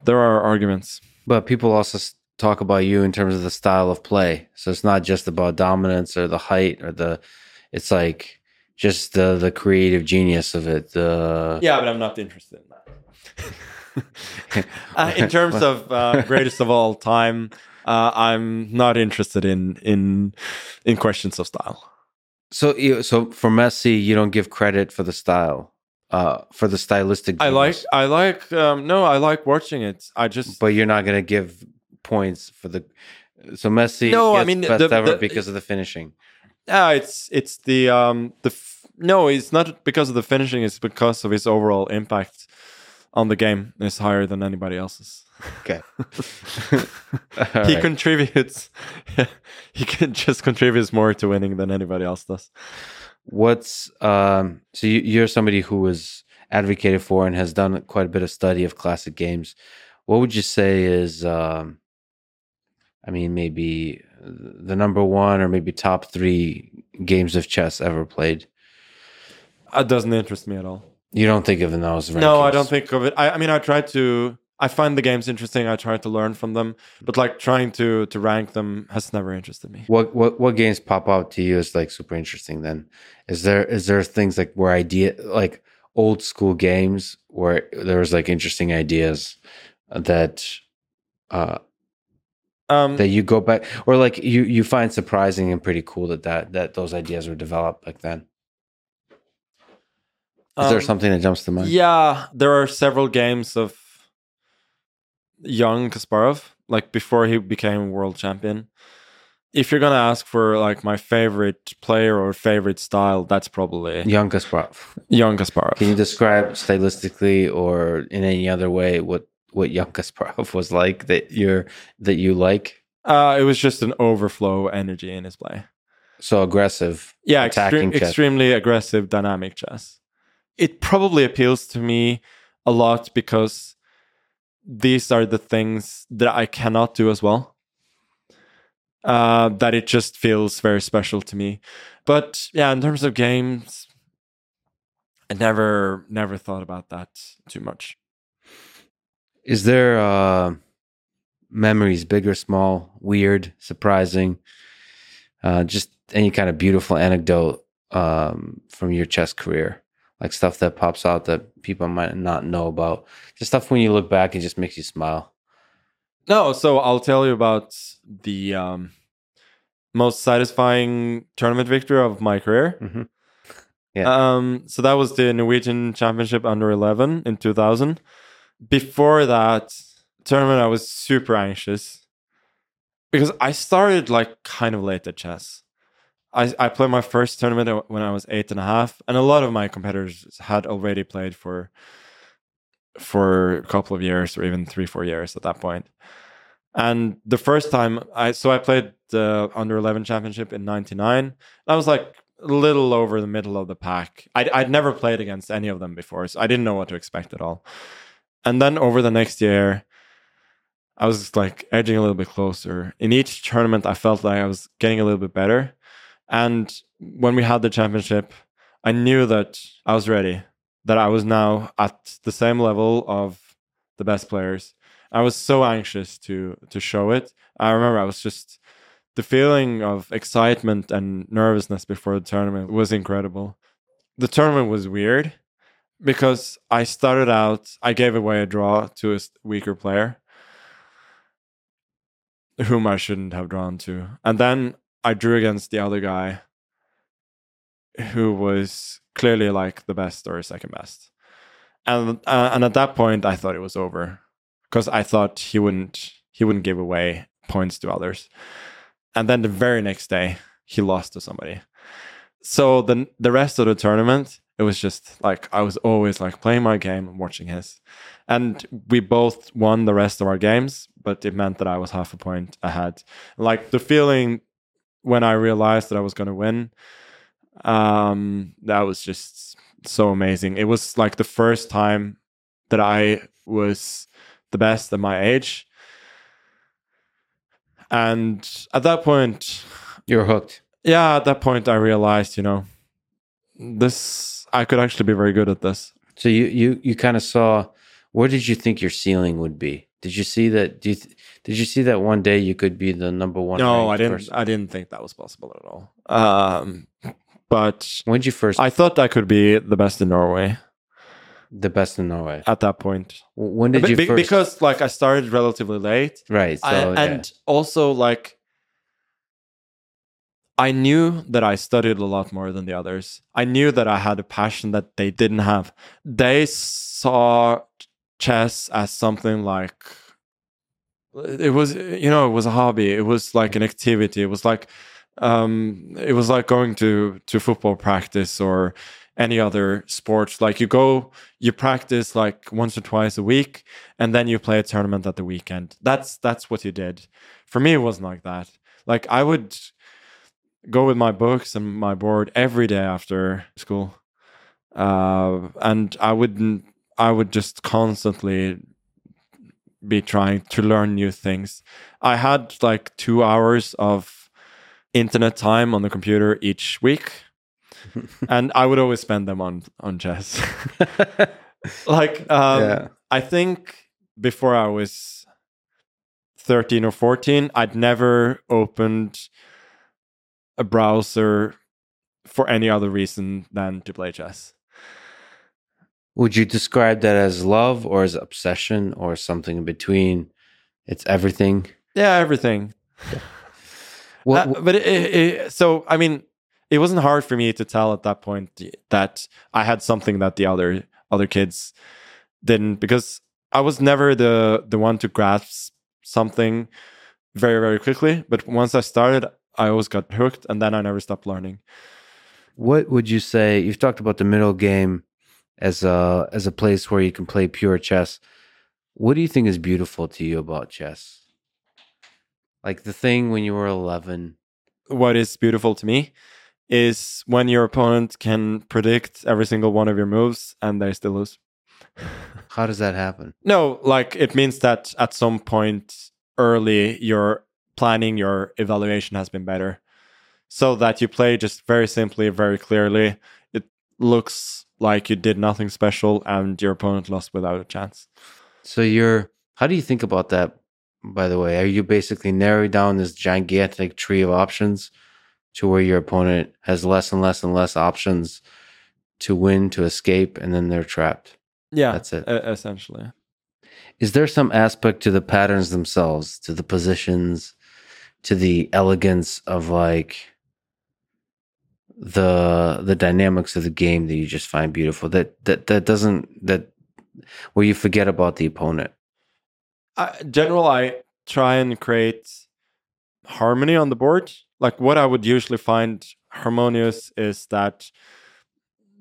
there are arguments. But people also talk about you in terms of the style of play. So it's not just about dominance or the height or the. It's like just the the creative genius of it. The yeah, but I'm not interested in that. uh, in terms of uh, greatest of all time, uh, I'm not interested in in in questions of style. So, so for Messi, you don't give credit for the style uh, for the stylistic. I like, I like, um, no, I like watching it. I just, but you're not gonna give points for the. So Messi, no, I mean best the, ever the, because of the finishing. Yeah, it's it's the um the f- no, it's not because of the finishing. It's because of his overall impact on the game is higher than anybody else's. Okay. he right. contributes. he can just contributes more to winning than anybody else does what's um so you, are somebody who was advocated for and has done quite a bit of study of classic games. What would you say is um i mean maybe the number one or maybe top three games of chess ever played? It doesn't interest me at all. You don't think of the those no i don't think of it. I, I mean i try to I find the games interesting. I try to learn from them, but like trying to to rank them has never interested me. What what what games pop out to you as like super interesting? Then is there is there things like where idea like old school games where there's like interesting ideas that uh um, that you go back or like you you find surprising and pretty cool that that that those ideas were developed back then is um, there something that jumps to mind yeah there are several games of young kasparov like before he became world champion if you're gonna ask for like my favorite player or favorite style, that's probably young Kasparov. Young Kasparov. Can you describe stylistically or in any other way what what young Kasparov was like that you're that you like? Uh, it was just an overflow energy in his play. So aggressive. Yeah, extre- extremely aggressive, dynamic chess. It probably appeals to me a lot because these are the things that I cannot do as well. Uh, that it just feels very special to me. But yeah, in terms of games, I never never thought about that too much. Is there uh, memories, big or small, weird, surprising, uh, just any kind of beautiful anecdote um, from your chess career? Like stuff that pops out that people might not know about. Just stuff when you look back, it just makes you smile. No, so I'll tell you about the um, most satisfying tournament victory of my career. Mm-hmm. Yeah. Um, so that was the Norwegian Championship under 11 in 2000 before that tournament, I was super anxious because I started like kind of late at chess. I, I played my first tournament when I was eight and a half, and a lot of my competitors had already played for for a couple of years or even three, four years at that point. And the first time I so I played the under eleven championship in '99. I was like a little over the middle of the pack. I'd, I'd never played against any of them before, so I didn't know what to expect at all. And then over the next year, I was like edging a little bit closer. In each tournament, I felt like I was getting a little bit better. And when we had the championship, I knew that I was ready, that I was now at the same level of the best players. I was so anxious to to show it. I remember I was just the feeling of excitement and nervousness before the tournament was incredible. The tournament was weird because I started out, I gave away a draw to a weaker player whom I shouldn't have drawn to. And then I drew against the other guy who was clearly like the best or second best. And uh, and at that point I thought it was over because I thought he wouldn't he wouldn't give away points to others. And then the very next day he lost to somebody. So the the rest of the tournament it was just like I was always like playing my game and watching his. And we both won the rest of our games, but it meant that I was half a point ahead. Like the feeling when I realized that I was going to win, um, that was just so amazing. It was like the first time that I was the best at my age. And at that point, you're hooked. Yeah, at that point, I realized, you know, this I could actually be very good at this. So you you you kind of saw where did you think your ceiling would be? Did you see that? Do you th- did you see that one day you could be the number one? No, I didn't. Person? I didn't think that was possible at all. Um, but when did you first? I thought I could be the best in Norway. The best in Norway at that point. When did you be- first? Because like I started relatively late, right? So, I, and yeah. also like I knew that I studied a lot more than the others. I knew that I had a passion that they didn't have. They saw chess as something like it was you know it was a hobby. It was like an activity. It was like um it was like going to to football practice or any other sports like you go you practice like once or twice a week and then you play a tournament at the weekend. That's that's what you did. For me it wasn't like that. Like i would go with my books and my board every day after school. Uh, and I wouldn't, I would just constantly be trying to learn new things. I had like two hours of internet time on the computer each week. and I would always spend them on on chess. like um, yeah. I think before I was 13 or 14, I'd never opened a browser for any other reason than to play chess. Would you describe that as love or as obsession or something in between? It's everything. Yeah, everything. What, uh, but it, it, so I mean, it wasn't hard for me to tell at that point that I had something that the other other kids didn't because I was never the the one to grasp something very very quickly. But once I started, I always got hooked, and then I never stopped learning. What would you say? You've talked about the middle game as a as a place where you can play pure chess. What do you think is beautiful to you about chess? Like the thing when you were 11. What is beautiful to me is when your opponent can predict every single one of your moves and they still lose. How does that happen? No, like it means that at some point early your planning, your evaluation has been better. So that you play just very simply, very clearly. It looks like you did nothing special and your opponent lost without a chance. So you're how do you think about that by the way? Are you basically narrowing down this gigantic tree of options to where your opponent has less and less and less options to win, to escape, and then they're trapped? Yeah. That's it. essentially. Is there some aspect to the patterns themselves, to the positions, to the elegance of like the the dynamics of the game that you just find beautiful that that that doesn't that where you forget about the opponent. General i try and create harmony on the board. Like what i would usually find harmonious is that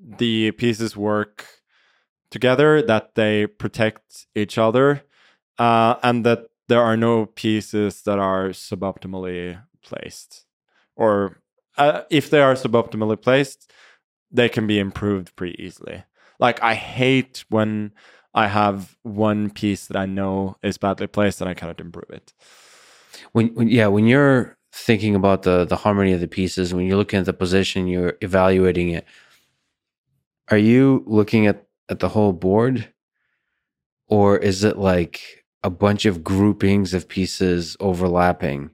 the pieces work together that they protect each other uh, and that there are no pieces that are suboptimally placed or uh, if they are suboptimally placed, they can be improved pretty easily. Like I hate when I have one piece that I know is badly placed and I cannot improve it. When, when yeah, when you're thinking about the the harmony of the pieces, when you're looking at the position, you're evaluating it. Are you looking at at the whole board, or is it like a bunch of groupings of pieces overlapping?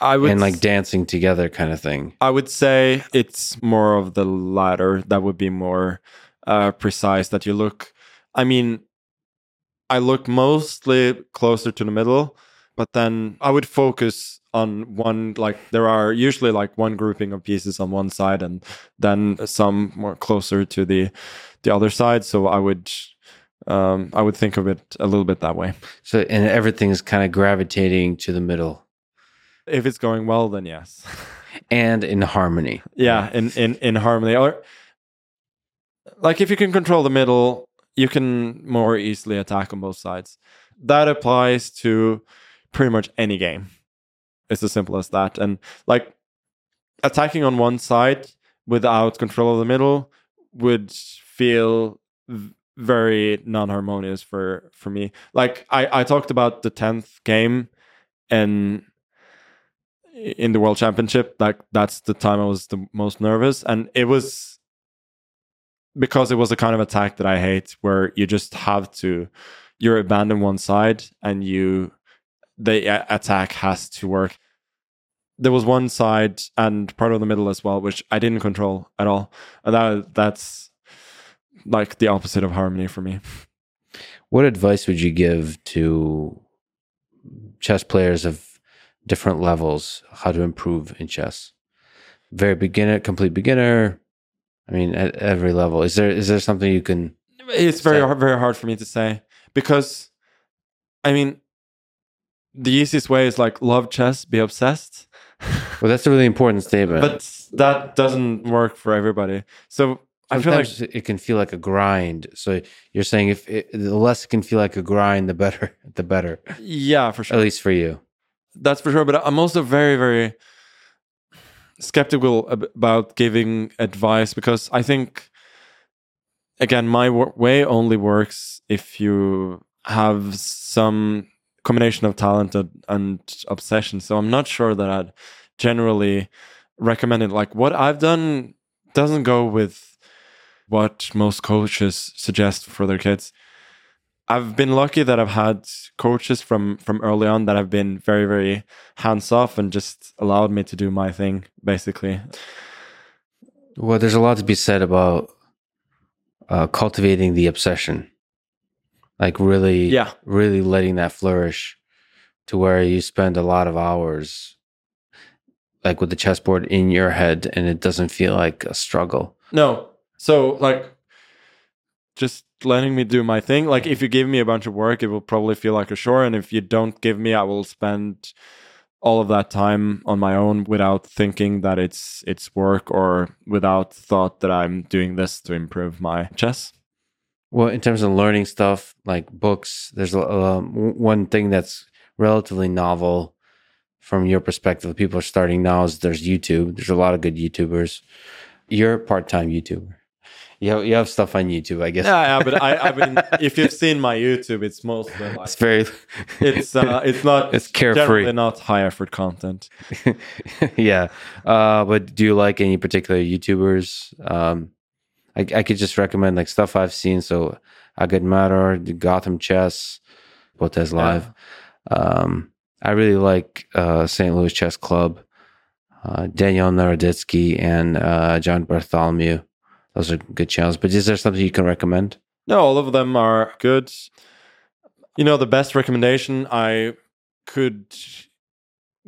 I would and like dancing together kind of thing. I would say it's more of the latter. That would be more uh, precise. That you look. I mean, I look mostly closer to the middle, but then I would focus on one. Like there are usually like one grouping of pieces on one side, and then some more closer to the the other side. So I would um, I would think of it a little bit that way. So and everything is kind of gravitating to the middle. If it's going well, then yes. and in harmony. Yeah, in, in, in harmony. Or like if you can control the middle, you can more easily attack on both sides. That applies to pretty much any game. It's as simple as that. And like attacking on one side without control of the middle would feel very non-harmonious for for me. Like I I talked about the 10th game and in the world championship like that's the time i was the most nervous. And it was because it was a kind of attack that i hate where you just have to you're abandon one side and you the attack has to work. There was one side and part of the middle as well which i didn't control at all. And that that's like the opposite of harmony for me. What advice would you give to chess players of different levels how to improve in chess. Very beginner complete beginner. I mean at every level. Is there is there something you can it's very hard, very hard for me to say because i mean the easiest way is like love chess be obsessed. Well that's a really important statement. But that doesn't work for everybody. So Sometimes I feel like it can feel like a grind. So you're saying if it, the less it can feel like a grind, the better, the better. Yeah, for sure. At least for you that's for sure. But I'm also very, very skeptical about giving advice because I think, again, my way only works if you have some combination of talent and obsession. So I'm not sure that I'd generally recommend it. Like what I've done doesn't go with what most coaches suggest for their kids. I've been lucky that I've had coaches from from early on that have been very very hands off and just allowed me to do my thing basically. Well, there's a lot to be said about uh, cultivating the obsession, like really, Yeah. really letting that flourish to where you spend a lot of hours, like with the chessboard in your head, and it doesn't feel like a struggle. No. So like just letting me do my thing. Like if you give me a bunch of work, it will probably feel like a chore. And if you don't give me, I will spend all of that time on my own without thinking that it's it's work or without thought that I'm doing this to improve my chess. Well, in terms of learning stuff like books, there's um, one thing that's relatively novel from your perspective. People are starting now is there's YouTube. There's a lot of good YouTubers. You're a part-time YouTuber. You have, you have stuff on YouTube, I guess. Yeah, yeah, but I, I mean, if you've seen my YouTube, it's mostly like It's very, it's uh, it's not It's carefree. not high effort content. yeah. Uh, but do you like any particular YouTubers? Um, I, I could just recommend like stuff I've seen. So Agadmator, the Gotham Chess, Botez Live. Um, I really like uh, St. Louis Chess Club, uh, Daniel Naroditsky, and uh, John Bartholomew. Those are good channels. But is there something you can recommend? No, all of them are good. You know, the best recommendation I could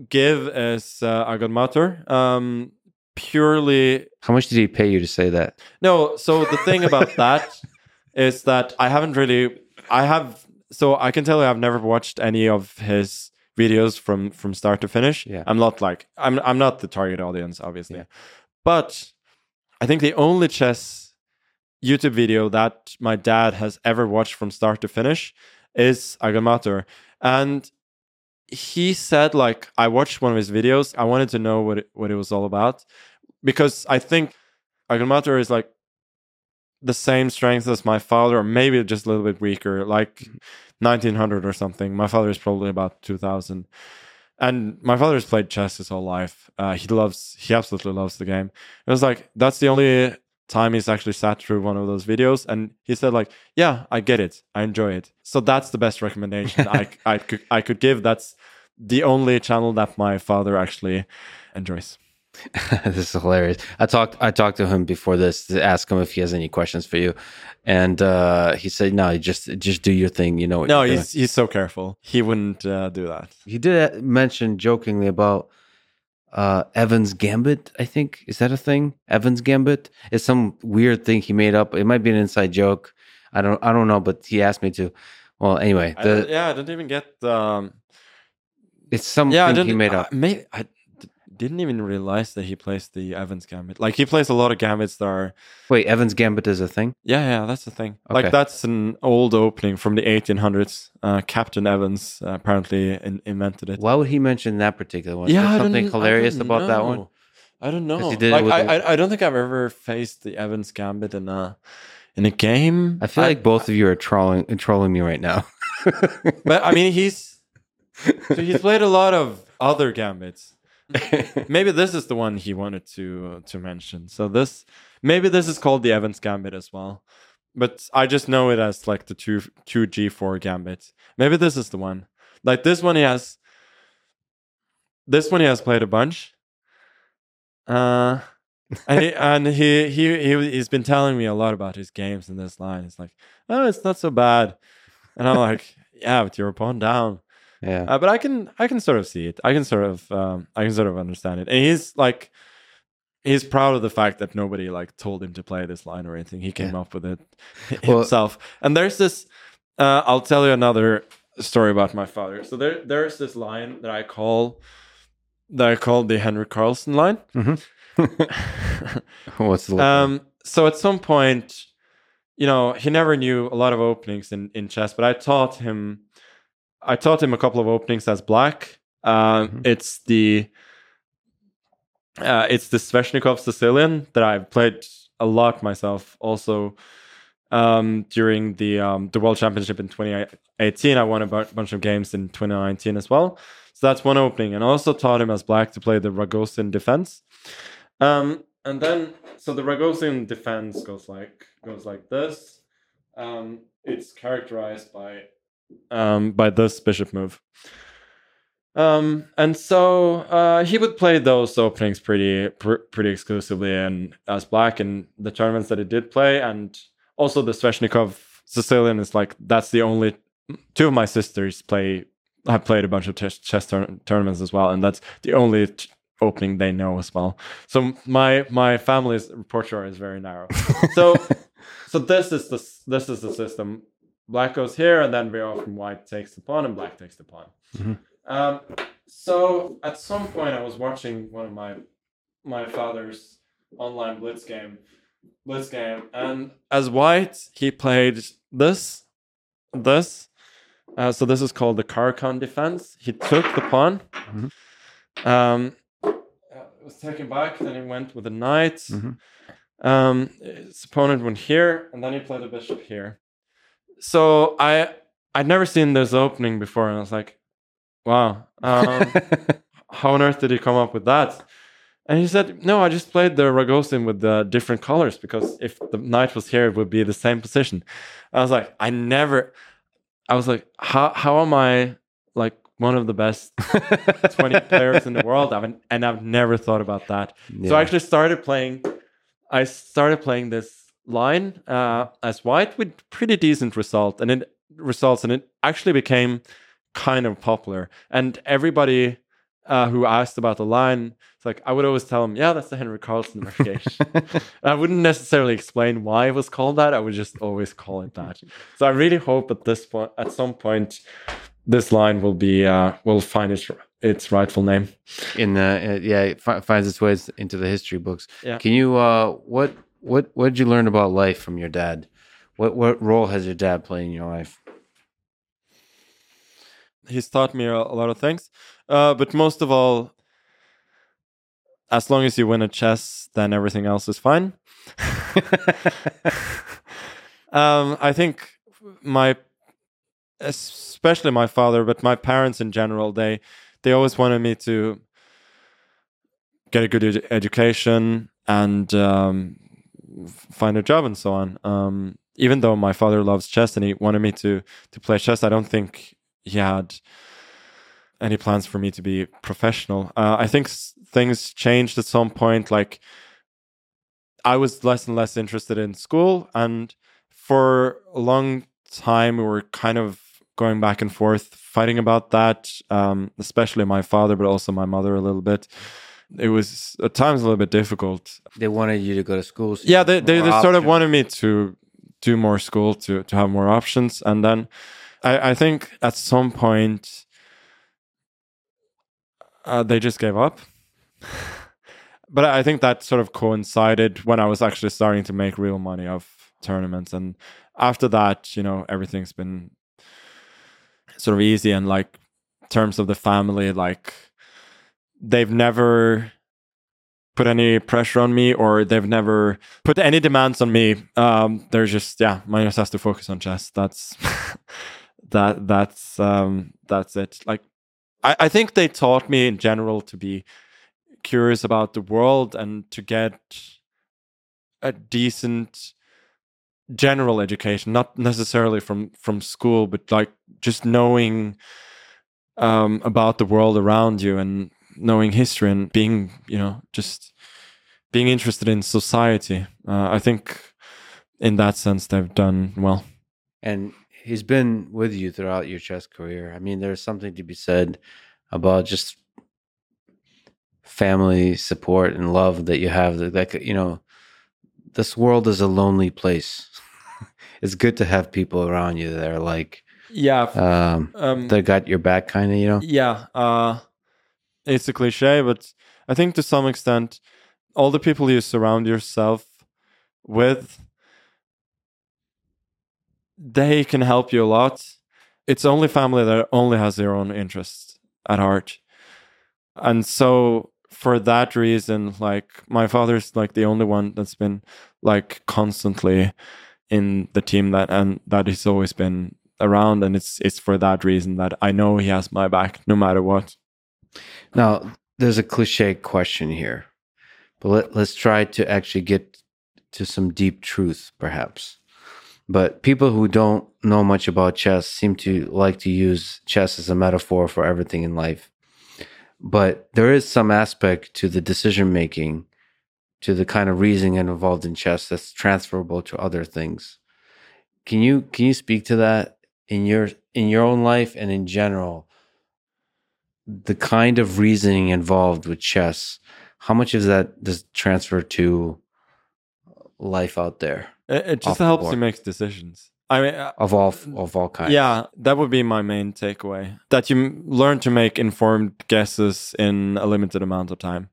give is uh, Matter. Um, purely How much did he pay you to say that? No, so the thing about that is that I haven't really I have so I can tell you I've never watched any of his videos from from start to finish. Yeah. I'm not like I'm I'm not the target audience obviously. Yeah. But I think the only chess YouTube video that my dad has ever watched from start to finish is Agadmator. And he said like I watched one of his videos. I wanted to know what it, what it was all about because I think Agadmator is like the same strength as my father, or maybe just a little bit weaker, like mm-hmm. 1900 or something. My father is probably about 2000. And my father has played chess his whole life. Uh, he loves, he absolutely loves the game. It was like, that's the only time he's actually sat through one of those videos. And he said, like, yeah, I get it. I enjoy it. So that's the best recommendation I, I, could, I could give. That's the only channel that my father actually enjoys. this is hilarious. I talked I talked to him before this to ask him if he has any questions for you, and uh, he said, "No, just just do your thing. You know what No, you're doing." he's he's so careful. He wouldn't uh, do that. He did mention jokingly about uh, Evans Gambit. I think is that a thing? Evans Gambit is some weird thing he made up. It might be an inside joke. I don't I don't know, but he asked me to. Well, anyway, the, don't- yeah, I didn't even get. Um, it's something yeah, I he made up. I, may, I didn't even realize that he plays the Evans Gambit. Like he plays a lot of gambits that are. Wait, Evans Gambit is a thing. Yeah, yeah, that's the thing. Okay. Like that's an old opening from the 1800s. Uh, Captain Evans uh, apparently in- invented it. Why would he mention that particular one? Yeah, I something I hilarious about that one. I don't know. he did it Like I, I, I don't think I've ever faced the Evans Gambit in a in a game. I feel like both of you are trolling trolling me right now. But I mean, he's so he's played a lot of other gambits. Maybe this is the one he wanted to to mention. So this maybe this is called the Evans Gambit as well. But I just know it as like the two two G four gambit. Maybe this is the one. Like this one he has this one he has played a bunch. Uh and he, and he he he he's been telling me a lot about his games in this line. It's like, oh, it's not so bad, and I'm like, yeah, but you're pawn down. Yeah. Uh, but I can I can sort of see it. I can sort of um, I can sort of understand it. And he's like he's proud of the fact that nobody like told him to play this line or anything. He came Yeah. up with it Well- himself. and there's this uh, I'll tell you another story about my father. So there there's this line that I call that I call the Henrik Carlsen line. What's the Um, so at some point, you know, he never knew a lot of openings in, in chess, but I taught him, I taught him a couple of openings as black. Um, Mhm. It's the, uh, it's the Sveshnikov Sicilian that I've played a lot myself. Also, um, during the um, the World Championship in 2018, I won a bunch of games in 2019 as well. So that's one opening, and I also taught him as black to play the Ragozin defense. Um, and then so the Ragozin defense goes like goes like this. Um, it's characterized by um, by this bishop move. Um, and so uh, he would play those openings pretty pr- pretty exclusively and as black in the tournaments that he did play, and also the Sveshnikov Sicilian is like that's the only two of my sisters play have played a bunch of chess, chess tur- tournaments as well, and that's the only t- opening they know as well. So my my family's repertoire is very narrow. so so this is the this is the system. Black goes here, and then very often white takes the pawn, and black takes the pawn. Mm-hmm. Um, so at some point, I was watching one of my my father's online blitz game, blitz game, and as white, he played this, this. Uh, so this is called the Caro-Kann defense. He took the pawn. Mhm. Um, uh, it was taken back. Then he went with the knight. Mhm. Um, his opponent went here, and then he played the bishop here. So I I'd never seen this opening before, and I was like, "Wow, um, how on earth did he come up with that?" And he said, "No, I just played the Ragozin with the different colors because if the knight was here, it would be the same position." I was like, "I never." I was like, "How how am I like one of the best 20 players in the world?" I've, and I've never thought about that. So I actually started playing. I started playing this line uh, as white with pretty decent result, and it results, and it actually became kind of popular. And everybody uh, who asked about the line, it's like I would always tell them, "Yeah, that's the Henrik Carlsen variation." I wouldn't necessarily explain why it was called that. I would just always call it that. So I really hope at this point, at some point, this line will be uh, will find its its rightful name. in the uh, yeah it fi- finds its ways into the history books Yeah. can you uh what what what did you learn about life from your dad? What what role has your dad played in your life? He's taught me a, lot of things uh, but most of all as long as you win a chess then everything else is fine. Um, i think my especially my father but my parents in general they they always wanted me to get a good edu- education and um, find a job and so on um, even though my father loves chess and he wanted me to to play chess i don't think he had any plans for me to be professional. Uh, I think things changed at some point. Like I was less and less interested in school, and for a long time we were kind of going back and forth, fighting about that. Um, especially my father, but also my mother a little bit. It was at times a little bit difficult. they wanted you to go to school so Yeah, they they, they sort of wanted me to do more school to to have more options, and then I, I think at some point uh, they just gave up. but I think that sort of coincided when I was actually starting to make real money off tournaments, and after that, you know, everything's been sort of easy and like terms of the family, like they've never put any pressure on me or they've never put any demands on me. Um, they're just yeah, Magnus has to focus on chess. That's that that's um that's it. Like I, I think they taught me in general to be curious about the world and to get a decent general education, not necessarily from from school, but like just knowing um, about the world around you and knowing history and being, you know, just being interested in society. Uh, I think in that sense they've done well. and he's been with you throughout your chess career i mean there's something to be said about just family support and love that you have that like you know this world is a lonely place it's good to have people around you that are like Yeah. um Um, that got your back kind of you know yeah. Uh, it's a cliche, but I think to some extent, all the people you surround yourself with, they can help you a lot. It's only family that only has their own interests at heart. And so for that reason, like my father's like the only one that's been like constantly in the team that and that he's always been around and it's it's for that reason that I know he has my back no matter what. Now there's a cliche question here but let, let's try to actually get to some deep truth perhaps But people who don't know much about chess seem to like to use chess as a metaphor for everything in life. But there is some aspect to the decision making, to the kind of reasoning involved in chess that's transferable to other things. Can you can you speak to that in your in your own life and in general? The kind of reasoning involved with chess, how much of that does transfer to life out there? It, it just helps you make decisions. I mean, uh, of all of all kinds. Yeah, that would be my main takeaway. That you learn to make informed guesses in a limited amount of time.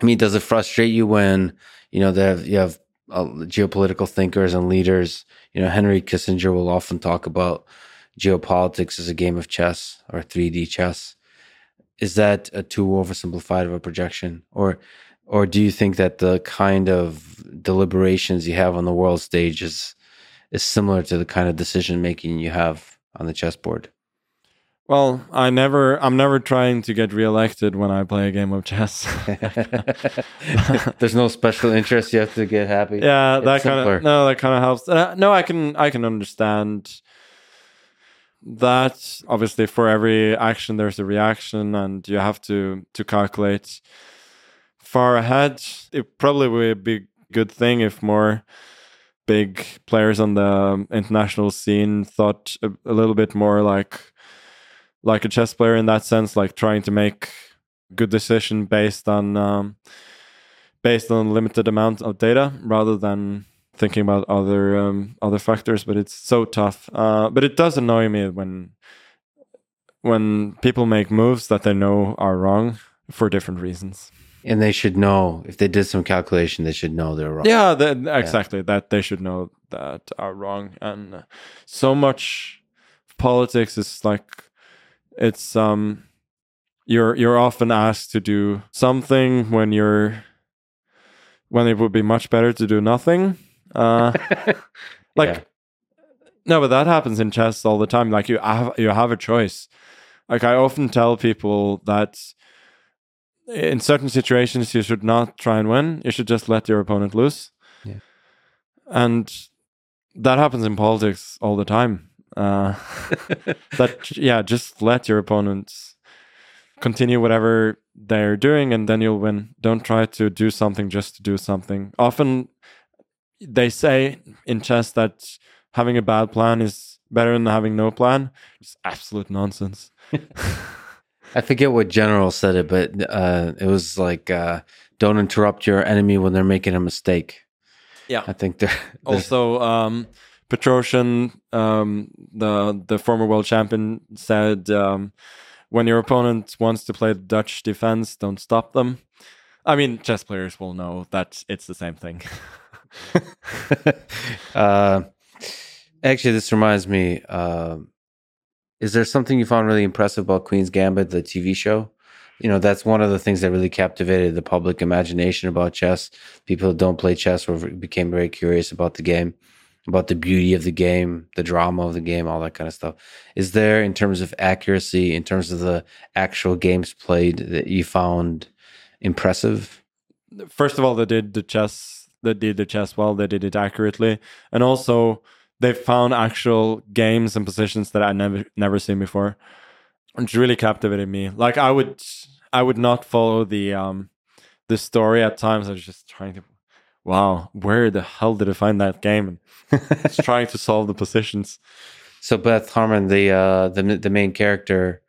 I mean, does it frustrate you when you know they have, you have uh, geopolitical thinkers and leaders? You know, Henry Kissinger will often talk about geopolitics is a game of chess or 3D chess. Is that a too oversimplified of a projection, or or do you think that the kind of deliberations you have on the world stage is is similar to the kind of decision making you have on the chessboard? Well, I never I'm never trying to get reelected when I play a game of chess. There's no special interest you have to get happy. Yeah, that kind of no, that kind of helps. Uh, no, I can I can understand that obviously for every action there's a reaction and you have to to calculate far ahead. It probably would be a good thing if more big players on the international scene thought a, a, little bit more like like a chess player in that sense, like trying to make good decision based on um, based on limited amount of data rather than thinking about other um, other factors. But it's so tough. Uh, but it does annoy me when when people make moves that they know are wrong for different reasons. And they should know if they did some calculation, they should know they're wrong. Yeah, exactly. Yeah. That they should know that are wrong. And uh, so much politics is like it's um you're you're often asked to do something when you're when it would be much better to do nothing. Uh, like yeah. no, but that happens in chess all the time. Like you have you have a choice. Like I often tell people that in certain situations you should not try and win. You should just let your opponent lose. Yeah. And that happens in politics all the time. Uh, that yeah, just let your opponents continue whatever they're doing, and then you'll win. Don't try to do something just to do something. Often they say in chess that having a bad plan is better than having no plan. It's absolute nonsense. I forget what general said it, but uh, it was like, uh, "Don't interrupt your enemy when they're making a mistake." Yeah, I think there. Also, um, Petrosian, um, the the former world champion, said, um, "When your opponent wants to play Dutch defense, don't stop them." I mean, chess players will know that it's the same thing. uh, actually, this reminds me. Uh, is there something you found really impressive about Queen's Gambit, the TV show? You know, that's one of the things that really captivated the public imagination about chess. People who don't play chess were became very curious about the game, about the beauty of the game, the drama of the game, all that kind of stuff. Is there, in terms of accuracy, in terms of the actual games played, that you found impressive? First of all, they did the chess. They did the chess well. They did it accurately, and also they've found actual games and positions that I never never seen before, which really captivated me. Like I would I would not follow the um the story at times. I was just trying to wow, where the hell did I find that game? And trying to solve the positions. So Beth Harmon, the uh the the main character,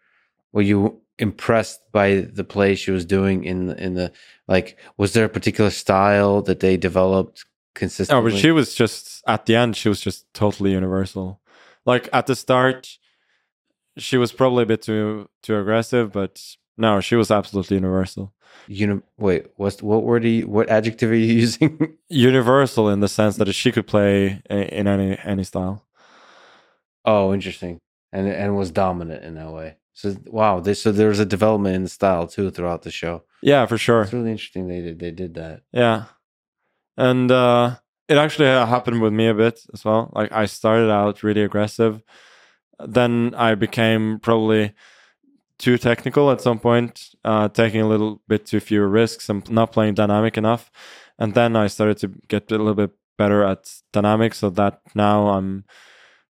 were you impressed by the play she was doing in in the like was there a particular style that they developed consistently. Oh, but she was just at the end. She was just totally universal. Like at the start, she was probably a bit too too aggressive, but no, she was absolutely universal. Uni- wait, what what word are you, what adjective are you using? universal in the sense that she could play in any any style. Oh, interesting, and and was dominant in that way. So wow, they, so there was a development in style too throughout the show. Yeah, for sure. It's really interesting they did they did that. Yeah, and uh, it actually happened with me a bit as well. Like I started out really aggressive, then I became probably too technical at some point, uh, taking a little bit too few risks and not playing dynamic enough. And then I started to get a little bit better at dynamics. So that now I'm,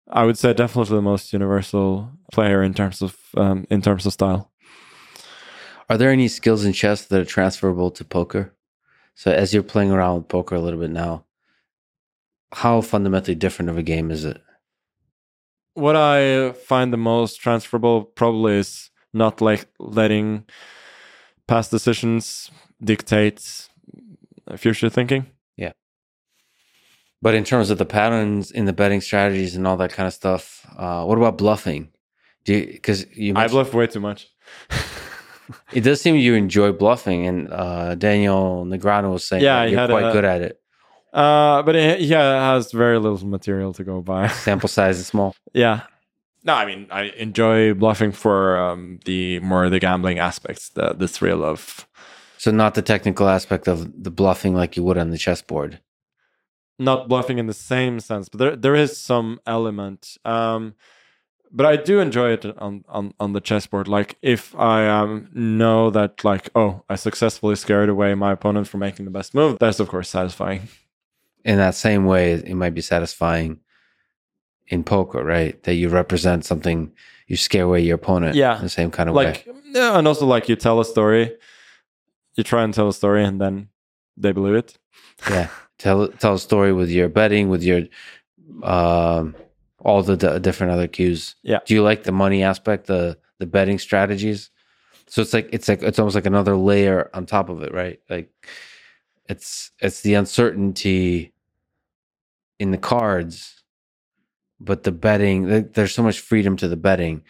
I would say, definitely the most universal player in terms of um, in terms of style. Are there any skills in chess that are transferable to poker? So as you're playing around with poker a little bit now, how fundamentally different of a game is it? What I find the most transferable probably is not like letting past decisions dictate future thinking. But in terms of the patterns in the betting strategies and all that kind of stuff, uh, what about bluffing? Do you because you I bluff way too much. it does seem you enjoy bluffing, and uh, Daniel Negreanu was saying yeah, you're quite a, good at it. Uh, but it, yeah, it has very little material to go by. Sample size is small. Yeah. No, I mean I enjoy bluffing for um, the more the gambling aspects, the the thrill of. So not the technical aspect of the bluffing like you would on the chessboard. Not bluffing in the same sense, but there there is some element. Um, but I do enjoy it on, on, on the chessboard. Like if I um, know that like oh I successfully scared away my opponent from making the best move, that's of course satisfying in that same way, it might be satisfying in poker, right? That you represent something, you scare away your opponent. Yeah, the same kind of like, way. Yeah, and also like you tell a story, you try and tell a story, and then they believe it. yeah, tell tell a story with your betting, with your um, all the d- different other cues. Yeah. Do you like the money aspect, the the betting strategies? So it's like it's like it's almost like another layer on top of it, right? Like it's it's the uncertainty in the cards, but the betting, there's so much freedom to the betting.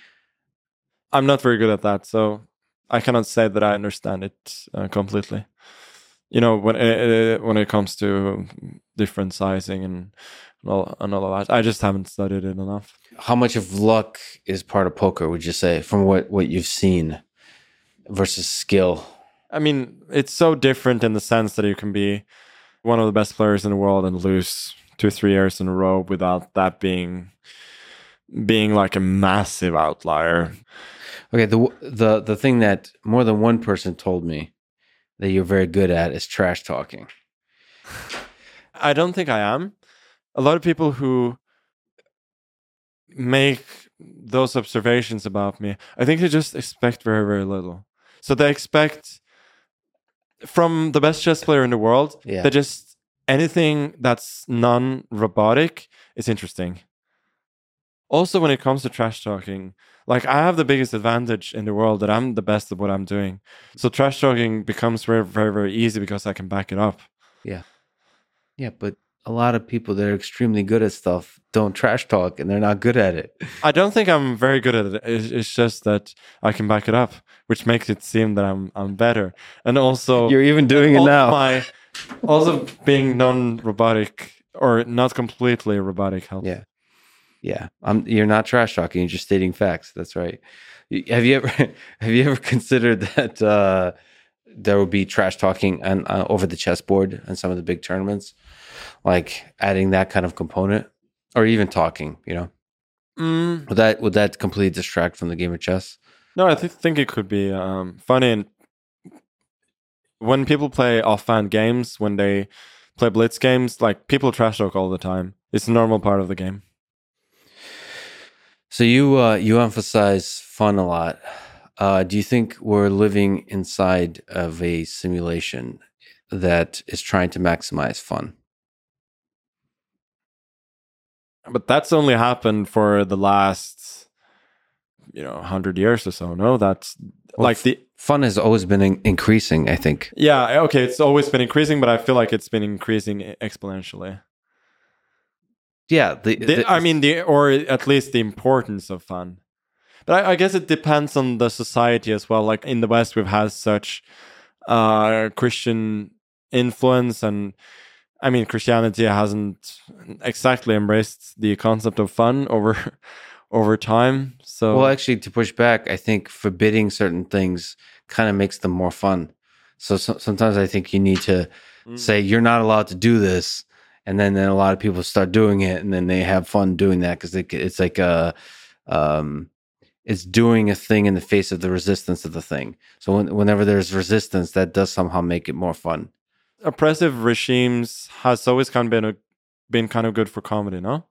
I'm not very good at that, so I cannot say that I understand it uh, completely. You know, when it, uh, when it comes to different sizing and all, and all of that, I just haven't studied it enough. How much of luck is part of poker? Would you say, from what what you've seen, versus skill? I mean, it's so different in the sense that you can be one of the best players in the world and lose two three years in a row without that being being like a massive outlier. Okay, the the the thing that more than one person told me that you're very good at is trash talking. I don't think I am. A lot of people who make those observations about me, I think they just expect very very little. So they expect from the best chess player in the world, yeah. they just anything that's non-robotic is interesting. Also, when it comes to trash talking, like I have the biggest advantage in the world that I'm the best at what I'm doing. So trash talking becomes very, very, very easy because I can back it up. Yeah. Yeah, but a lot of people that are extremely good at stuff don't trash talk and they're not good at it. I don't think I'm very good at it. It's, just that I can back it up, which makes it seem that I'm I'm better. And also, you're even doing it now. My also being non-robotic or not completely robotic helps. Yeah, yeah. I'm, you're not trash talking. You're just stating facts. That's right. Have you ever have you ever considered that uh, there will be trash talking and uh, over the chessboard in some of the big tournaments, like adding that kind of component, or even talking? You know, mm. would that would that completely distract from the game of chess? No, I th- think it could be um, funny and when people play offhand games, when they play blitz games, like people trash talk all the time. It's a normal part of the game. So you uh, you emphasize fun a lot. Uh, do you think we're living inside of a simulation that is trying to maximize fun? But that's only happened for the last, you know, hundred years or so. No, that's well, like the fun has always been in- increasing, I think. Yeah, okay, it's always been increasing, but I feel like it's been increasing exponentially. Yeah, the, the, the, I mean, the or at least the importance of fun. But I, I, guess it depends on the society as well. Like in the West, we've had such uh, Christian influence, and I mean, Christianity hasn't exactly embraced the concept of fun over over time. So, well, actually, to push back, I think forbidding certain things kind of makes them more fun. So, so, sometimes I think you need to mm. say you're not allowed to do this, and then then a lot of people start doing it, and then they have fun doing that because it, it's like a um, it's doing a thing in the face of the resistance of the thing. So when, whenever there's resistance, that does somehow make it more fun. Oppressive regimes has always kind of been a been kind of good for comedy, no?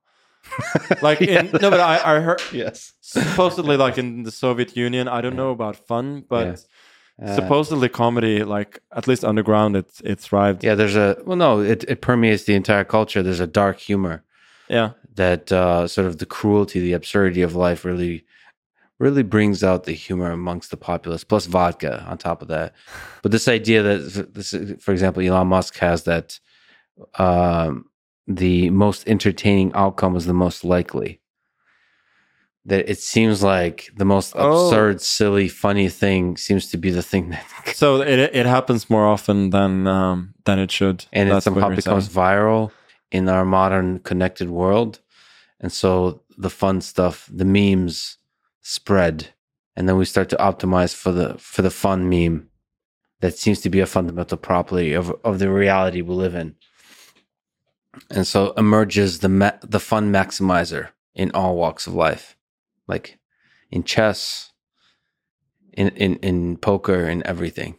like in, no, but I, I heard yes. supposedly like in the Soviet Union. I don't know about fun, but Yeah. Uh, supposedly comedy, like at least underground, it it thrived. yeah, there's a well, no, it it permeates the entire culture. There's a dark humor Yeah, that uh, sort of the cruelty, the absurdity of life really really brings out the humor amongst the populace plus vodka on top of that but this idea that this for example elon musk has that um, the most entertaining outcome is the most likely that it seems like the most Oh. absurd silly funny thing seems to be the thing that so it it happens more often than um than it should, and it That's somehow becomes saying. viral in our modern connected world. And so the fun stuff the memes spread. And then we start to optimize for the for the fun meme that seems to be a fundamental property of of the reality we live in. And so emerges the ma- the fun maximizer in all walks of life like in chess in in in poker in everything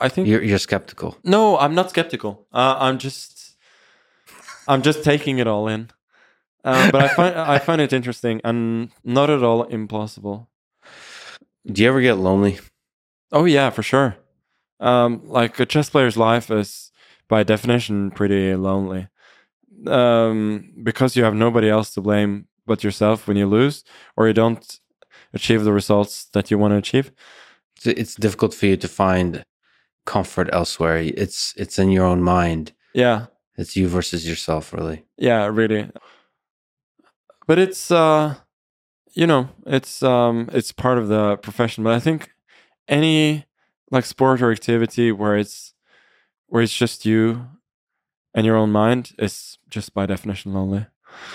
I think you're you're skeptical no, I'm not skeptical. Uh, I'm just I'm just taking it all in. Uh, but I find I find it interesting and not at all implausible. do you ever get lonely Oh yeah, for sure. Um, like a chess player's life is by definition pretty lonely, um, because you have nobody else to blame but yourself when you lose or you don't achieve the results that you want to achieve. it's, it's difficult for you to find comfort elsewhere. It's it's in your own mind. Yeah, It's you versus yourself, really. yeah, really. But it's uh, you know, it's um, it's part of the profession. But I think any like sport or activity where it's where it's just you and your own mind is just by definition lonely.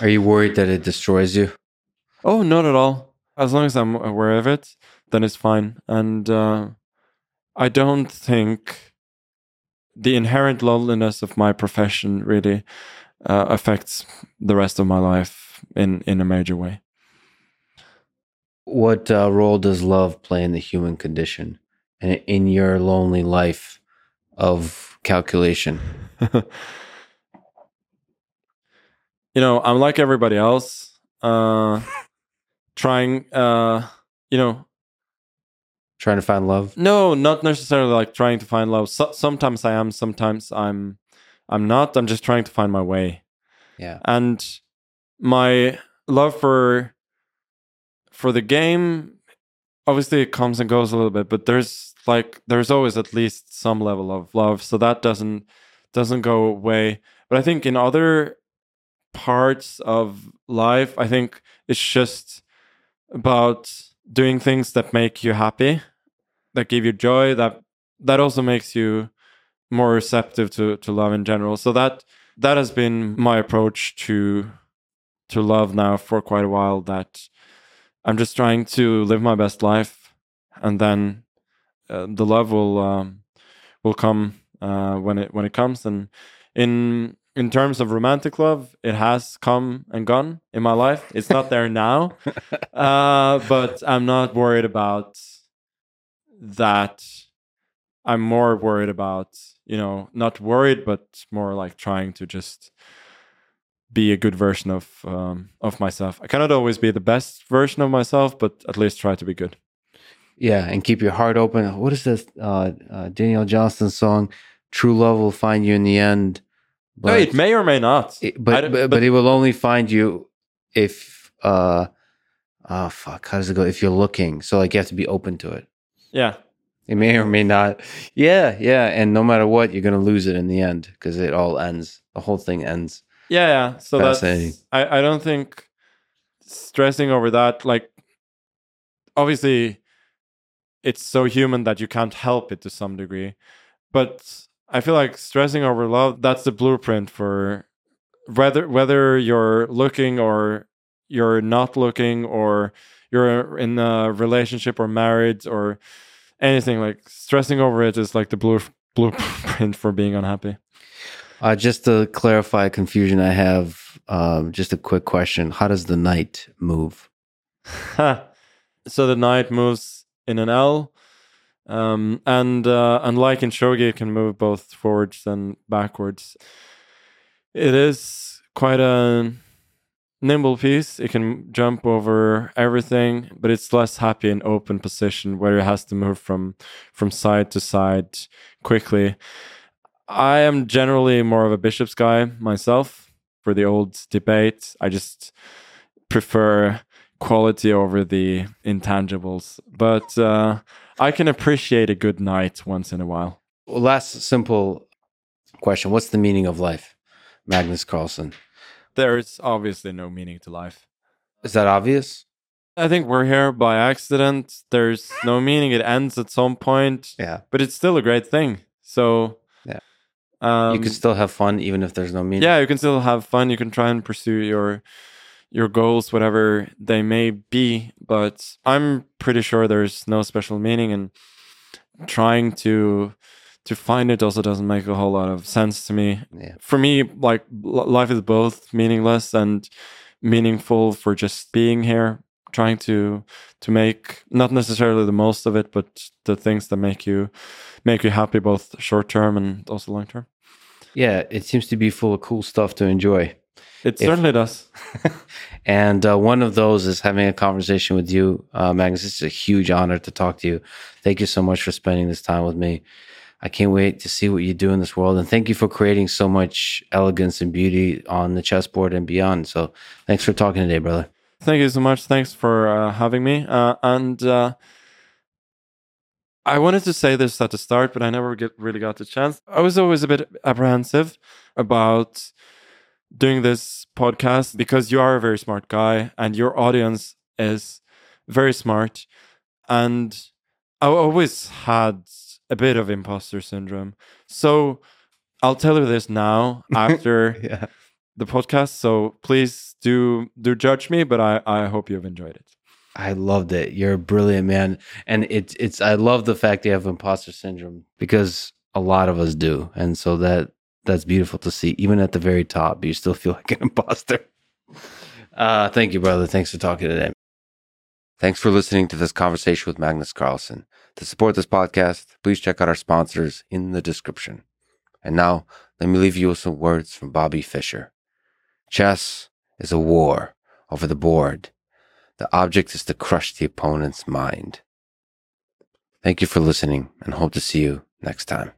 Are you worried that it destroys you? Oh, not at all. As long as I'm aware of it, then it's fine. And uh, I don't think the inherent loneliness of my profession really uh, affects the rest of my life in in a major way. What uh, role does love play in the human condition and in your lonely life of calculation? you know, I'm like everybody else, uh, trying, uh, you know, Trying to find love? No, not necessarily like trying to find love. So- sometimes I am, sometimes I'm I'm not. I'm just trying to find my way. Yeah. And my love for for the game obviously it comes and goes a little bit, but there's like there's always at least some level of love. So that doesn't doesn't go away. But I think in other parts of life, I think it's just about doing things that make you happy, that give you joy, that that also makes you more receptive to, to love in general. So that that has been my approach to to love now for quite a while. That I'm just trying to live my best life, and then uh, the love will um, will come uh, when it when it comes. And in in terms of romantic love, it has come and gone in my life. It's not there now, uh, but I'm not worried about that. I'm more worried about you know not worried, but more like trying to just be a good version of um, of myself. I cannot always be the best version of myself, but at least try to be good. Yeah, and keep your heart open. What is this uh, uh, Daniel Johnston song? True love will find you in the end. No, it may or may not. It- I but, but but it will only find you if uh oh fuck how does it go? If you're looking. So like you have to be open to it. Yeah, it may or may not. Yeah yeah and no matter what you're gonna lose it in the end because it all ends. The whole thing ends. Yeah, yeah. So that's I, I don't think stressing over that like obviously it's so human that you can't help it to some degree, but I feel like stressing over love that's the blueprint for whether whether you're looking or you're not looking or you're in a relationship or married or anything like stressing over it is like the blue blueprint for being unhappy. uh just to clarify confusion i have um just a quick question how does the knight move so the knight moves in an L, um, and uh, unlike in shogi, it can move both forwards and backwards. It is quite a nimble piece. It can jump over everything, but it's less happy in open position where it has to move from from side to side quickly. I am generally more of a bishop's guy myself for the old debate. I just prefer quality over the intangibles, but uh, I can appreciate a good knight once in a while. Well, last simple question: What's the meaning of life, Magnus Carlsen? There's obviously no meaning to life. Is that obvious? I think we're here by accident. There's no meaning. It ends at some point. Yeah. But it's still a great thing. So Yeah. Um, you can still have fun even if there's no meaning. yeah, you can still have fun. You can try and pursue your your goals, whatever they may be. But I'm pretty sure there's no special meaning, and trying to to find it also doesn't make a whole lot of sense to me. Yeah. For me, like l- life is both meaningless and meaningful for just being here, trying to to make not necessarily the most of it, but the things that make you make you happy, both short term and also long term. Yeah, it seems to be full of cool stuff to enjoy. It certainly does. and uh, one of those is having a conversation with you, uh, Magnus. It's a huge honor to talk to you. Thank you so much for spending this time with me. I can't wait to see what you do in this world. And thank you for creating so much elegance and beauty on the chessboard and beyond. So thanks for talking today, brother. Thank you so much. Thanks for uh, having me. Uh, and uh, I wanted to say this at the start, but I never get, really got the chance. I was always a bit apprehensive about doing this podcast because you are a very smart guy and your audience is very smart. And I always had a bit of imposter syndrome. So I'll tell you this now after Yeah. the podcast. So please do do judge me, but I, I hope you've enjoyed it. I loved it. You're a brilliant man. And it's it's I love the fact you have imposter syndrome because a lot of us do. And so that that's beautiful to see. Even at the very top, you still feel like an imposter. Uh thank you, brother. Thanks for talking today. Thanks for listening to this conversation with Magnus Carlsen. To support this podcast, please check out our sponsors in the description. And now, let me leave you with some words from Bobby Fischer. Chess is a war over the board. The object is to crush the opponent's mind. Thank you for listening and hope to see you next time.